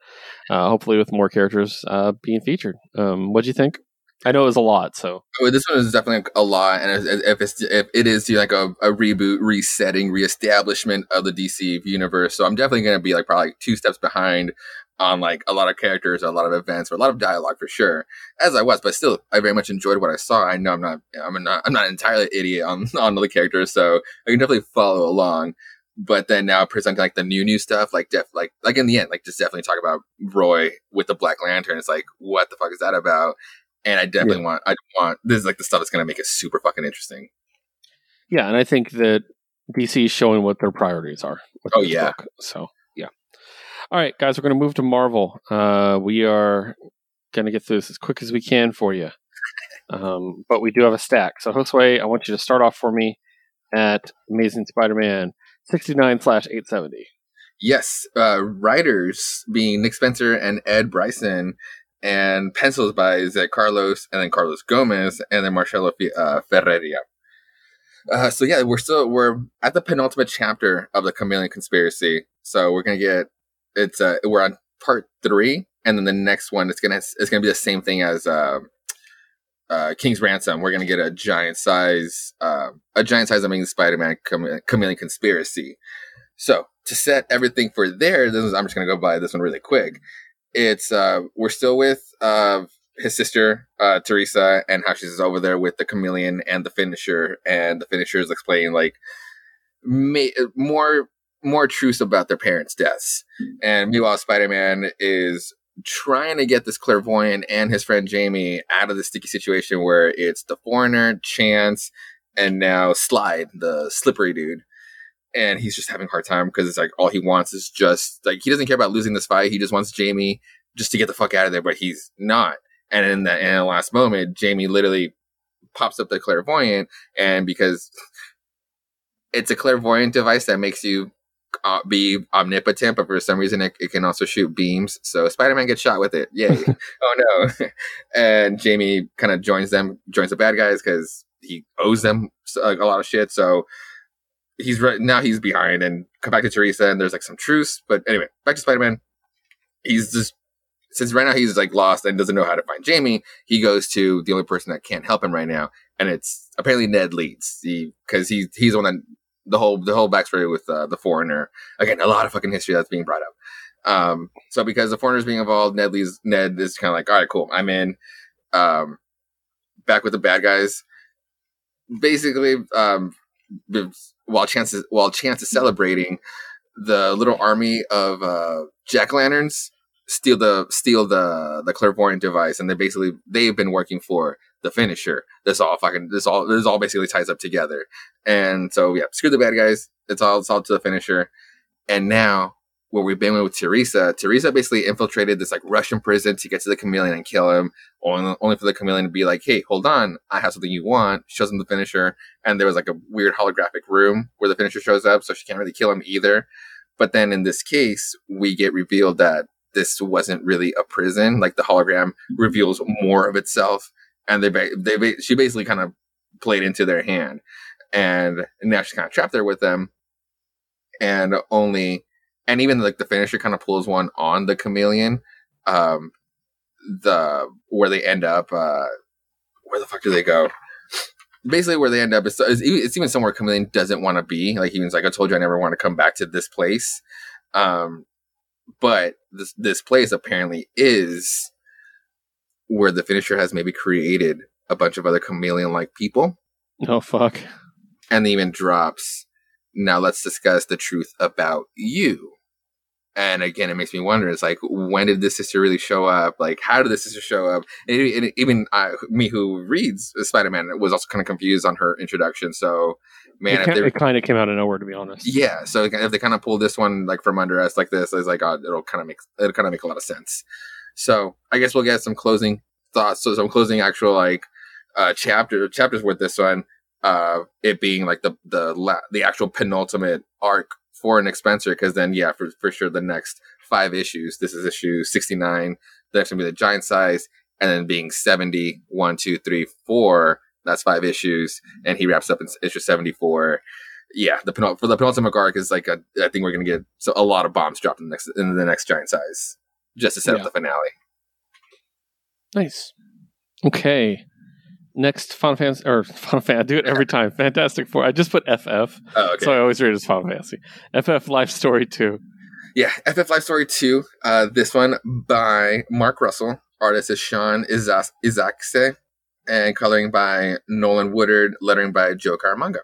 Uh hopefully with more characters uh being featured. Um what do you think? I know it was a lot, so Oh, this one is definitely a lot, and if- it's if it is like a, a reboot, resetting, reestablishment of the DC universe, so I'm definitely going to be like probably two steps behind on like a lot of characters, a lot of events, or a lot of dialogue for sure. As I was, but still, I very much enjoyed what I saw. I know I'm not, I'm not, I'm not entirely idiot on on the characters, so I can definitely follow along. But then now presenting like the new new stuff, like def like like in the end, like just definitely talk about Roy with the Black Lantern. It's like what the fuck is that about? And I definitely want I want this is like the stuff that's gonna make it super fucking interesting. Yeah, and I think that DC is showing what their priorities are. with Oh, yeah. book. So yeah. All right, guys, we're going to move to Marvel. Uh, we are going to get through this as quick as we can for you, um, but we do have a stack. So Josue, I want you to start off for me at Amazing Spider-Man sixty nine slash eight seventy. Yes, uh, writers being Nick Spencer and Ed Brisson, and pencils by Zed Carlos and then Carlos Gomez and then Marcelo uh, Ferreira. Uh, so yeah, we're still we're at the penultimate chapter of the Chameleon conspiracy. So we're gonna get it's uh we're on part three, and then the next one it's gonna it's gonna be the same thing as uh, uh King's Ransom. We're gonna get a giant size uh a giant size Amazing Spider-Man Chame- Chameleon conspiracy. So to set everything for there, this is, I'm just gonna go by this one really quick. It's uh we're still with uh his sister uh Teresa and how she's over there with the chameleon and the finisher and the finisher is explaining like more more truths about their parents' deaths. And meanwhile Spider-Man is trying to get this clairvoyant and his friend Jamie out of the sticky situation where it's the foreigner, Chance, and now Slide, the slippery dude. And he's just having a hard time because it's like all he wants is just like he doesn't care about losing this fight. He just wants Jamie just to get the fuck out of there, but he's not. And in the, in the last moment, Jamie literally pops up the clairvoyant, and because it's a clairvoyant device that makes you uh, be omnipotent, but for some reason it, it can also shoot beams. So Spider Man gets shot with it. Yay! oh no! and Jamie kind of joins them, joins the bad guys because he owes them a lot of shit. So he's right now he's behind and come back to Teresa and there's like some truce. But anyway, back to Spider Man. He's just since right now he's like lost and doesn't know how to find Jamie, he goes to the only person that can't help him right now, and it's apparently Ned Leeds. Because he he's the one that the whole the whole backstory with uh, the foreigner. Again, a lot of fucking history that's being brought up. Um, so because the foreigner's being involved, Ned Leeds Ned is kind of like, all right, cool, I'm in. Um, back with the bad guys. Basically, um, while Chance is, while Chance is celebrating, the little army of uh, jack lanterns steal the steal the the clairvoyant device, and they basically they've been working for the finisher. This all fucking this all this all basically ties up together. And so yeah, screw the bad guys. It's all it's all to the finisher. And now where we've been with Teresa, Teresa basically infiltrated this like Russian prison to get to the chameleon and kill him, only, for the chameleon to be like, "Hey, hold on, I have something you want." Shows him the finisher, and there was like a weird holographic room where the finisher shows up, so she can't really kill him either. But then in this case, we get revealed that this wasn't really a prison. Like the hologram reveals more of itself, and they they she basically kind of played into their hand, and now she's kind of trapped there with them, and only and even like the finisher kind of pulls one on the chameleon, um, the where they end up, uh, where the fuck do they go? Basically, where they end up is it's even somewhere chameleon doesn't want to be. Like even like I told you, I never want to come back to this place. Um, but this this place apparently is where the finisher has maybe created a bunch of other chameleon like people. Oh fuck. And even drops. Now let's discuss the truth about you. And again, it makes me wonder. It's like, when did this sister really show up? Like, how did this sister show up? And, even uh, me, who reads Spider Man, was also kind of confused on her introduction. So, man, it, it kind of came out of nowhere, to be honest. Yeah. So if they kind of pull this one like from under us like this, it's like, oh, it'll kind of make it'll kind of make a lot of sense. So I guess we'll get some closing thoughts. So some closing actual like uh chapter chapters with this one. Uh, it being like the the la- the actual penultimate arc for an Spencer because then yeah for for sure the next five issues this is issue 69 the next one be the giant size and then being 70 1 2 3 4 that's five issues and he wraps up in issue 74 yeah the penult- for the penultimate arc is like a, I think we're gonna get so a lot of bombs dropped in the next in the next giant size just to set Yeah. up the finale Nice. Okay. Next Final Fantasy or Final Fantasy. I do it every time. Fantastic Four. I just put FF, oh okay so I always read it as Final Fantasy. FF Life Story Two. Yeah, FF Life Story 2. Uh, this one by Mark Russell. Artist is Sean Izas- Izaakse. And coloring by Nolan Woodard. Lettering by Joe Caramagna.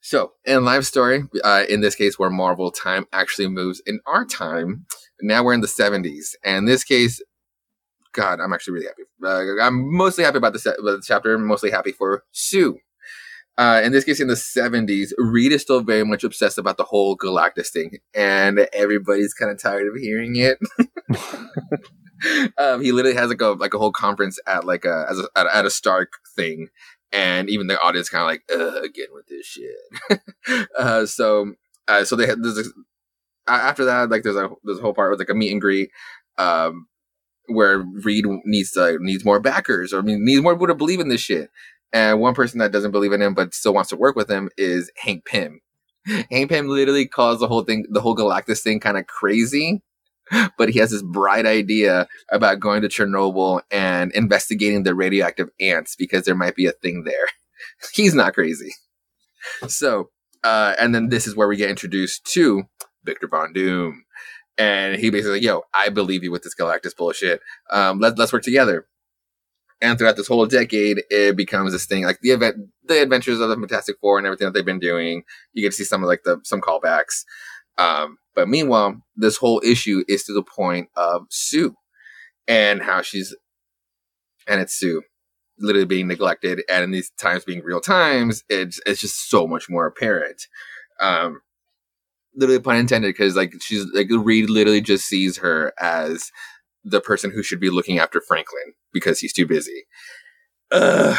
So, in Life Story, uh, in this case, where Marvel time actually moves in our time, now we're in the 70s. And in this case, God, I'm actually really happy. Uh, I'm mostly happy about the, se- about the chapter. Mostly happy for Sue. Uh, in this case, in the 70s, Reed is still very much obsessed about the whole Galactus thing, and everybody's kind of tired of hearing it. um, he literally has like a like a whole conference at like a a, at, a- at a Stark thing, and even the audience kind of like, Ugh, again with this shit. uh, so, uh, so they had a- after that, like there's a there's a whole part with like a meet and greet. Um, where Reed needs to needs more backers or needs more people to believe in this shit. And one person that doesn't believe in him but still wants to work with him is Hank Pym. Hank Pym literally calls the whole thing, the whole Galactus thing, kind of crazy. But he has this bright idea about going to Chernobyl and investigating the radioactive ants because there might be a thing there. He's not crazy. So, uh, and then this is where we get introduced to Victor Von Doom. And he basically, like, yo, I believe you with this Galactus bullshit. Um, let, let's work together. And throughout this whole decade, it becomes this thing like the event, the adventures of the Fantastic Four and everything that they've been doing. You get to see some of like the some callbacks. Um, but meanwhile, this whole issue is to the point of Sue and how she's, and it's Sue literally being neglected, and in these times being real times, it's it's just so much more apparent. Um, literally pun intended, because like she's like Reed literally just sees her as the person who should be looking after Franklin because he's too busy. Ugh.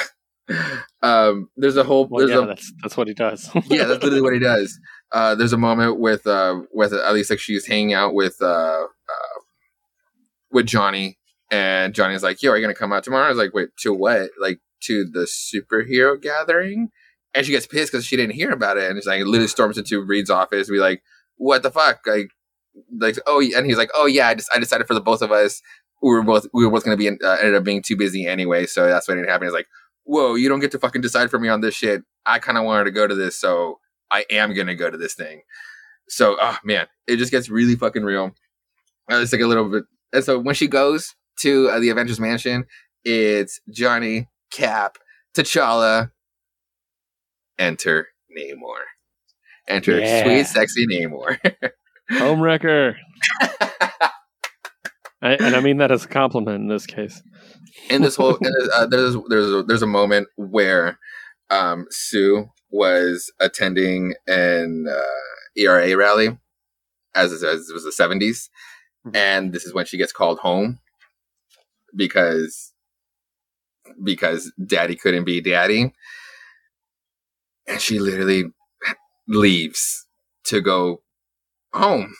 Um, there's a whole Well, there's yeah, a that's that's what he does. yeah, that's literally what he does. Uh, there's a moment with uh, with at least like she's hanging out with uh, uh, with Johnny, and Johnny's like, "Yo, are you gonna come out tomorrow?" I was like, "Wait, to what? Like to the superhero gathering?" And she gets pissed because she didn't hear about it, and it's like literally storms into Reed's office, and be like, "What the fuck?" Like, like oh, and he's like, "Oh yeah, I just I decided for the both of us." We were both we were both gonna be uh, ended up being too busy anyway, so that's what didn't happen." It's like, whoa, you don't get to fucking decide for me on this shit. I kind of wanted to go to this, so I am gonna go to this thing. So, oh man, it just gets really fucking real. Uh, It's like a little bit. And so when she goes to uh, the Avengers Mansion, it's Johnny, Cap, T'Challa. Enter Namor. Enter Yeah. sweet, sexy Namor. Homewrecker. I, and I mean that as a compliment in this case. in this whole in this, uh, there's there's a, there's a moment where um, Sue was attending an uh, ERA rally as, as it was the 70s and this is when she gets called home because because daddy couldn't be daddy and she literally leaves to go home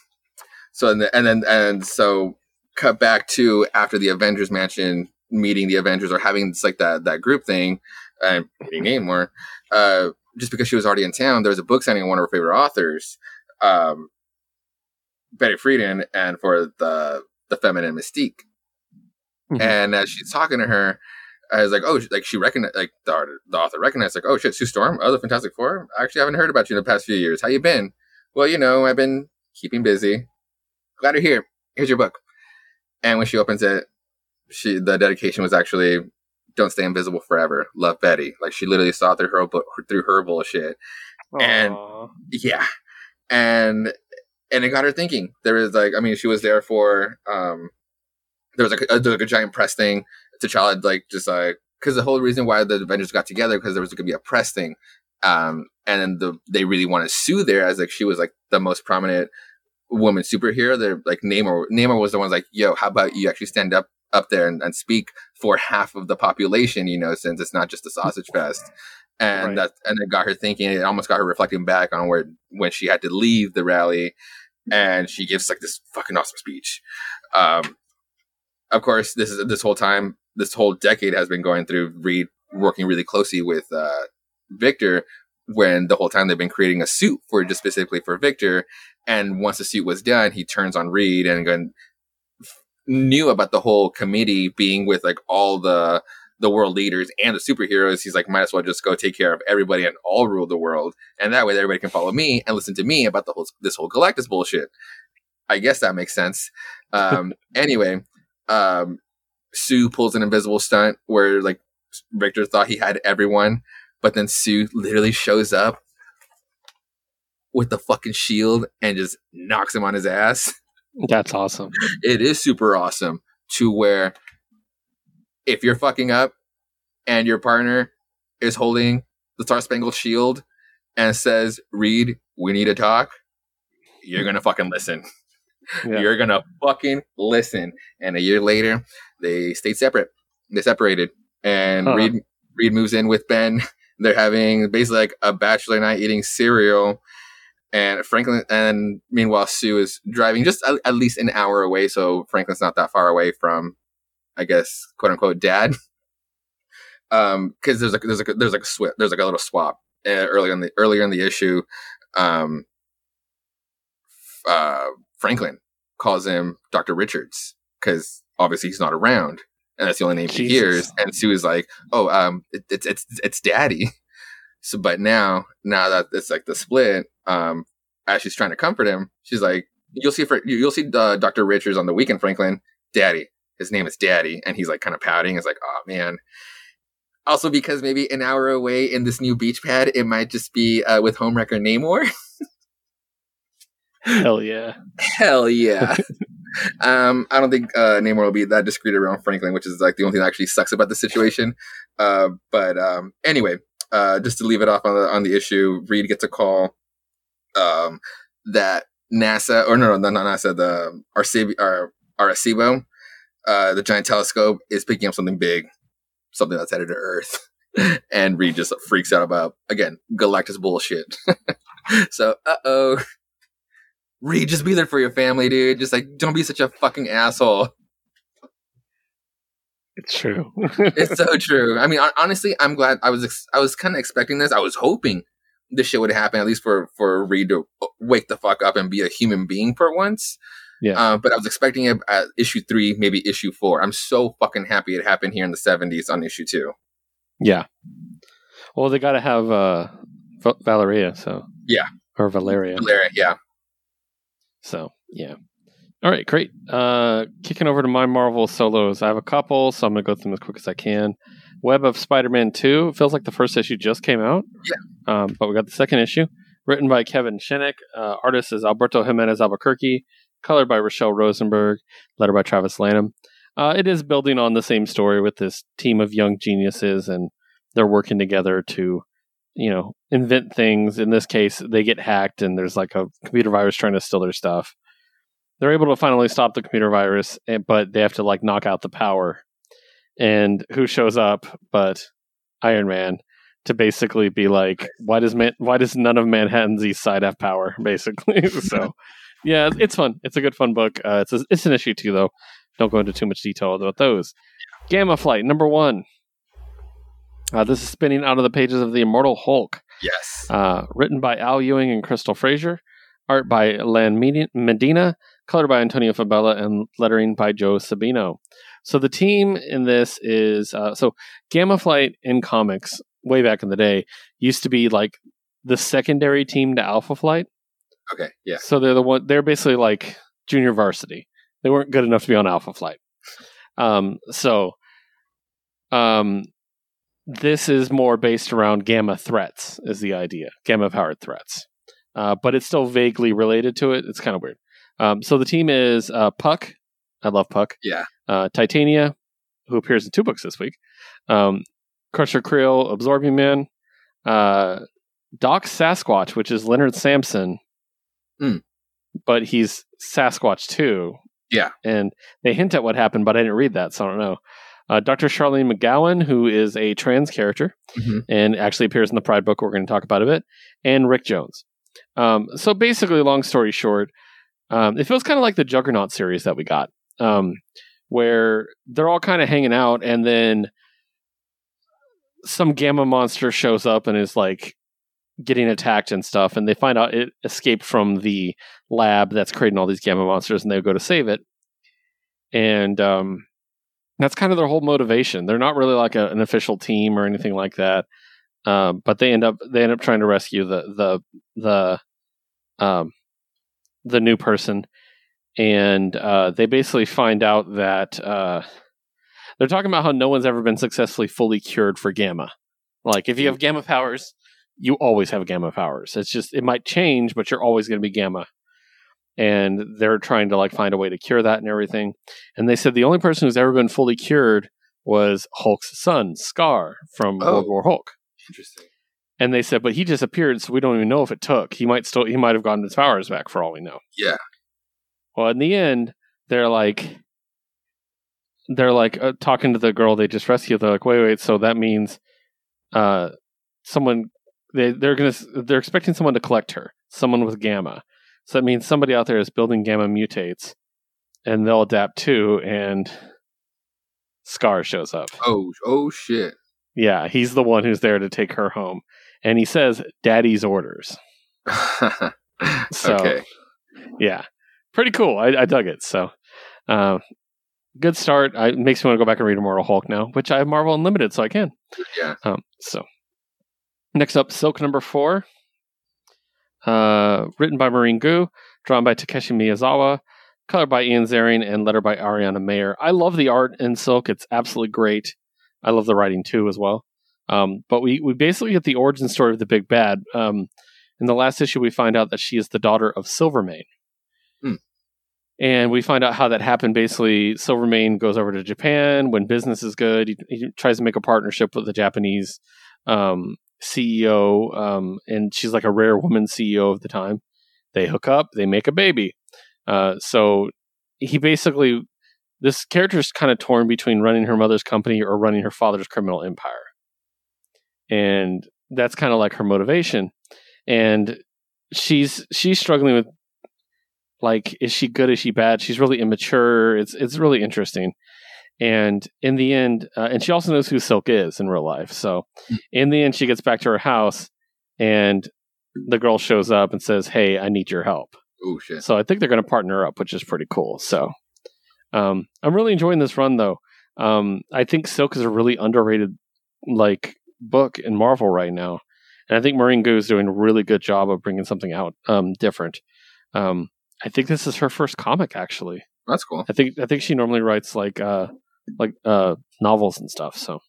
so and, the, and then and so cut back to after the avengers mansion meeting the avengers or having this like that that group thing and meeting namor uh just because she was already in town there was a book signing of one of her favorite authors um betty friedan and for the the feminine mystique Mhm. and as she's talking to her I was like, oh, like she recognized, like the, art- the author recognized, like, oh shit, Sue Storm, oh, the Fantastic Four. I actually haven't heard about you in the past few years. How you been? Well, you know, I've been keeping busy. Glad you're here. Here's your book. And when she opens it, she the dedication was actually "Don't stay invisible forever." Love Betty. Like she literally saw through her bu- through her bullshit. And- Yeah, and and it got her thinking. There was like, I mean, she was there for um, there was like a, there was like a giant press thing. T'Challa like just like because the whole reason why the Avengers got together because there was going to be a press thing, um, and then the they really want to sue there as like she was like the most prominent woman superhero. They're like Namor. Namor was the one's like, yo, how about you actually stand up up there and, and speak for half of the population? You know, since it's not just a sausage fest. And Right. that and it got her thinking. It almost got her reflecting back on where when she had to leave the rally, and she gives like this fucking awesome speech. Um, of course, this is this whole time, this whole decade has been going through Reed working really closely with uh, Victor. When the whole time they've been creating a suit for just specifically for Victor, and once the suit was done, he turns on Reed and going, knew about the whole committee being with like all the the world leaders and the superheroes. He's like, might as well just go take care of everybody and all rule the world, and that way everybody can follow me and listen to me about the whole this whole Galactus bullshit. I guess that makes sense. Um, anyway, um, Sue pulls an invisible stunt where like Victor thought he had everyone, but then Sue literally shows up with the fucking shield and just knocks him on his ass. That's awesome. It is super awesome to where if you're fucking up and your partner is holding the Star Spangled Shield and says, Reed, we need to talk, you're gonna fucking listen. Yeah. You're gonna fucking listen. And a year later, they stayed separate. They separated. And Huh. Reed Reed moves in with Ben. They're having basically like a bachelor night eating cereal. And Franklin, and meanwhile, Sue is driving just at, at least an hour away. So Franklin's not that far away from, I guess, quote unquote, dad. um, because there's like there's like a, there's like a swip, there's like a little swap uh, earlier in the earlier in the issue. Um, uh, Franklin calls him Doctor Richards because obviously he's not around, and that's the only name he hears. And Sue is like, "Oh, um, it, it's it's it's Daddy." So, but now now that it's like the split, um, as she's trying to comfort him, she's like, "You'll see, for you'll see uh, Doctor Richards on the weekend, Franklin, Daddy." His name is Daddy, and he's like kind of pouting. It's like, "Oh man." Also, because maybe an hour away in this new beach pad, it might just be uh, with homewrecker Namor. Hell yeah. Hell yeah. um, I don't think uh, Namor will be that discreet around Franklin, which is like the only thing that actually sucks about the situation. Uh, but um, anyway, uh, just to leave it off on the on the issue, Reed gets a call um, that NASA or no, no, not NASA, the Arecibo, Ar- Arecibo, uh, the giant telescope is picking up something big, something that's headed to Earth. and Reed just freaks out about again Galactus bullshit. so, uh oh. Reed, just be there for your family, dude. Just like, don't be such a fucking asshole. It's true. It's so true. I mean, honestly, I'm glad. I was, ex- I was kind of expecting this. I was hoping this shit would happen at least for for Reed to wake the fuck up and be a human being for once. Yeah. Uh, but I was expecting it at issue three, maybe issue four. I'm so fucking happy it happened here in the 70s on issue two. yeah. Well, they got to have uh, Valeria, so. Yeah. Or Valeria. Valeria, yeah. So yeah. All right, great. Uh, kicking over to my Marvel solos. I have a couple, so I'm gonna go through them as quick as I can. Web of Spider-Man Two It feels like the first issue just came out. Yeah. Um, but we got the second issue, written by Kevin Shinick. Uh, artist is Alberto Jimenez Alburquerque. Colored by Rachelle Rosenberg. Letter by Travis Lanham. Uh, it is building on the same story with this team of young geniuses, and they're working together to, you know, invent things. In this case, they get hacked, and there's like a computer virus trying to steal their stuff. They're able to finally stop the computer virus, eh, but they have to like knock out the power. And who shows up but Iron Man to basically be like, why does man, why does none of Manhattan's East Side have power? Basically, so yeah, it's fun. It's a good fun book. Uh, it's a, it's an issue too, though. Don't go into too much detail about those. Gamma Flight number one. Uh, this is spinning out of the pages of the Immortal Hulk. Yes. Uh, written by Al Ewing and Crystal Frasier, art by Lan Medina, colored by Antonio Fabela, and lettering by Joe Sabino. So the team in this is uh, so Gamma Flight in comics way back in the day used to be like the secondary team to Alpha Flight. Okay. Yeah. So they're the one. They're basically like junior varsity. They weren't good enough to be on Alpha Flight. Um, so, um, this is more based around gamma threats. Is the idea gamma powered threats? Uh, but it's still vaguely related to it. It's kind of weird. Um, so the team is uh, Puck. I love Puck. Yeah. Uh, Titania, who appears in two books this week. Um, Crusher Creel, Absorbing Man. Uh, Doc Sasquatch, which is Leonard Samson, Hmm. but he's Sasquatch too. Yeah. and they hint at what happened, but I didn't read that, so I don't know. Uh, Dr. Charlene McGowan, who is a trans character Mhm. and actually appears in the Pride book, we're going to talk about a bit, and Rick Jones. Um, so basically, long story short, um, it feels kind of like the Juggernaut series that we got, um, where they're all kind of hanging out, and then some gamma monster shows up and is like getting attacked and stuff, and they find out it escaped from the lab that's creating all these gamma monsters, and they go to save it. And um, that's kind of their whole motivation. They're not really like a, an official team or anything like that, um, but they end up they end up trying to rescue the the the um, the new person, and uh, they basically find out that uh, they're talking about how no one's ever been successfully fully cured for gamma. Like if you have gamma powers, you always have gamma powers. It's just it might change, but you're always going to be gamma. And they're trying to like find a way to cure that and everything. And they said the only person who's ever been fully cured was Hulk's son, Skaar, from Oh. World War Hulk. Interesting. And they said, but he disappeared, so we don't even know if it took. He might still he might have gotten his powers back for all we know. Yeah. Well, in the end, they're like they're like uh, talking to the girl they just rescued. They're like, wait, wait, so that means uh someone they they're gonna they're expecting someone to collect her, someone with gamma. So that means somebody out there is building gamma mutates, and they'll adapt too. And Skaar shows up. Oh, oh shit. Yeah, he's the one who's there to take her home. And he says, Daddy's orders. So, okay. yeah, pretty cool. I, I dug it. So, uh, good start. I, it makes me want to go back and read Immortal Hulk now, which I have Marvel Unlimited, so I can. Yeah. Um, so, next up, Silk number four, uh, written by Maurene Goo, drawn by Takeshi Miyazawa, color by Ian Zarin, and letter by Ariana Maher. I love the art in Silk; it's absolutely great. I love the writing too, as well. Um, but we we basically get the origin story of the big bad. Um, in the last issue, we find out that she is the daughter of Silvermane. Hmm. And we find out how that happened. Basically, Silvermane goes over to Japan when business is good. He, he tries to make a partnership with the Japanese um, CEO, um, and she's like a rare woman CEO of the time. They hook up, they make a baby. Uh, so he basically, this character is kind of torn between running her mother's company or running her father's criminal empire. And that's kind of like her motivation. And she's she's struggling with like is she good is she bad she's really immature it's it's really interesting and in the end uh, and she also knows who silk is in real life. So in the end she gets back to her house and the girl shows up and says hey i need your help. Oh shit. so i think they're going to partner up which is pretty cool. So um, i'm really enjoying this run though. Um, i think silk is a really underrated like book in marvel right now. And i think Maurene Goo is doing a really good job of bringing something out um, different. Um, i think this is her first comic actually. That's cool. I think I think she normally writes like uh like uh novels and stuff. So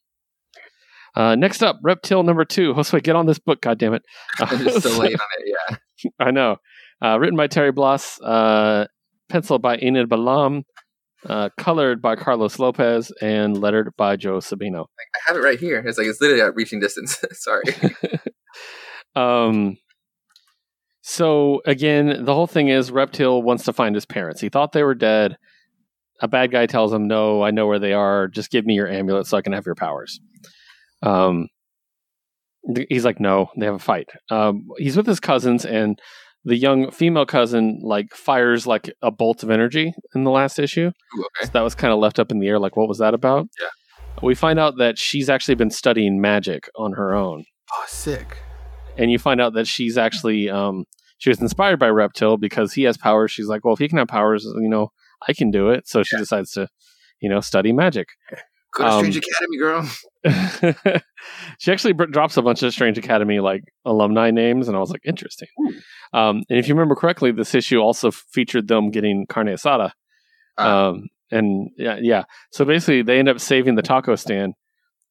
uh next up, Reptile number two. Josue, get on this book, goddammit. I'm just so late on it. Yeah. I know. Uh written by Terry Blas, uh penciled by Enid Balam, uh colored by Carlos Lopez, and lettered by Joe Sabino. I have it right here. It's like it's literally at reaching distance. Sorry. um so again the whole thing is reptile wants to find his parents he thought they were dead a bad guy tells him no i know where they are just give me your amulet so i can have your powers um th- he's like no they have a fight um he's with his cousins and the young female cousin like fires like a bolt of energy in the last issue Ooh, okay. so that was kind of left up in the air like what was that about Yeah. we find out that she's actually been studying magic on her own Oh, sick. and you find out that she's actually um she was inspired by Reptile because he has powers. She's like, well, if he can have powers, you know, I can do it. So she decides to, you know, study magic. Go to Um, Strange Academy, girl. she actually br- drops a bunch of Strange Academy like alumni names, and I was like, interesting. Um, and if you remember correctly, this issue also featured them getting carne asada. Ah. Um, and yeah, yeah. So basically, they end up saving the taco stand,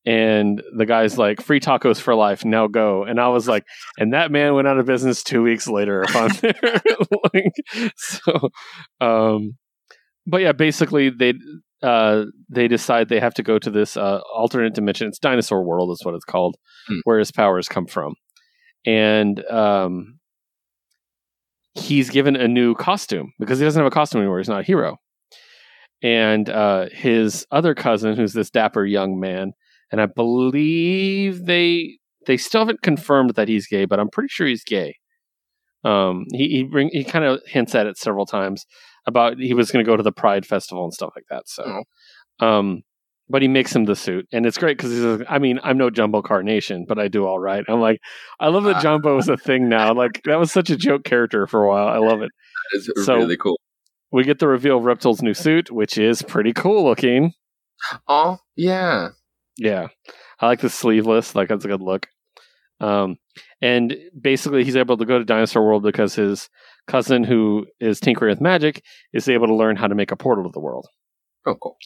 and the guy's like, "Free tacos for life, now go." And I was like, and that man went out of business two weeks later. If I'm there, like, so, um, but yeah, basically they uh they decide they have to go to this uh alternate dimension. It's Dinosaur World, is what it's called, Hmm. where his powers come from, and um. He's given a new costume because he doesn't have a costume anymore. He's not a hero and uh, his other cousin, who's this dapper young man, and I believe they they still haven't confirmed that he's gay, but I'm pretty sure he's gay. Um, he he bring he kind of hints at it several times about he was going to go to the Pride Festival and stuff like that. So, um, but he makes him the suit, and it's great because he's. like, I mean, I'm no Jumbo Carnation, but I do all right. I'm like, I love that Jumbo is a thing now. Like that was such a joke character for a while. I love it It's so- really cool. we get the reveal of Reptile's new suit, which is pretty cool looking. Oh, yeah. Yeah, I like the sleeveless. Like that's a good look. Um, and basically, he's able to go to Dinosaur World because his cousin, who is tinkering with magic, is able to learn how to make a portal to the world. Oh, cool.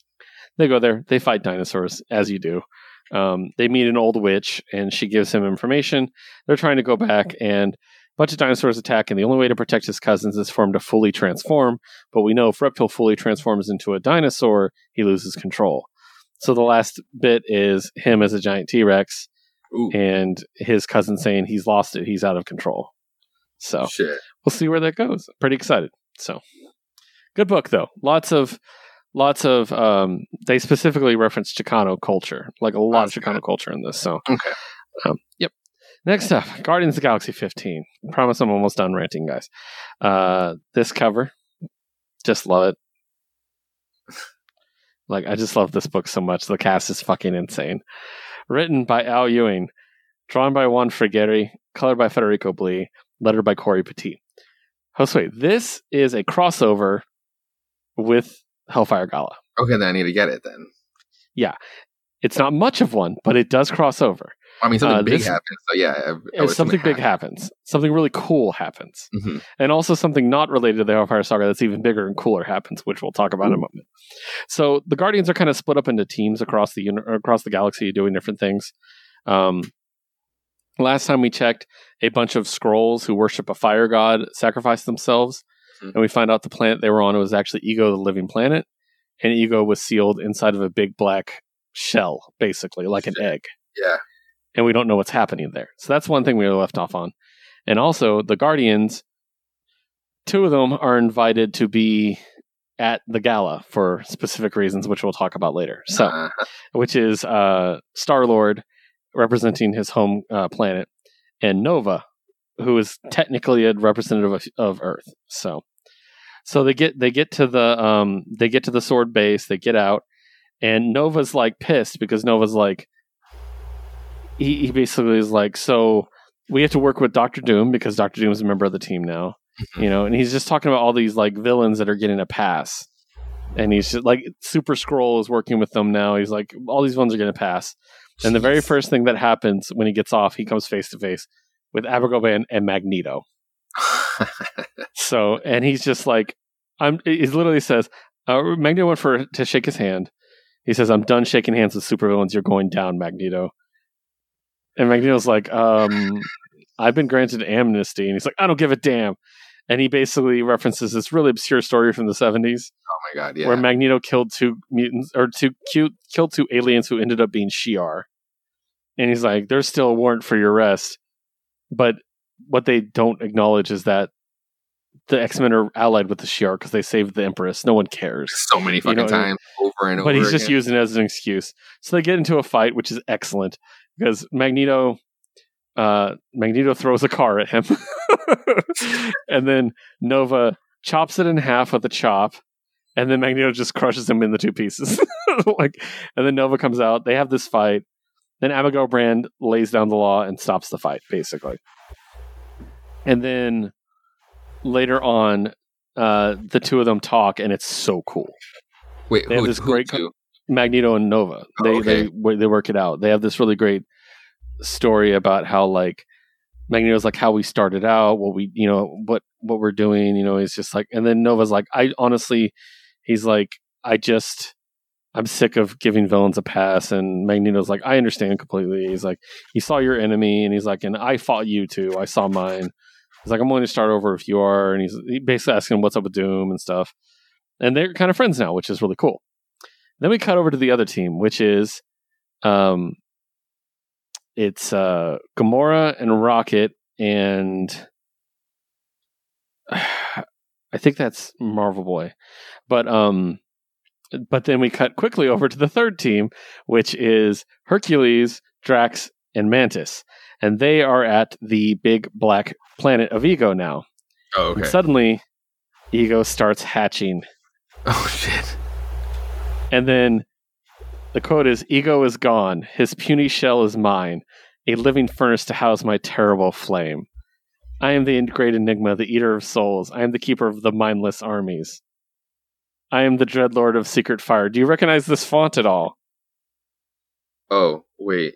They go there. They fight dinosaurs, as you do. Um, they meet an old witch, and she gives him information. They're trying to go back, and a bunch of dinosaurs attack. And the only way to protect his cousins is for him to fully transform. But we know if Reptile fully transforms into a dinosaur, he loses control. So the last bit is him as a giant T Rex, Ooh, and his cousin saying he's lost it. He's out of control. So shit. we'll see where that goes. Pretty excited. So good book though. Lots of lots of um they specifically reference Chicano culture. Like a lot That's of Chicano culture in this. So Okay. um yep. Next up, Guardians of the Galaxy 15. Promise I'm almost done ranting, guys. Uh this cover. Just love it. Like I just love this book so much. The cast is fucking insane. Written by Al Ewing, drawn by Juan Frigeri, colored by Federico Blee, lettered by Cory Petit. Josue, this is a crossover with Hellfire Gala. Okay, then I need to get it then. Yeah. It's not much of one, but it does cross over. I mean, something Uh, big this- happens. So yeah, I- something big happens. Something really cool happens. Mhm. And also something not related to the Hellfire Saga that's even bigger and cooler happens, which we'll talk about in a moment. So the Guardians are kind of split up into teams across the across the galaxy doing different things. Um, last time we checked, a bunch of Skrulls who worship a fire god sacrificed themselves, Mhm. and we find out the planet they were on was actually Ego, the living planet, and Ego was sealed inside of a big black shell, basically like an egg Yeah. And we don't know what's happening there. So that's one thing we were left off on. And also, the Guardians, two of them are invited to be at the gala for specific reasons, which we'll talk about later. So, Uh, which is uh, Star Lord representing his home uh, planet, and Nova, who is technically a representative of, of Earth. So, so they get they get to the um they get to the sword base, they get out, and Nova's like pissed because Nova's like he, he basically is like so we have to work with Doctor Doom because Doctor Doom is a member of the team now, you know, and he's just talking about all these like villains that are getting a pass. And he's just like Super Skrull is working with them now. He's like, all these ones are going to pass. And the very first thing that happens when he gets off, he comes face to face with Abigail Brand and Magneto. So, and he's just like, I'm. He literally says, uh, Magneto went for to shake his hand. He says, "I'm done shaking hands with supervillains. You're going down, Magneto." And Magneto's like, um, "I've been granted amnesty," and he's like, "I don't give a damn." And he basically references this really obscure story from the 70s oh my god, yeah. where Magneto killed two mutants or two cute, killed two aliens who ended up being Shi'ar. And he's like, "There's still a warrant for your arrest," but what they don't acknowledge is that the X Men are allied with the Shi'ar because they saved the Empress. No one cares. so many fucking know, times over and over. But he's just using it as an excuse. So they get into a fight, which is excellent because Magneto, uh, Magneto throws a car at him, and then Nova chops it in half with a chop, and then Magneto just crushes him in the two pieces. like, and then Nova comes out. They have this fight. Then Abigail Brand lays down the law and stops the fight, basically. And then later on, uh, the two of them talk, and it's so cool. Wait, they have who, this who great? Magneto and Nova. Oh, They okay. they they work it out. They have this really great story about how like Magneto's like how we started out, what we you know what what we're doing. You know, he's just like, and then Nova's like, I honestly, he's like, I just. I'm sick of giving villains a pass, and Magneto's like, I understand completely. He's like, he saw your enemy, and he's like, and I fought you too. I saw mine. He's like, I'm willing to start over if you are, and he's basically asking him what's up with Doom and stuff. And they're kind of friends now, which is really cool. Then we cut over to the other team, which is um it's uh Gamora and Rocket and I think that's Marvel Boy. But um but then we cut quickly over to the third team, which is Hercules, Drax, and Mantis. And they are at the big black planet of Ego now. Oh, And okay. suddenly Ego starts hatching oh shit. And then the quote is Ego is gone. His puny shell is mine, a living furnace to house my terrible flame. I am the great enigma, the eater of souls. I am the keeper of the mindless armies. I am the dread lord of secret fire. Do you recognize this font at all? Oh wait.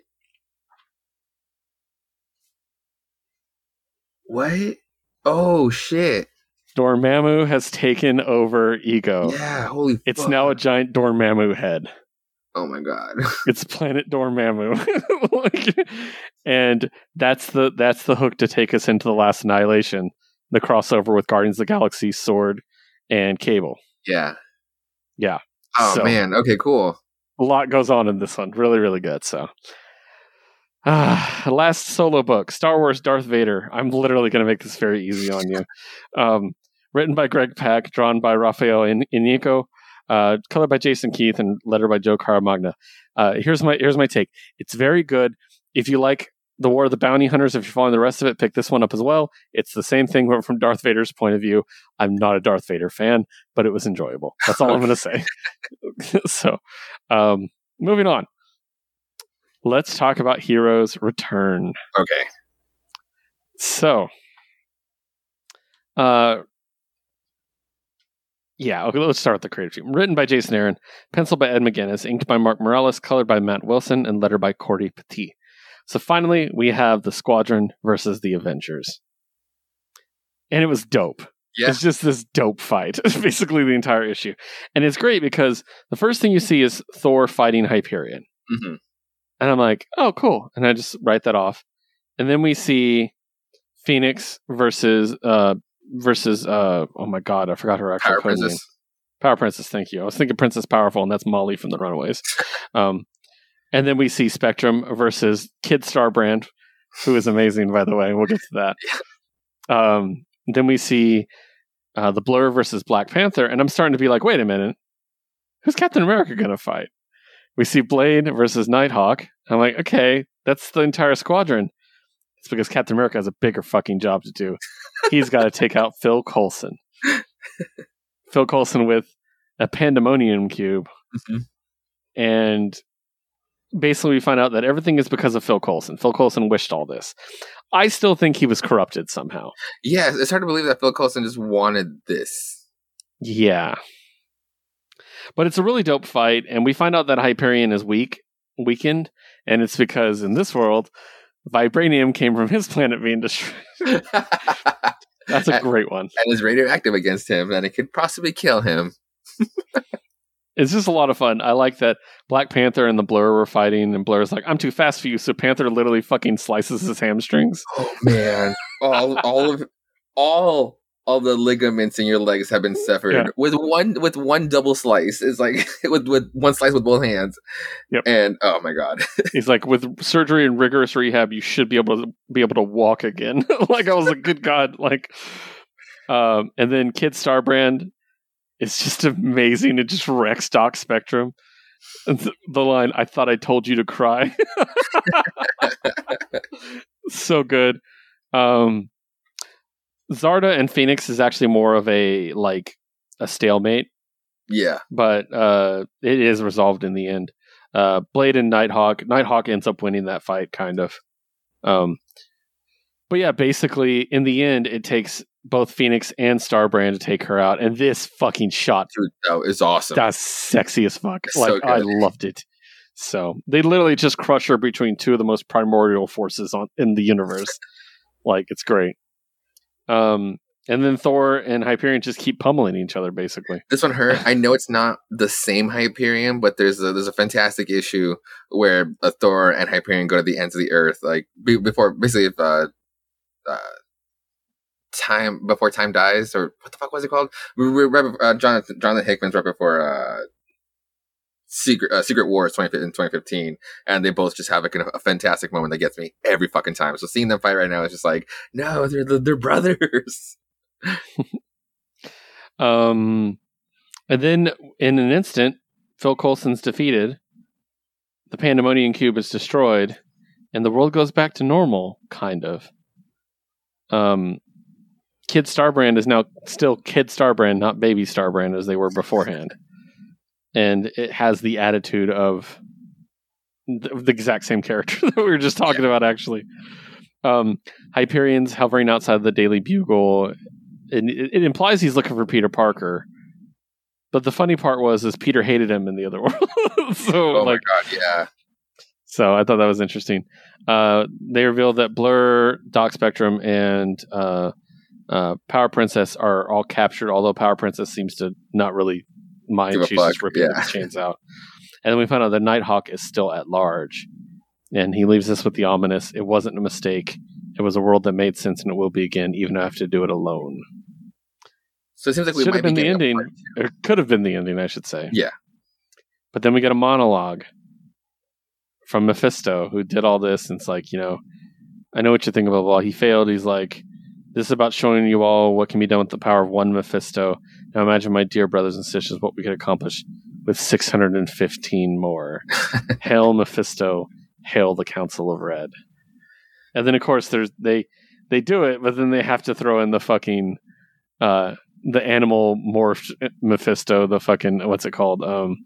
What? Oh shit. Dormammu has taken over Ego. Yeah. Holy. It's fuck. now a giant Dormammu head. Oh my god. It's Planet Dormammu, Like, and that's the that's the hook to take us into the last annihilation, the crossover with Guardians of the Galaxy, Sword, and Cable. yeah. Yeah. Oh So- man. Okay. Cool. A lot goes on in this one. Really, really good. So, ah, last solo book, Star Wars Darth Vader. I'm literally going to make this very easy on you. Um, written by Greg Pak, drawn by Rafael In- Inico, uh, colored by Jason Keith, and lettered by Joe Caramagna. Uh, here's my here's my take. It's very good. If you like the War of the Bounty Hunters, if you're following the rest of it, pick this one up as well. It's the same thing, but from Darth Vader's point of view. I'm not a Darth Vader fan, but it was enjoyable. That's all I'm going to say. so, um, moving on. let's talk about Heroes Return. Okay. So, uh, yeah, okay, let's start with the creative team. Written by Jason Aaron, penciled by Ed McGuinness, inked by Mark Morales, colored by Matt Wilson, and lettered by Cory Petit. So finally, we have the Squadron versus the Avengers. And it was dope. Yeah. It's just this dope fight. It's basically the entire issue. And it's great because the first thing you see is Thor fighting Hyperion. hmm And I'm like, oh, cool. And I just write that off. And then we see Phoenix versus uh versus uh oh my god, I forgot her actual Power code name. Princess. Power Princess, thank you. I was thinking Princess Powerful, and that's Molly from the Runaways. um, and then we see Spectrum versus Kid Starbrand, who is amazing, by the way. We'll get to that. Um, then we see uh, the Blur versus Black Panther, and I'm starting to be like, wait a minute, who's Captain America going to fight? We see Blade versus Nighthawk. I'm like, okay, that's the entire squadron. It's because Captain America has a bigger fucking job to do. He's got to take out Phil Coulson. Phil Coulson with a pandemonium cube. Mhm. And basically, we find out that everything is because of Phil Coulson. Phil Coulson wished all this. I still think he was corrupted somehow. Yeah, it's hard to believe that Phil Coulson just wanted this. Yeah. But it's a really dope fight, and we find out that Hyperion is weak, weakened, and it's because in this world, vibranium came from his planet being destroyed. That's a great one. and is radioactive against him, and it could possibly kill him. It's just a lot of fun. I like that Black Panther and the Blur were fighting, and Blur's like, "I'm too fast for you," so Panther literally fucking slices his hamstrings. Oh man, all all of all all the ligaments in your legs have been severed Yeah. with one with one double slice. It's like with with one slice with both hands. Yep. And oh my god, He's like, "With surgery and rigorous rehab, you should be able to be able to walk again." like I was like, "Good God!" Like, um, and then Kid Starbrand is just amazing. It just wrecks Doc Spectrum. Th- the line, "I thought I told you to cry." so good. Um, Zarda and Phoenix is actually more of a like a stalemate, yeah, but uh, it is resolved in the end. Uh, Blade and Nighthawk. Nighthawk ends up winning that fight, kind of. Um, but yeah, basically, in the end, it takes both Phoenix and Starbrand to take her out, and this fucking shot dude, that is awesome. that's sexy as fuck. It's Like so I loved it. So they literally just crush her between two of the most primordial forces on in the universe. like it's great. Um, and then Thor and Hyperion just keep pummeling each other, basically. This one hurt. I know it's not the same Hyperion, but there's a, there's a fantastic issue where uh, Thor and Hyperion go to the ends of the earth, like be, before basically if uh, uh, time before time dies, or what the fuck was it called? Uh, Jonathan Jonathan Hickman's right before uh, Secret uh, Secret Wars 20, in 2015, and they both just have a, a fantastic moment that gets me every fucking time. So seeing them fight right now is just like, no, they're they're brothers. Um, and then in an instant, Phil Coulson's defeated. The Pandemonium Cube is destroyed, and the world goes back to normal, kind of. Um, Kid Starbrand is now still Kid Starbrand, not Baby Starbrand as they were beforehand, and it has the attitude of the, the exact same character that we were just talking about. Actually, um, Hyperion's hovering outside the Daily Bugle and it, it implies he's looking for Peter Parker. But the funny part was, is Peter hated him in the other world. so Oh like, my god, yeah. so I thought that was interesting. Uh, they revealed that Blur, Doc Spectrum, and uh, uh, Power Princess are all captured. Although Power Princess seems to not really mind, Give a she's just ripping yeah. the chains out. And then we find out that Nighthawk is still at large, and he leaves us with the ominous. It wasn't a mistake. It was a world that made sense, and it will be again, even if I have to do it alone. So it seems like we Should might have be been the ending. It could have been the ending, I should say. Yeah. But then we get a monologue from Mephisto, who did all this, and it's like, you know, I know what you think about Well, He failed. He's like, this is about showing you all what can be done with the power of one Mephisto. Now imagine, my dear brothers and sisters, what we could accomplish with 615 more. hail Mephisto, hail the Council of Red. And then, of course, there's they they do it, but then they have to throw in the fucking uh, the animal morphed Mephisto, the fucking what's it called? Um,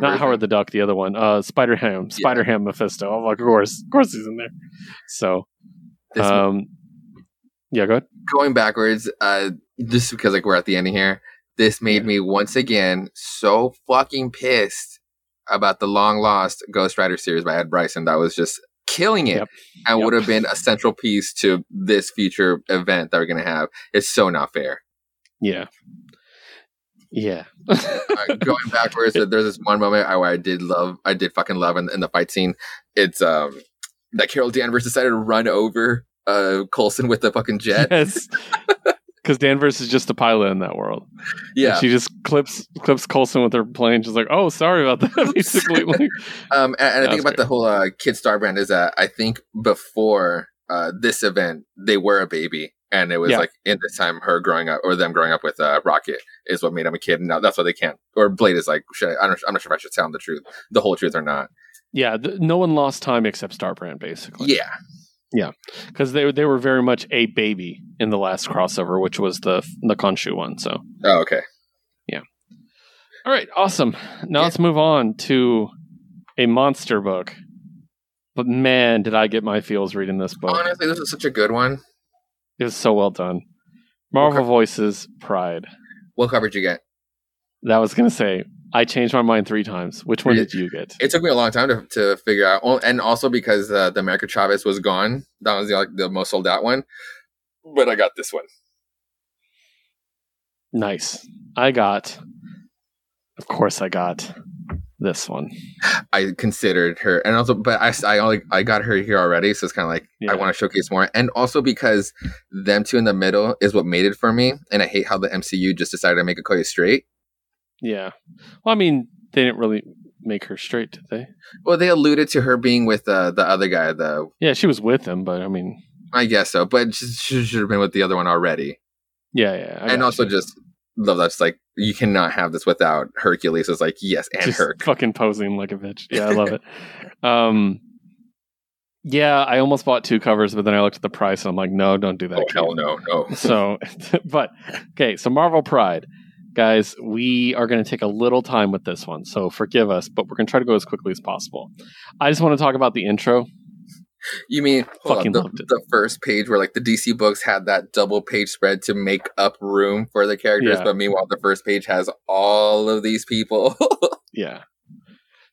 not Howard the Duck, the other one, uh, Spider Ham, Spider Ham Mephisto. I'm of course, of course he's in there. So, This- um, yeah, go ahead. going backwards, uh, just because like we're at the ending here, this made me once again so fucking pissed about the long lost Ghost Rider series by Ed Brisson. That was just killing it Yep. and Yep. would have been a central piece to this future event that we're gonna have. It's so not fair. Yeah, yeah, uh, going backwards, there's this one moment I, I did love, I did fucking love in, in the fight scene. It's um that Carol Danvers decided to run over uh Coulson with the fucking jet. yes. Because Danvers is just a pilot in that world. Yeah, she just clips clips Coulson with her plane. She's like, "Oh, sorry about that." Basically, like, Um, and, and I think about the whole uh, kid star brand is that I think before uh, this event they were a baby, and it was Yeah. like in this time her growing up or them growing up with uh, Rocket is what made them a kid, and now that's why they can't. Or Blade is like, should I, I don't, I'm not sure if I should tell them the truth, the whole truth or not. yeah, th- no one lost time except Starbrand, basically. Yeah, because they they were very much a baby in the last crossover, which was the the Khonshu one. So, oh, okay. Yeah. All right, awesome. Now Yeah. let's move on to a monster book. But man, did I get my feels reading this book! Honestly, this is such a good one. It was so well done. Marvel Okay. Voices Pride. What coverage you get? That was gonna say. I changed my mind three times. Which one did you get? It took me a long time to, to figure out, oh, and also because uh, the America Chavez was gone. That was the, like, the most sold out one. But I got this one. Nice. I got. Of course, I got this one. I considered her, and also, but I, I only I got her here already, so it's kind of like Yeah. I want to showcase more, and also because them two in the middle is what made it for me, and I hate how the MCU just decided to make Okoye straight. Yeah. Well, I mean, they didn't really make her straight, did they? Well, they alluded to her being with uh, the other guy, though. Yeah, she was with him, but I mean, I guess so, but she, she should have been with the other one already, yeah, yeah. I and also you. just love that's like you cannot have this without Hercules. It's like yes, and her fucking posing like a bitch. Yeah, I love it. Um, yeah, I almost bought two covers, but then I looked at the price and I'm like, no, don't do that. Oh hell no, no. So, but okay, so Marvel Pride, guys, we are going to take a little time with this one, so forgive us, but we're going to try to go as quickly as possible. I just want to talk about the intro. You mean Fucking on, the, the first page where like the DC books had that double page spread to make up room for the characters, Yeah. but meanwhile the first page has all of these people. Yeah.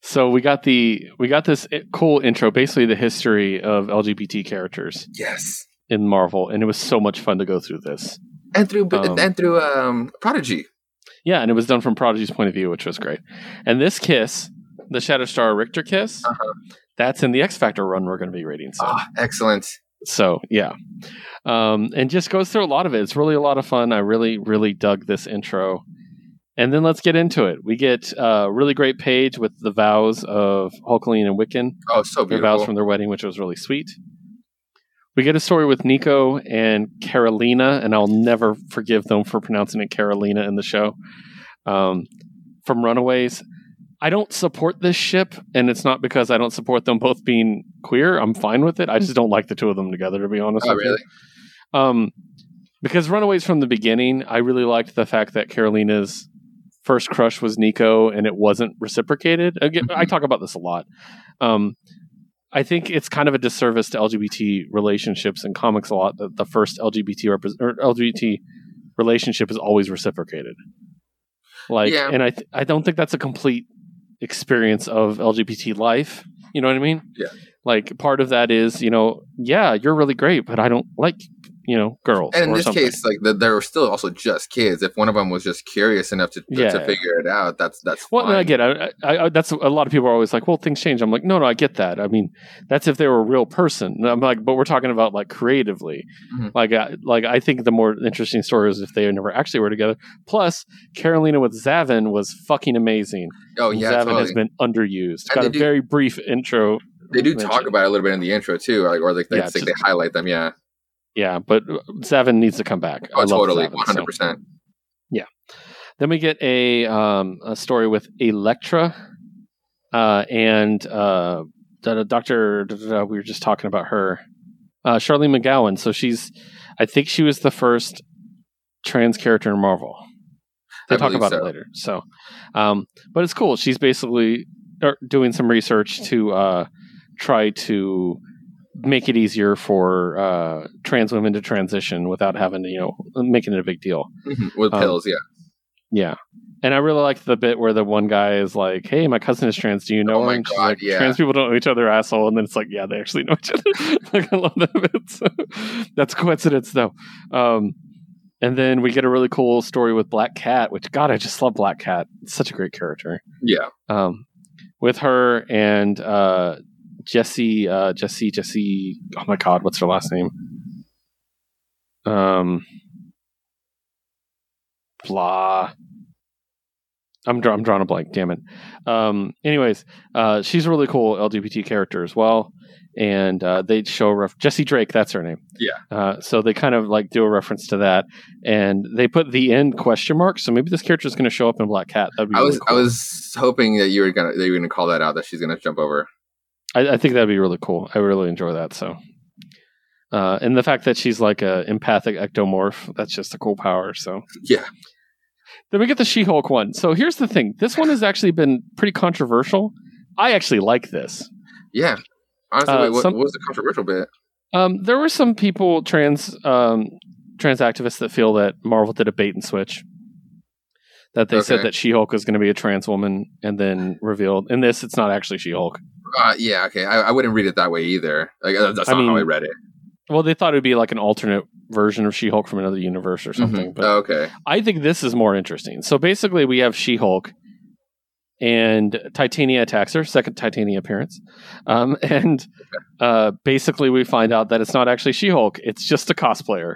So we got the we got this cool intro, basically the history of LGBT characters yes, in Marvel, and it was so much fun to go through this. and through Um, and through um Prodigy. Yeah, and it was done from Prodigy's point of view, which was great. And this kiss, the Shadow Star Rictor kiss, Uh-huh. that's in the X Factor run we're going to be reading So Ah, excellent. So yeah, um, and just goes through a lot of it. It's really a lot of fun. I really, really dug this intro. And then let's get into it. We get a really great page with the vows of Hulkling and Wiccan. Oh, so beautiful. their vows from their wedding, which was really sweet. We get a story with Nico and Carolina, and I'll never forgive them for pronouncing it Carolina in the show. Um, from Runaways, I don't support this ship, and it's not because I don't support them both being queer. I'm fine with it. I just don't like the two of them together, to be honest. Oh, with you. really? Um, because Runaways from the beginning, I really liked the fact that Carolina's first crush was Nico, and it wasn't reciprocated. Again, I talk about this a lot. Um, I think it's kind of a disservice to LGBT relationships in comics a lot that the first LGBT repre- or LGBT relationship is always reciprocated. Like, Yeah. and I th- I don't think that's a complete experience of LGBT life. You know what I mean? Yeah. Like part of that is, you know, yeah, you're really great, but I don't like, you know, girls. And in this something. case, like the, they were still also just kids. If one of them was just curious enough to to, Yeah. to figure it out, that's that's Well, I get it. I, I, that's a lot of people are always like, "Well, things change." I'm like, "No, no, I get that. I mean, that's if they were a real person." And I'm like, "But we're talking about like creatively. Mhm. Like, I, like I think the more interesting story is if they never actually were together. Plus, Carolina with Xavin was fucking amazing. Oh yeah, Xavin totally. has been underused. Got a do- very brief intro. they do talk about it a little bit in the intro too, like, or like they, Yeah, like, they highlight them. Yeah. Yeah, but Xavin needs to come back. I Oh, totally, one hundred percent. Yeah. Then we get a um, a story with Elektra uh, and uh, Doctor. We were just talking about her, uh, Charlene McGowan. So she's, I think she was the first trans character in Marvel. They I talk about so. it later. So, um, but it's cool. She's basically er, doing some research to uh, try to make it easier for uh, trans women to transition without having to, you know, making it a big deal. Mhm, With Um, pills, yeah. Yeah. And I really liked the bit where the one guy is like, "Hey, my cousin is trans. Do you know Oh her?" my God, like, yeah. "Trans people don't know each other, asshole." And then it's like, "Yeah, they actually know each other." like, I love that bit. So, that's coincidence, though. Um, and then we get a really cool story with Black Cat, which God, I just love Black Cat. It's such a great character. Yeah. Um, with her and uh, Jesse, uh, Jesse, Jesse. Oh my God, what's her last name? Um, blah. I'm draw- I'm drawing a blank. Damn it. Um, anyways, uh, she's a really cool LGBT character as well, and uh, they show ref- Jesse Drake. That's her name. Yeah. Uh, so they kind of like do a reference to that, and they put the end question mark. So maybe this character is going to show up in Black Cat. I really was I was hoping that you were gonna that you were gonna call that out that she's gonna jump over. I, I think that'd be really cool. I really enjoy that. So, uh, and the fact that she's like a empathic ectomorph, that's just a cool power. So, Yeah. then we get the She-Hulk one. So here's the thing: this one has actually been pretty controversial. I actually like this. Yeah. Honestly, Uh, what, some- what was the controversial bit? Um, there were some people, trans um, trans activists, that feel that Marvel did a bait and switch. That they said that She-Hulk is going to be a trans woman, and then revealed in this it's not actually She-Hulk. Uh, yeah, okay. I, I wouldn't read it that way either. Like uh, that's I not how I read it. Well, they thought it would be like an alternate version of She-Hulk from another universe or something. Mhm. But Oh, okay. I think this is more interesting. So basically, we have She Hulk, and Titania attacks her, second Titania appearance. Um, and uh, basically, we find out that it's not actually She Hulk, it's just a cosplayer.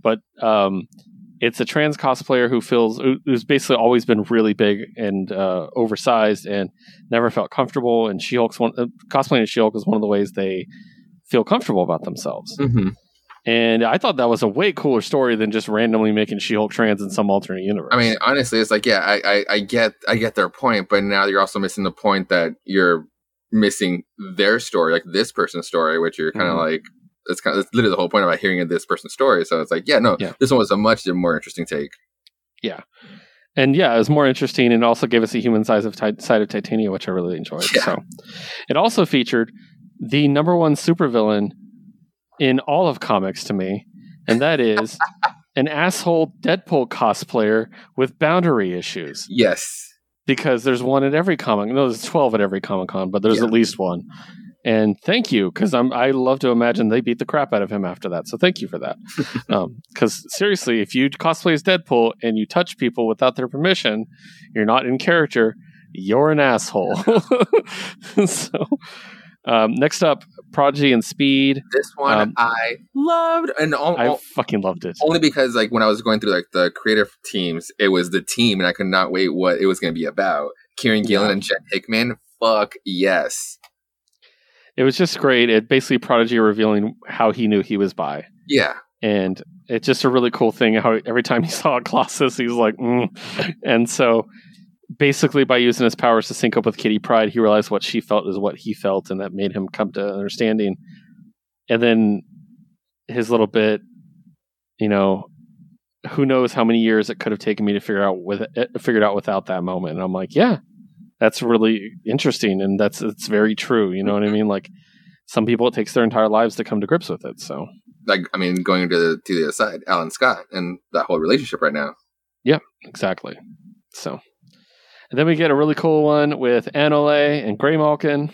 But um, it's a trans cosplayer who feels, who's basically always been really big and uh, oversized and never felt comfortable. And She Hulk's one, uh, cosplaying as She Hulk is one of the ways they feel comfortable about themselves. hmm And I thought that was a way cooler story than just randomly making She Hulk trans in some alternate universe. I mean, honestly, it's like, yeah, I, I, I get, I get their point, but now you're also missing the point that you're missing their story, like this person's story, which you're kind of Mhm. like, it's kind of it's literally the whole point about hearing this person's story. So it's like, yeah, no, Yeah. this one was a much more interesting take. Yeah. And yeah, it was more interesting and also gave us a human size of ti- side of Titania, which I really enjoyed. Yeah. So it also featured the number one supervillain in all of comics to me, and that is an asshole Deadpool cosplayer with boundary issues. Yes. Because there's one at every comic. No, there's twelve at every comic con, but there's Yeah. at least one. And thank you, because I'm I love to imagine they beat the crap out of him after that. So thank you for that. Because seriously, if you cosplay as Deadpool and you touch people without their permission, you're not in character. You're an asshole. so um, next up, Prodigy and Speed. This one Um, I loved, and all, I all- fucking loved it. only because like when I was going through like the creative teams, it was the team, and I could not wait what it was going to be about. Kieron Gillen Yeah. and Jen Hickman, fuck yes, It was just great. It basically Prodigy revealing how he knew he was bi. yeah, and it's just a really cool thing how every time he saw a Colossus, he's like, mm. and so basically by using his powers to sync up with Kitty Pryde, he realized what she felt is what he felt, and that made him come to understanding. And then his little bit, you know, who knows how many years it could have taken me to figure out with it, figured out without that moment. And I'm like, yeah, that's really interesting, and that's it's very true. You know what I mean? Like some people, it takes their entire lives to come to grips with it. So. like I mean, going to the to the other side, Alan Scott and that whole relationship right now. Yeah exactly. So, and then we get a really cool one with Anole and Grey Malkin.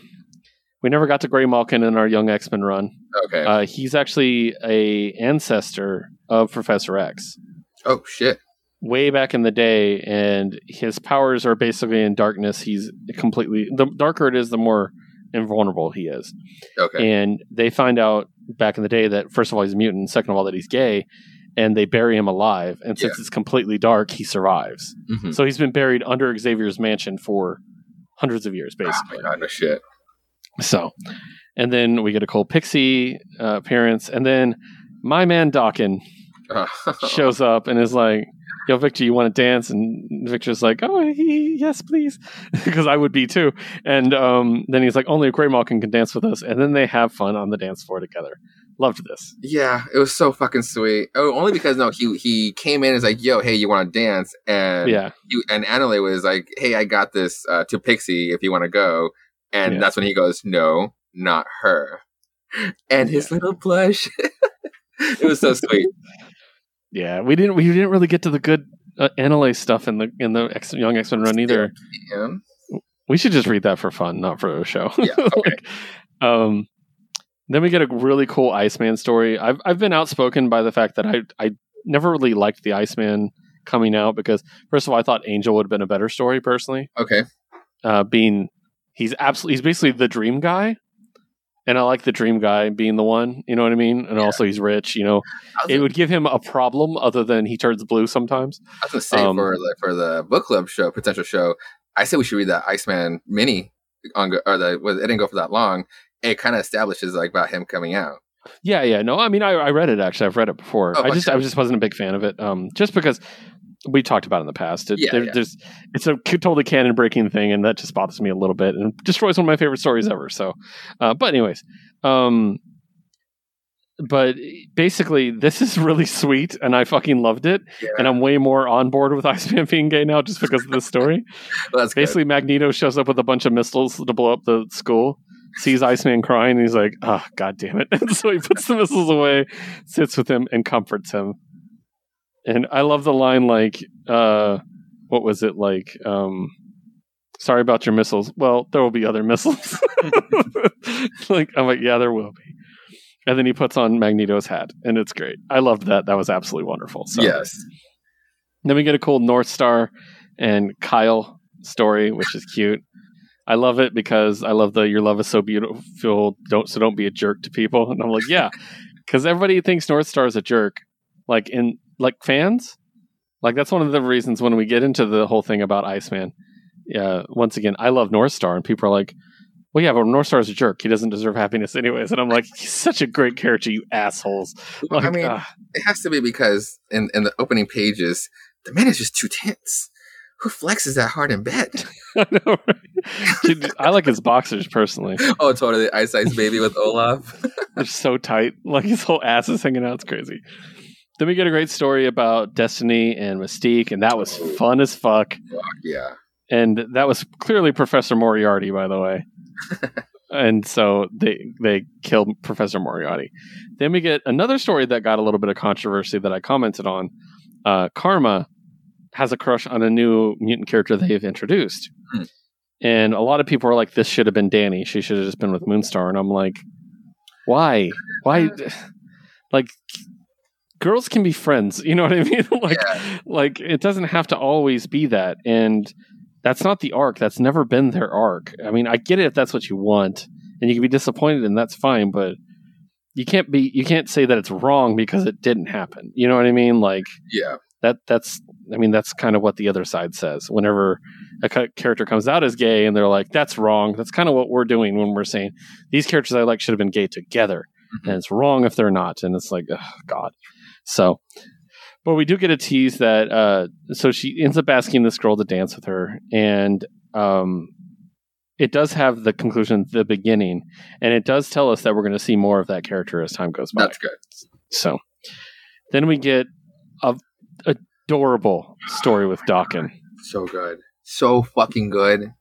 We never got to Grey Malkin in our Young X Men run. Okay. Uh, he's actually a ancestor of Professor X, oh shit. Way back in the day, and his powers are basically in darkness. He's completely the darker it is, the more invulnerable he is. Okay. And they find out back in the day that first of all he's a mutant, second of all that he's gay, and they bury him alive. And since Yeah. it's completely dark, he survives. Mhm. So he's been buried under Xavier's mansion for hundreds of years, Oh basically. my god, no shit. so, and then we get a cool Pixie uh, appearance, and then my man Dawkin shows up and is like, "Yo, Victor, you want to dance?" And Victor's like, "Oh, he, yes, please," because I would be too. And um, then he's like, "Only a Grey Malkin can dance with us," and then they have fun on the dance floor together. Loved this. Yeah, it was so fucking sweet. Oh, only because no, he he came in and was like, "Yo, hey, you want to dance?" And Yeah. you, and Anole was like, "Hey, I got this uh, to Pixie if you want to go." And Yeah. that's when he goes, "No, not her." And his little blush. it was so sweet. Yeah, we didn't we didn't really get to the good uh, stuff in the in the X, Young X Men run either. We should just read that for fun, not for a show. Yeah, okay. Like, um, then we get a really cool Iceman story. I've I've been outspoken by the fact that I I never really liked the Iceman coming out because first of all I thought Angel would have been a better story personally. Okay. Uh, being he's absolutely he's basically the dream guy, and I like the dream guy being the one. You know what I mean? And Yeah. also he's rich. You know, it would give him a problem other than he turns blue sometimes. I was gonna say um, for the for the book club show, potential show, I said we should read that Iceman mini on or the it didn't go for that long. It kind of establishes like about him coming out. Yeah, yeah. No, I mean, I, I read it actually. I've read it before. Oh, I just. I just wasn't a big fan of it. Um, just because we talked about in the past. It, Yeah, there- yeah. There's, it's a totally canon breaking thing, and that just bothers me a little bit and destroys one of my favorite stories ever. So, uh, but anyways, um, but basically, this is really sweet, and I fucking loved it, Yeah, and I'm way more on board with Iceman being gay now just because of this story. well, that's good. Basically, Magneto shows up with a bunch of missiles to blow up the school. Sees Iceman crying, and he's like, "Oh, god damn it!" And so he puts the missiles away, sits with him, and comforts him. And I love the line, like, uh, "What was it like?" Um, Sorry about your missiles. Well, there will be other missiles. like I'm like, yeah, there will be. And then he puts on Magneto's hat, and it's great. I loved that. That was absolutely wonderful. So yes. then we get a cool North Star and Kyle story, which is cute. I love it because I love the your love is so beautiful. Don't so don't be a jerk to people. And I'm like, yeah, because everybody thinks North Star is a jerk. Like in like fans, like that's one of the reasons when we get into the whole thing about Iceman. Yeah, once again, I love North Star, and people are like, well, yeah, but North Star's a jerk. He doesn't deserve happiness anyways. And I'm like, he's such a great character, you assholes. Well, Like, I mean, ah. it has to be because in in the opening pages, the man is just too tense. Who flexes that hard in bed? I know, right? Dude, I like his boxers personally. oh, totally. Ice Ice Baby with Olaf. They're so tight. Like his whole ass is hanging out. It's crazy. Then we get a great story about Destiny and Mystique, and that was fun as fuck. yeah. And that was clearly Professor Moriarty, by the way. and so they they killed Professor Moriarty. Then we get another story that got a little bit of controversy that I commented on. Uh, Karma has a crush on a new mutant character they've introduced. Hmm. And a lot of people are like, this should have been Dani. She should have just been with Moonstar. And I'm like, why? Why? Like, girls can be friends. You know what I mean? like, Yeah. like it doesn't have to always be that. And that's not the arc. That's never been their arc. I mean, I get it if that's what you want, and you can be disappointed, and that's fine. But you can't be. You can't say that it's wrong because it didn't happen. You know what I mean? Like Yeah. that. That's. I mean, that's kind of what the other side says. Whenever a character comes out as gay, and they're like, "That's wrong." That's kind of what we're doing when we're saying these characters I like should have been gay together, Mhm. and it's wrong if they're not. And it's like, oh, God. So, but we do get a tease that uh, so she ends up asking this girl to dance with her, and um, it does have the conclusion the beginning, and it does tell us that we're going to see more of that character as time goes by. That's good. So, then we get a adorable story with Daken. So good. So fucking good.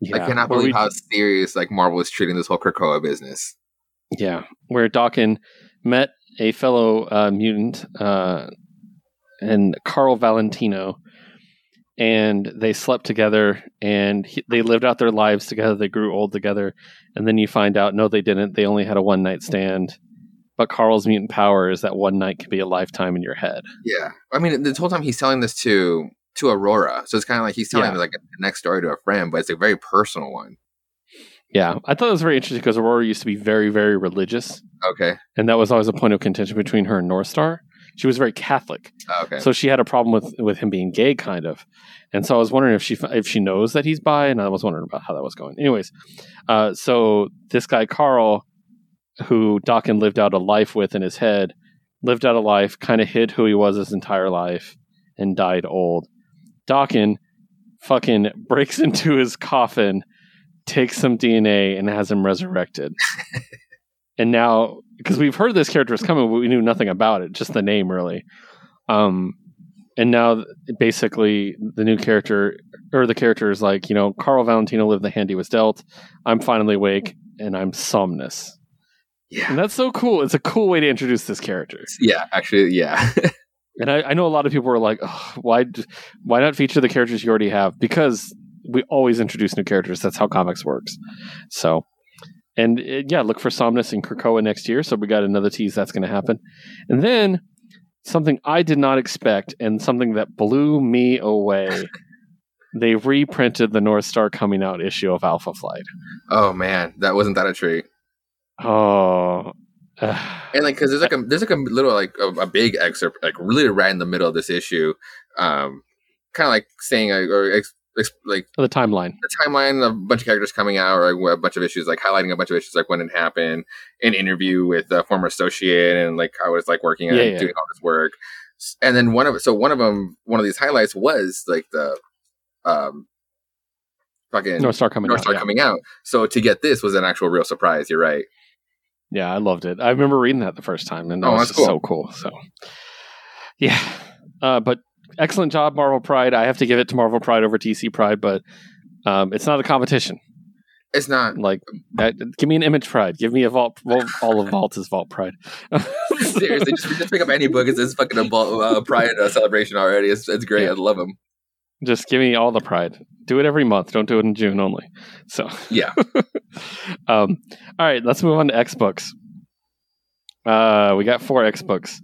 Yeah, I cannot believe we- how serious like Marvel is treating this whole Krakoa business. Yeah, where Daken met a fellow uh, mutant uh, and Carl Valentino, and they slept together and he, they lived out their lives together. They grew old together, and then you find out no, they didn't. They only had a one night stand. But Carl's mutant power is that one night can be a lifetime in your head. Yeah. I mean, the whole time he's telling this to to Aurora, so it's kind of like he's telling Yeah. like a next story to a friend, but it's a very personal one. Yeah, I thought it was very interesting because Aurora used to be very, very religious, Okay. and that was always a point of contention between her and North Star. She was very Catholic, Oh, okay. So she had a problem with with him being gay, kind of, and so I was wondering if she if she knows that he's bi, and I was wondering about how that was going. Anyways, uh, so this guy Carl, who Daken lived out a life with in his head, lived out a life, kind of hid who he was his entire life, and died old. Daken fucking breaks into his coffin, takes some DNA, and has him resurrected. and now because we've heard this character is coming, but we knew nothing about it, just the name really. Um, and now basically the new character or the character is like, you know, Carl Valentino lived the hand he was dealt. I'm finally awake and I'm Somnus. Yeah. And that's so cool. It's a cool way to introduce this character. Yeah, actually, yeah. And I, I know a lot of people are like, why, why not feature the characters you already have? Because we always introduce new characters. That's how comics works. So, and uh, yeah, look for Somnus and Krakoa next year. So we got another tease that's going to happen. And then something I did not expect and something that blew me away. they reprinted the North Star coming out issue of Alpha Flight. oh man, that wasn't that a treat. Oh, And like, because there's like a there's like a little like a, a big excerpt like really right in the middle of this issue, um, kind of like saying like, or ex, ex, like the timeline. the timeline of a bunch of characters coming out or like, a bunch of issues, like highlighting a bunch of issues, like when it happened, an interview with a former associate, and like I was like working and Yeah, yeah. doing all this work. And then one of so one of them, one of these highlights was like the um fucking North Star coming North out. Star yeah. coming out. So to get this was an actual real surprise. You're right. Yeah, I loved it. I remember reading that the first time, and that Oh, was that's just so cool. So, yeah, uh, but excellent job, Marvel Pride. I have to give it to Marvel Pride over DC Pride, but um, it's not a competition. It's not Like, that, give me an Image Pride. Give me a Vault. Well, all of Vault is Vault Pride. seriously. Just, just pick up any book. It's, it's fucking a ball, uh, pride uh, celebration already. It's it's great. Yeah. I love them. Just give me all the Pride. Do it every month. Don't do it in June only. So, Yeah. um, all right, let's move on to X books. Uh, we got four X books.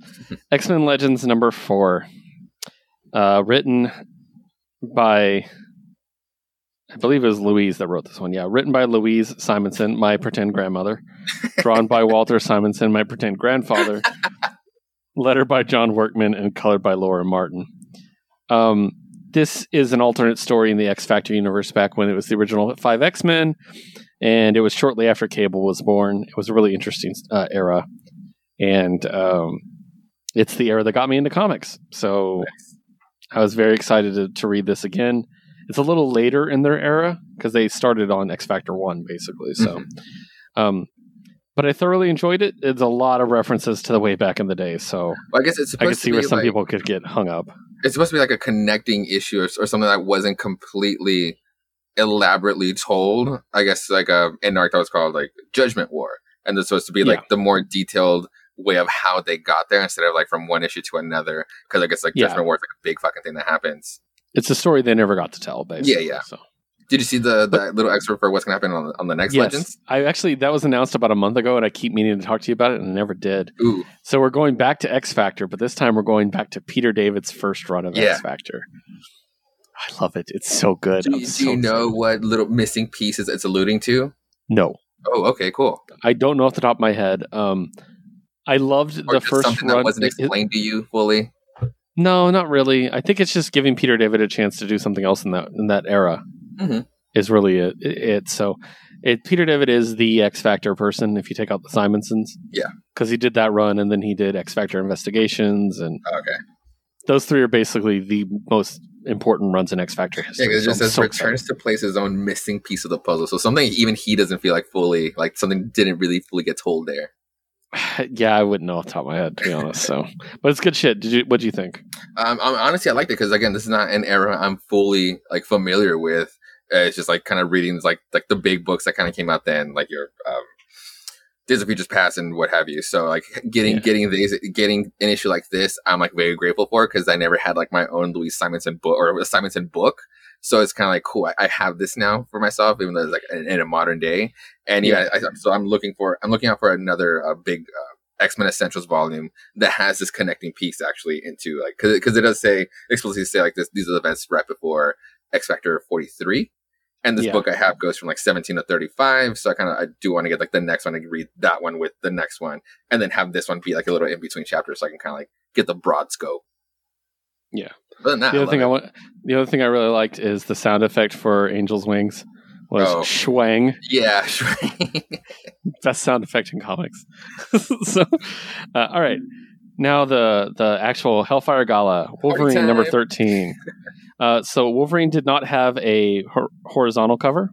X Men Legends number four, uh, written by, I believe it was Louise that wrote this one. Yeah, written by Louise Simonson, my pretend grandmother. Drawn by Walter Simonson, my pretend grandfather. Letter by John Workman and colored by Laura Martin. Um, this is an alternate story in the X Factor universe back when it was the original five X Men, and it was shortly after Cable was born. It was a really interesting uh, era, and um, it's the era that got me into comics. So I was very excited to, to read this again. It's a little later in their era because they started on X Factor One, basically. So, um, but I thoroughly enjoyed it. It's a lot of references to the way back in the day, so Well, I guess it's I could to see be where some like, people could get hung up. it's supposed to be like a connecting issue or, or something that wasn't completely elaborately told. I guess like a in arc that was called like Judgment War, and it's supposed to be like Yeah. the more detailed way of how they got there instead of like from one issue to another. Because I guess like Yeah. Judgment War is like a big fucking thing that happens. It's a story they never got to tell, basically. yeah. So. Did you see the that little excerpt for what's gonna happen on the, on the next Yes, Legends? I actually that was announced about a month ago, and I keep meaning to talk to you about it, and I never did. Ooh, So we're going back to X Factor, but this time we're going back to Peter David's first run of Yeah. X Factor. I love it. It's so good. do, you- do so you know excited. what little missing pieces it's alluding to? No, Oh, okay, cool. I don't know off the top of my head. Um, I loved Or the first something run. that wasn't it- it- explained to you fully. no, not really. I think it's just giving Peter David a chance to do something else in that in that era. Mhm. Is really it, it. So, it Peter David is the X Factor person. If you take out the Simonsons, Yeah. because he did that run, and then he did X Factor Investigations, and Okay. those three are basically the most important runs in X Factor Yeah, it just I'm says so returns to place his own missing piece of the puzzle. So something even he doesn't feel like fully, like something didn't really fully get told there. yeah, I wouldn't know off the top of my head to be honest. So, but it's good shit. Did you? What do you think? Um, I'm, honestly, I liked it because again, this is not an era I'm fully like familiar with. Uh, it's just like kind of reading like like the big books that kind of came out then, like your um, Days of Futures Past and what have you. So like getting Yeah. getting these getting an issue like this, I'm like very grateful for because I never had like my own Louise Simonson book or a Simonson book. So it's kind of like cool. I, I have this now for myself, even though it's like in, in a modern day. And yeah, I, so I'm looking for I'm looking out for another uh, big uh, X Men Essentials volume that has this connecting piece actually into like because because it does say explicitly say like this these are the events right before X Factor 43. And this Yeah. book I have goes from like 17 to 35. So I kind of I do want to get like the next one and read that one with the next one, and then have this one be like a little in between chapter so I can kind of like get the broad scope. Yeah. Other than that, The other thing I want, the other thing I really liked is the sound effect for Angel's Wings was Oh. schwang. yeah, Schwang. best sound effect in comics. so, uh, all right. Now the the actual Hellfire Gala, Wolverine number thirteen. Uh, so Wolverine did not have a hor- horizontal cover,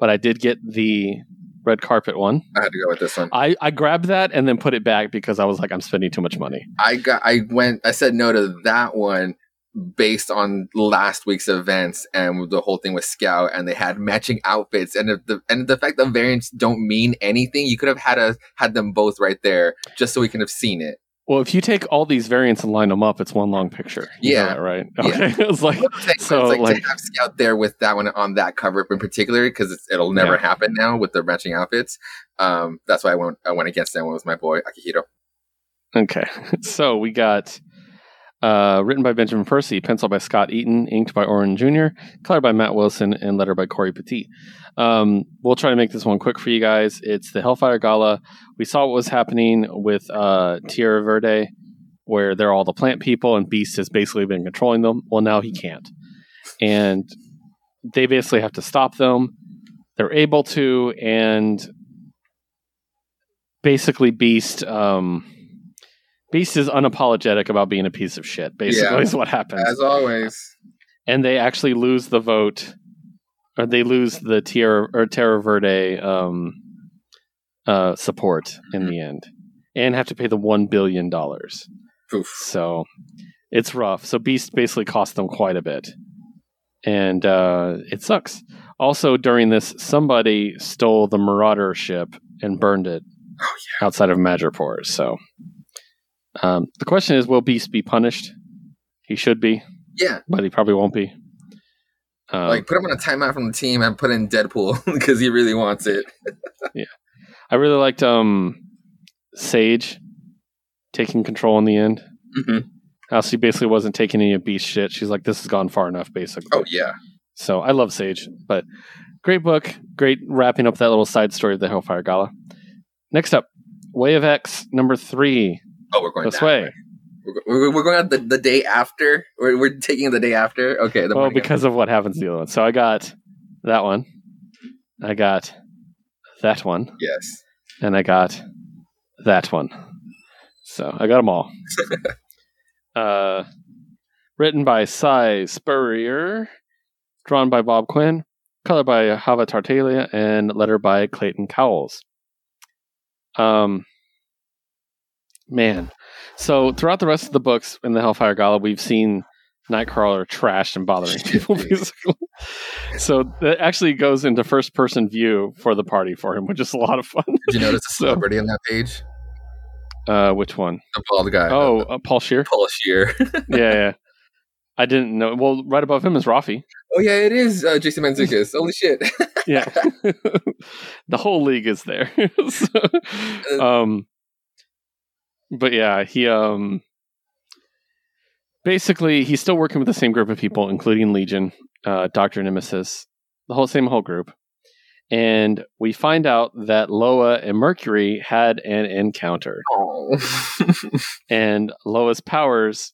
but I did get the red carpet one. I had to go with this one. I, I grabbed that and then put it back because I was like, I'm spending too much money. I got I went I said no to that one based on last week's events and the whole thing with Scout and they had matching outfits and the and the fact that variants don't mean anything, you could have had a had them both right there just so we can have seen it. Well, if you take all these variants and line them up, it's one long picture. You Yeah. that, right. Yeah. Okay. it was like, So, it's like, like- to have Scout there with that one on that cover in particular because it'll never Yeah. happen now with the matching outfits. Um, that's why I went I went against that one with my boy Akihiro. Okay. So we got uh, written by Benjamin Percy, penciled by Scott Eaton, inked by Oren Jr., colored by Matt Wilson, and letter by Cory Petit. Um, we'll try to make this one quick for you guys. It's the Hellfire Gala. We saw what was happening with uh, Tierra Verde, where they're all the plant people, and Beast has basically been controlling them. Well, now he can't. And they basically have to stop them. They're able to, and basically, Beast. Um, Beast is unapologetic about being a piece of shit. Basically, Yeah. is what happens, As always. and they actually lose the vote, or they lose the Tierra or Terra Verde um, uh, support in the end, and have to pay the one billion dollars. So it's rough. So Beast basically cost them quite a bit, and uh, it sucks. Also, during this, somebody stole the Marauder ship and burned it outside of Madripoor. So um, the question is, will Beast be punished? He should be, Yeah. but he probably won't be. Um, like put him on a timeout from the team and put in Deadpool because he really wants it. Yeah, I really liked um, Sage taking control in the end. Mhm. How she basically wasn't taking any of Beast shit. She's like, this has gone far enough, basically. Oh yeah. So I love Sage, but great book, great wrapping up that little side story of the Hellfire Gala. Next up, Way of X number three. Oh, we're going This that way. way. We're, we're, going out the, the day after. We're, we're taking the day after. Okay. The Well, because of what happens to the other one. So I got that one. I got that one, yes. and I got that one. So I got them all. uh, written by Si Spurrier, drawn by Bob Quinn, color by Java Tartaglia, and letter by Clayton Cowles. Um, man. So throughout the rest of the books in the Hellfire Gala, we've seen Nightcrawler trashed and bothering people. Basically. so that actually goes into first person view for the party for him, which is a lot of fun. Did you notice a So- celebrity on that page? Uh, which one? The bald guy. Oh, uh, Paul Scheer. Paul Scheer. yeah, yeah. I didn't know. Well, right above him is Rafi. oh yeah, it is uh, Jason Mantzoukas. Holy shit. Yeah, the whole league is there. So, um, but yeah, he um, basically he's still working with the same group of people, including Legion, uh, Doctor Nemesis, the whole same whole group. And we find out that Loa and Mercury had an encounter, oh. and Loa's powers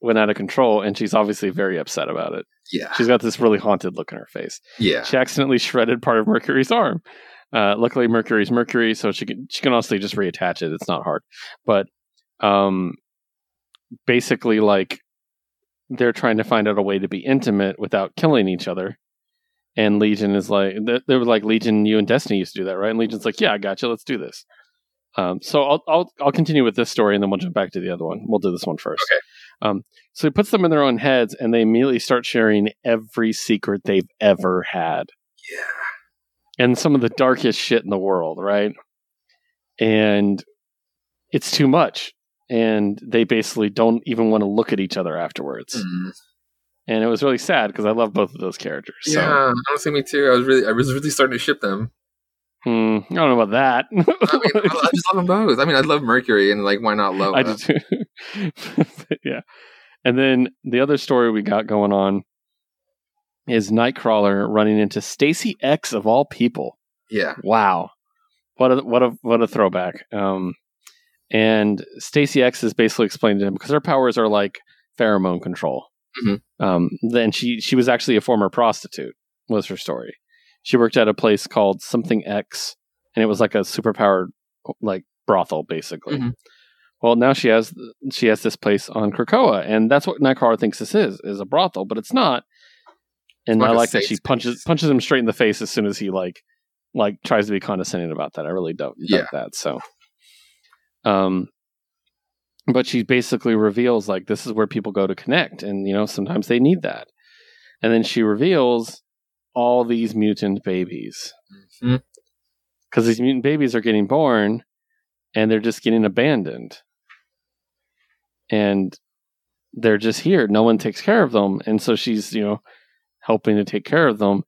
went out of control, and she's obviously very upset about it. yeah. She's got this really haunted look in her face. Yeah. She accidentally shredded part of Mercury's arm. Uh, luckily, Mercury's Mercury, so she can she can honestly just reattach it. It's not hard, but um, basically, like they're trying to find out a way to be intimate without killing each other. And Legion is like they, were like Legion, you and Destiny used to do that, right? And Legion's like, yeah, I got you. Let's do this. Um, so I'll I'll I'll continue with this story, and then we'll jump back to the other one. We'll do this one first. Okay. Um, so he puts them in their own heads, and they immediately start sharing every secret they've ever had Yeah. And some of the darkest shit in the world, right? And it's too much. And they basically don't even want to look at each other afterwards. Mm. And it was really sad because I love both of those characters. So Yeah. Honestly, me too. I was really, I was really starting to ship them. hmm, I don't know about that. I mean, I, just love them both. I mean, I love Mercury, and like, why not love? I do. Yeah. And then the other story we got going on is Nightcrawler running into Stacy X of all people. Yeah. Wow. What a what a what a throwback. Um and Stacy X is basically explained to him because her powers are like pheromone control. Mhm. Um then she she was actually a former prostitute was her story. She worked at a place called something X and it was like a superpowered like brothel basically. Mhm. Well, now she has she has this place on Krakoa, and that's what Nightcrawler thinks this is is a brothel, but it's not. And I like that she punches space. punches him straight in the face as soon as he like like tries to be condescending about that. I really don't Yeah. that. So, um, but she basically reveals like this is where people go to connect, and you know sometimes they need that. And then she reveals all these mutant babies because these mutant babies are getting born, and they're just getting abandoned, and they're just here. No one takes care of them, and so she's you know helping to take care of them.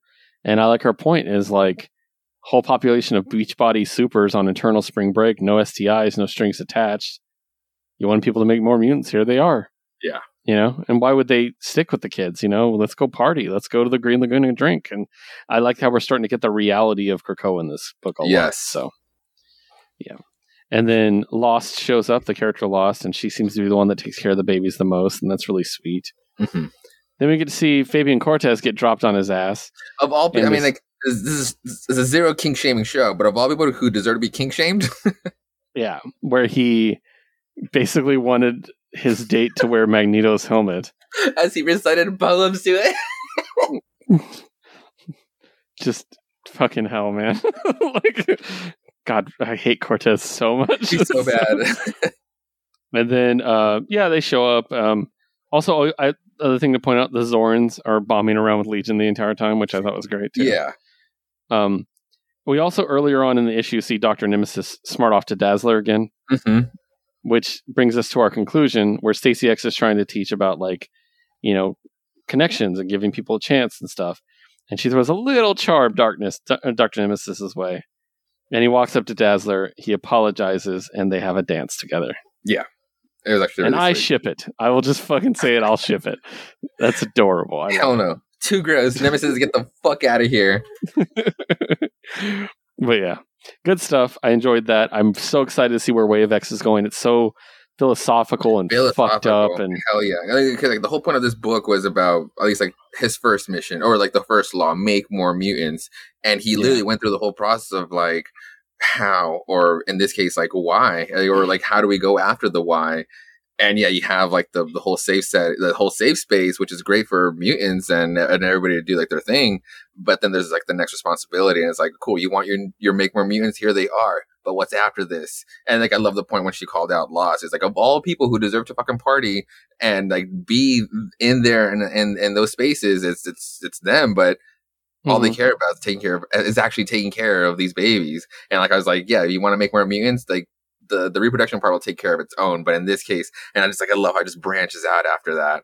And I like her point is like whole population of Beachbody supers on internal spring break, no STIs, no strings attached. You want people to make more mutants? Here they are. Yeah. You know, and why would they stick with the kids? You know, let's go party. Let's go to the Green Lagoon and drink. And I like how we're starting to get the reality of Krakoa in this book a lot. Yes. So, yeah. And then Lost shows up, the character Lost, and she seems to be the one that takes care of the babies the most, and that's really sweet. Mhm. Then we get to see Fabian Cortez get dropped on his ass. Of all people, I mean, like this, is this is a zero kink shaming show, but of all people who deserve to be kink shamed, Yeah, where he basically wanted his date to wear Magneto's helmet. as he recited poems to it. Just fucking hell, man. like, God, I hate Cortez so much. She's so bad. and then, uh, yeah, they show up. Um, also, I, other thing to point out: the Zorns are bombing around with Legion the entire time, which I thought was great. Too. yeah. Um, we also earlier on in the issue see Doctor Nemesis smart off to Dazzler again. hmm which brings us to our conclusion where Stacy X is trying to teach about like, you know, connections and giving people a chance and stuff. And she throws a little charm darkness, uh, Dr. Nemesis's way. And he walks up to Dazzler, he apologizes, and they have a dance together. It was actually and really I sweet. ship it. I will just fucking say it, I'll ship it. That's adorable. I Hell love no. Too gross. Nemesis, get the fuck out of here. but yeah, good stuff. I enjoyed that. I'm so excited to see where Wave X is going. It's so philosophical and fucked up and hell yeah. Like, the whole point of this book was about at least like his first mission or like the first law, make more mutants. And he Yeah. literally went through the whole process of like how, or in this case, like why, eh, or like how do we go after the why? And yeah, you have like the, the whole safe set, the whole safe space, which is great for mutants and, and everybody to do like their thing. But then there's like the next responsibility, and it's like, cool, you want your your make more mutants? Here they are. But what's after this? And like, I love the point when she called out Lost. It's like of all people who deserve to fucking party and like be in there and in those spaces, it's it's it's them. But all they Mhm. care about is taking care of is actually taking care of these babies. And like I was like, yeah, you want to make more mutants, like the the reproduction part will take care of its own. But in this case, and I just like I love how it just branches out after that.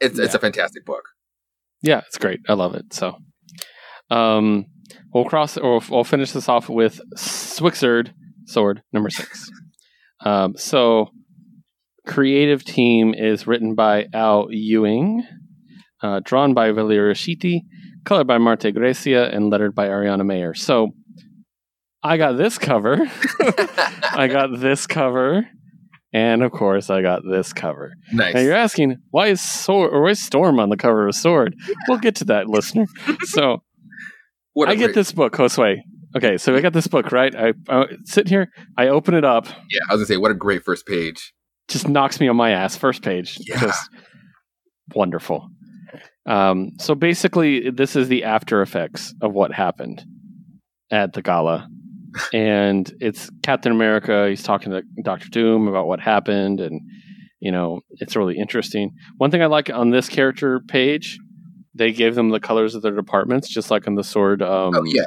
It's it's a fantastic book. Yeah, it's great. I love it. So, um, we'll cross or we'll finish this off with Swixard Sword number six. Um, so, creative team is written by Al Ewing, uh, drawn by Valerio Schiti, colored by Marte Gracia, and lettered by Ariana Maher. So, I got this cover. I got this cover. And of course, I got this cover. nice. Now you're asking why is Sword or why is Storm on the cover of Sword? We'll get to that, listener. So I get great- this book, Josue. Okay, so I got this book, right? I, I sit here, I open it up, Yeah, I was gonna say, what a great first page. just knocks me on my ass. First page, Yeah. just wonderful. Um, so basically, this is the after effects of what happened at the gala, and it's Captain America. He's talking to Doctor Doom about what happened, and you know it's really interesting. One thing I like on this character page, they gave them the colors of their departments, just like on the sword. Um, oh yeah,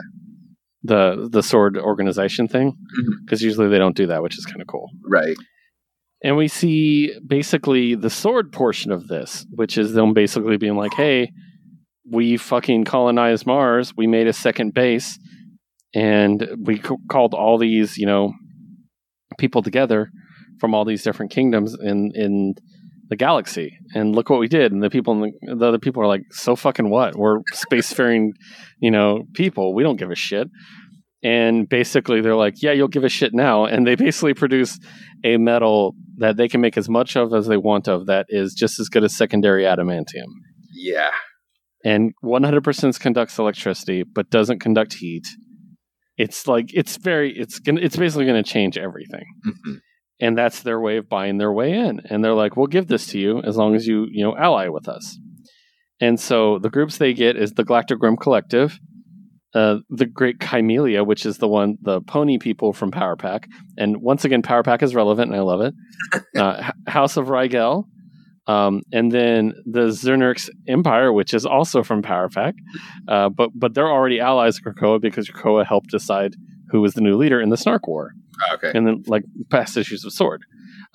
the the sword organization thing, because usually they don't do that, which is kind of cool. right. And we see basically the sword portion of this, which is them basically being like, hey, we fucking colonized Mars. We made a second base and we c- called all these, you know, people together from all these different kingdoms in, in the galaxy. And look what we did. And the people, the, the other people are like, so fucking what? We're spacefaring, you know, people. We don't give a shit. And basically, they're like, yeah, you'll give a shit now. And they basically produce a metal that they can make as much of as they want of that is just as good as secondary adamantium. Yeah, And 100% conducts electricity, but doesn't conduct heat. It's like it's very it's gonna it's basically going to change everything, Mhm. and that's their way of buying their way in. And they're like, "We'll give this to you as long as you you know ally with us." And so the groups they get is the Galactic Grim Collective, uh, the Great Chimelia, which is the one, the pony people from Power Pack. And once again, Power Pack is relevant, and I love it. uh, House of Rigel. Um, and then the Zn'rx Empire, which is also from Power Pack, uh, but but they're already allies of Krakoa because Krakoa helped decide who was the new leader in the Snark War Oh, okay. and then like past issues of Sword.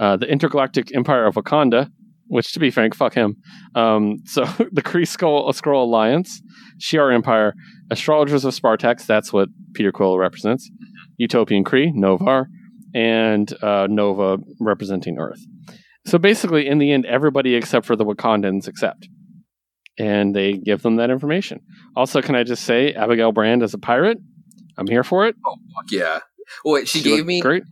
Uh, the Intergalactic Empire of Wakanda, which to be frank, fuck him. Um, so the Kree Skull Scroll Alliance, Shi'ar Empire, Astrologers of Spartax, that's what Peter Quill represents. Utopian Kree, Novar, and uh, Nova representing Earth. So basically, in the end, everybody except for the Wakandans accept. And they give them that information. Also, can I just say, Abigail Brand as a pirate? I'm here for it. Oh, fuck yeah. Wait, she, She gave me great.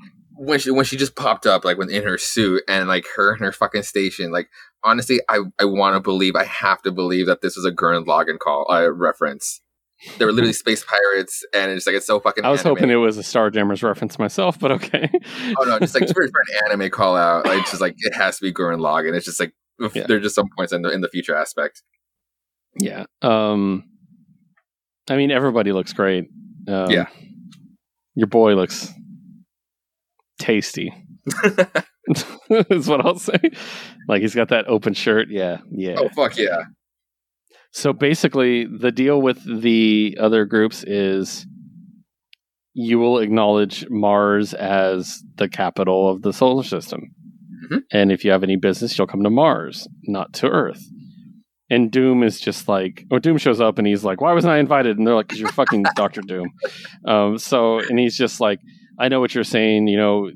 When she when she just popped up like when in her suit and like her and her fucking station. Like honestly, I I want to believe I have to believe that this was a Gurren Lagann call uh, reference. They were literally space pirates, and it's like it's so fucking. I was anime. hoping it was a Starjammers reference myself, but okay. Oh no, just like for, for an anime call out, like it's just like it has to be Gurren Lagann It's just like Yeah. there's just some points in the in the future aspect. Yeah. Um I mean everybody looks great. Um, Yeah. Your boy looks tasty. is what I'll say. Like he's got that open shirt. Yeah. Yeah. Oh fuck yeah! So basically the deal with the other groups is you will acknowledge Mars as the capital of the solar system. Mhm. And if you have any business, you'll come to Mars, not to Earth. And Doom is just like, or Doom shows up and he's like, why wasn't I invited? And they're like, because you're fucking Doctor Doom. Um, so, and he's just like, I know what you're saying. You know,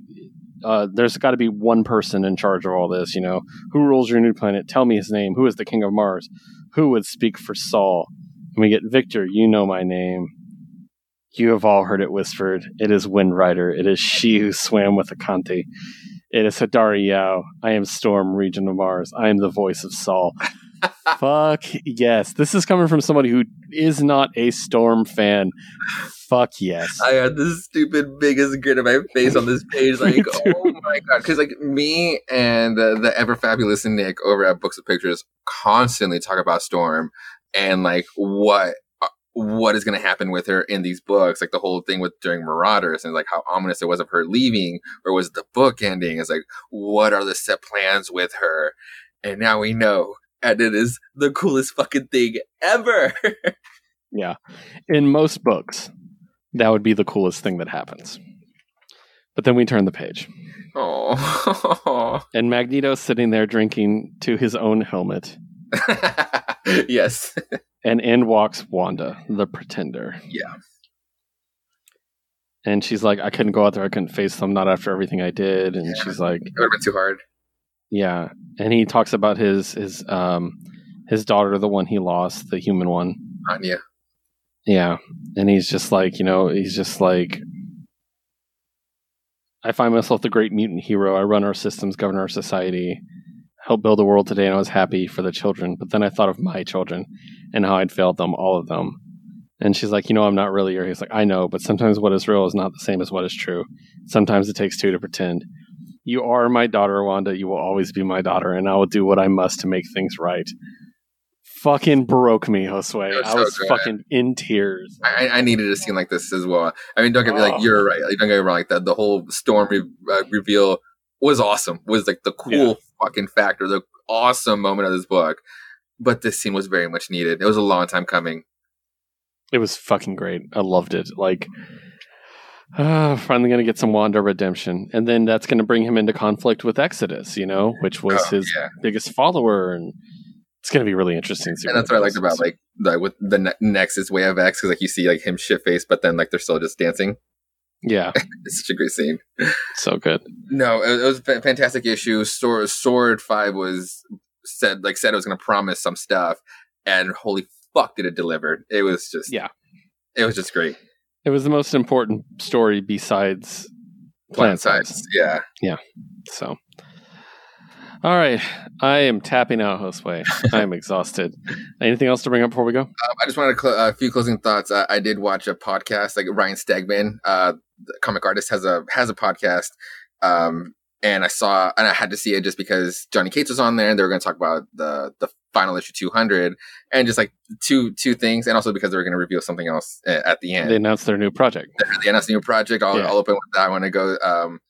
uh, there's got to be one person in charge of all this. You know, who rules your new planet? Tell me his name. Who is the king of Mars? Who would speak for Sol? And we get Victor. You know my name. You have all heard it whispered. It is Wind Rider. It is she who swam with Akanti. It is Hadari Yao. I am Storm, region of Mars. I am the voice of Sol. Fuck yes. This is coming from somebody who is not a Storm fan. Fuck yes. I had this stupid biggest grin on my face on this page, like, oh my god, because like me and the, the ever fabulous Nick over at Books of Pictures constantly talk about Storm and like what uh, what is going to happen with her in these books, like the whole thing with during Marauders and like how ominous it was of her leaving, or was the book ending? It's like what are the set plans with her? And now we know, and it is the coolest fucking thing ever. Yeah. In most books, that would be the coolest thing that happens. But then we turn the page, Oh. and Magneto's sitting there drinking to his own helmet, yes. and in walks Wanda, the pretender. Yeah. And she's like, I couldn't go out there, I couldn't face them, not after everything I did. And Yeah. she's like, It would have been too hard. Yeah. And he talks about his his um his daughter, the one he lost, the human one. Anya. Yeah. And he's just like, you know, he's just like I find myself the great mutant hero. I run our systems, govern our society, help build the world today, and I was happy for the children. But then I thought of my children and how I'd failed them, all of them. And she's like, you know, I'm not really here. He's like, I know, but sometimes what is real is not the same as what is true. Sometimes it takes two to pretend. You are my daughter, Wanda. You will always be my daughter, and I will do what I must to make things right. Fucking broke me, Josue. Was I so was fucking in tears. I, I needed a scene like this as well. I mean, don't get me like Oh. you're right. Like, don't get me wrong. Like the the whole storm re- uh, reveal was awesome. Was like the cool Yeah. fucking factor, the awesome moment of this book. But this scene was very much needed. It was a long time coming. It was fucking great. I loved it. Like, uh, finally going to get some Wanda redemption, and then that's going to bring him into conflict with Exodus, you know, which was Oh, his yeah. biggest follower, and it's going to be really interesting. to And that's what I liked about like the with the ne- Nexus Way of X because like you see like him shit face, but then like they're still just dancing. yeah, It's such a great scene. so good. No, it, it was a fantastic issue. Sword, Sword Five was said like said it was going to promise some stuff, and holy fuck, did it deliver! It was just Yeah. it was just great. It was the most important story besides Plant Size. Size, yeah. So, all right, I am tapping out, Josue. I am exhausted. Anything else to bring up before we go? Um, I just wanted to cl- a few closing thoughts. Uh, I did watch a podcast, like Ryan Stegman, uh, the comic artist, has a has a podcast. Um, and I saw, and I had to see it just because Donny Cates was on there, and they were going to talk about the the final issue 200 and just like two two things and also because they were going to reveal something else uh, at the end They announced their new project. they announced a new project i'll, Yeah. I'll open with that one to go um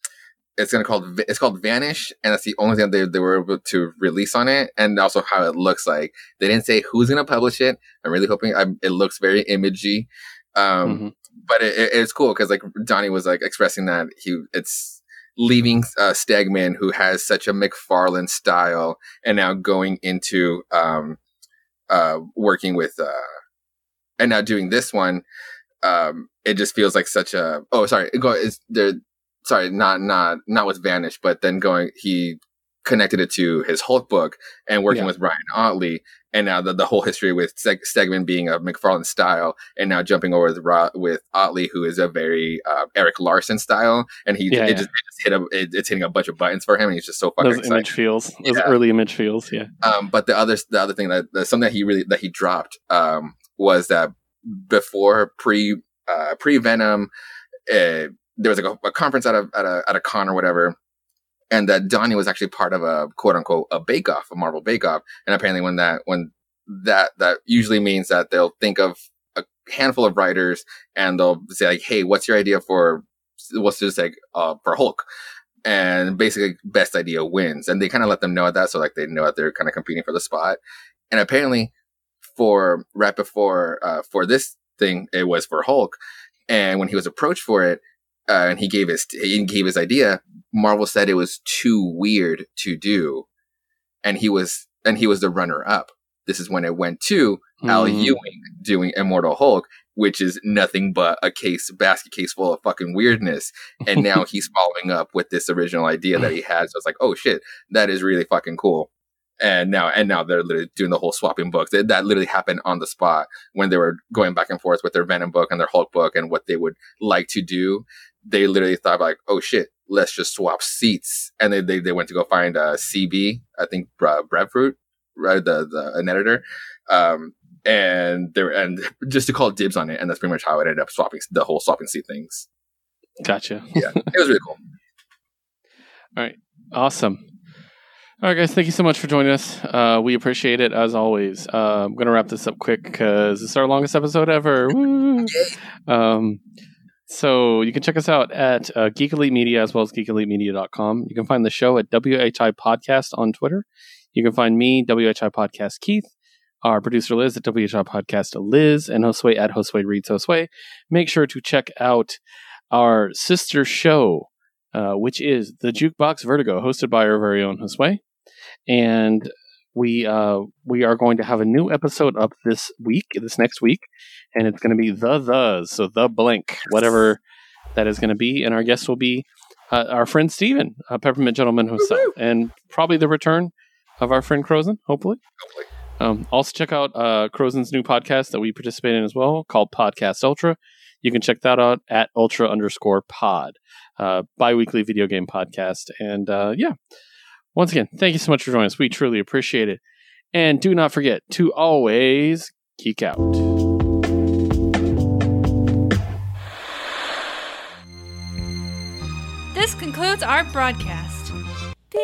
it's gonna called it's called vanish and that's the only thing they, they were able to release on it and also how it looks like they didn't say who's gonna publish it i'm really hoping i it looks very imagey um Mhm. but it, it- it's cool because like Donny was like expressing that he it's leaving uh, Stegman who has such a McFarlane style and now going into um uh working with uh and now doing this one um it just feels like such a oh sorry go is there sorry not not not with Vanish but then going he connected it to his Hulk book and working Yeah. with Ryan Ottley and now the, the whole history with Steg- Stegman being a McFarlane style and now jumping over with Ro- with Ottley, who is a very uh, Erik Larsen style, and he Yeah, it yeah. just, it just hit a it, it's hitting a bunch of buttons for him, and he's just so fucking Those excited. image feels, those early image feels. Yeah. Um, but the other the other thing that, that something that he really that he dropped um, was that before pre uh, pre Venom, uh, there was like a, a conference at a at a at a con or whatever. And that Donny was actually part of a quote unquote a bake off, a Marvel bake off. And apparently when that when that that usually means that they'll think of a handful of writers and they'll say like, "Hey, what's your idea for what's just like uh, for Hulk?" And basically, best idea wins. And they kind of let them know that, so like they know that they're kind of competing for the spot. And apparently, for right before uh, for this thing, it was for Hulk. And when he was approached for it, uh, and he gave his he gave his idea, Marvel said it was too weird to do, and he was and he was the runner up. This is when it went to Al Mm. Ewing doing Immortal Hulk, which is nothing but a case basket case full of fucking weirdness. And now he's following up with this original idea that he had. So it's like, oh shit, that is really fucking cool. And now, and now they're literally doing the whole swapping books. That, that literally happened on the spot when they were going back and forth with their Venom book and their Hulk book and what they would like to do. They literally thought like, oh shit, let's just swap seats. And they, they, they went to go find uh, CB, I think Bre- Brevoort, right? The, the, an editor. Um, and there, and just to call dibs on it. And that's pretty much how it ended up swapping the whole swapping seat things. Gotcha. Yeah. It was really cool. All right, awesome. All right, guys, thank you so much for joining us. Uh, we appreciate it as always. Uh, I'm going to wrap this up quick because it's our longest episode ever. Um, so you can check us out at uh, Geek Elite Media as well as geekelitemedia.com. You can find the show at WHI Podcast on Twitter. You can find me, WHI Podcast Keith, our producer Liz at WHI Podcast Liz, and Josue at Josue Reads Josue. Make sure to check out our sister show, uh, which is the Jukebox Vertigo, hosted by our very own Josue. And we uh, we are going to have a new episode up this week, this next week, and it's going to be the the so the blank whatever that is going to be, and our guest will be uh, our friend Steven, a peppermint gentleman himself, and probably the return of our friend Crozen, hopefully. Hopefully. Um, also check out uh, Crozen's new podcast that we participate in as well, called Podcast Ultra. You can check that out at ultra underscore pod, uh, bi-weekly video game podcast. And uh, yeah, once again, thank you so much for joining us. We truly appreciate it. And do not forget to always geek out. This concludes our broadcast. Beep.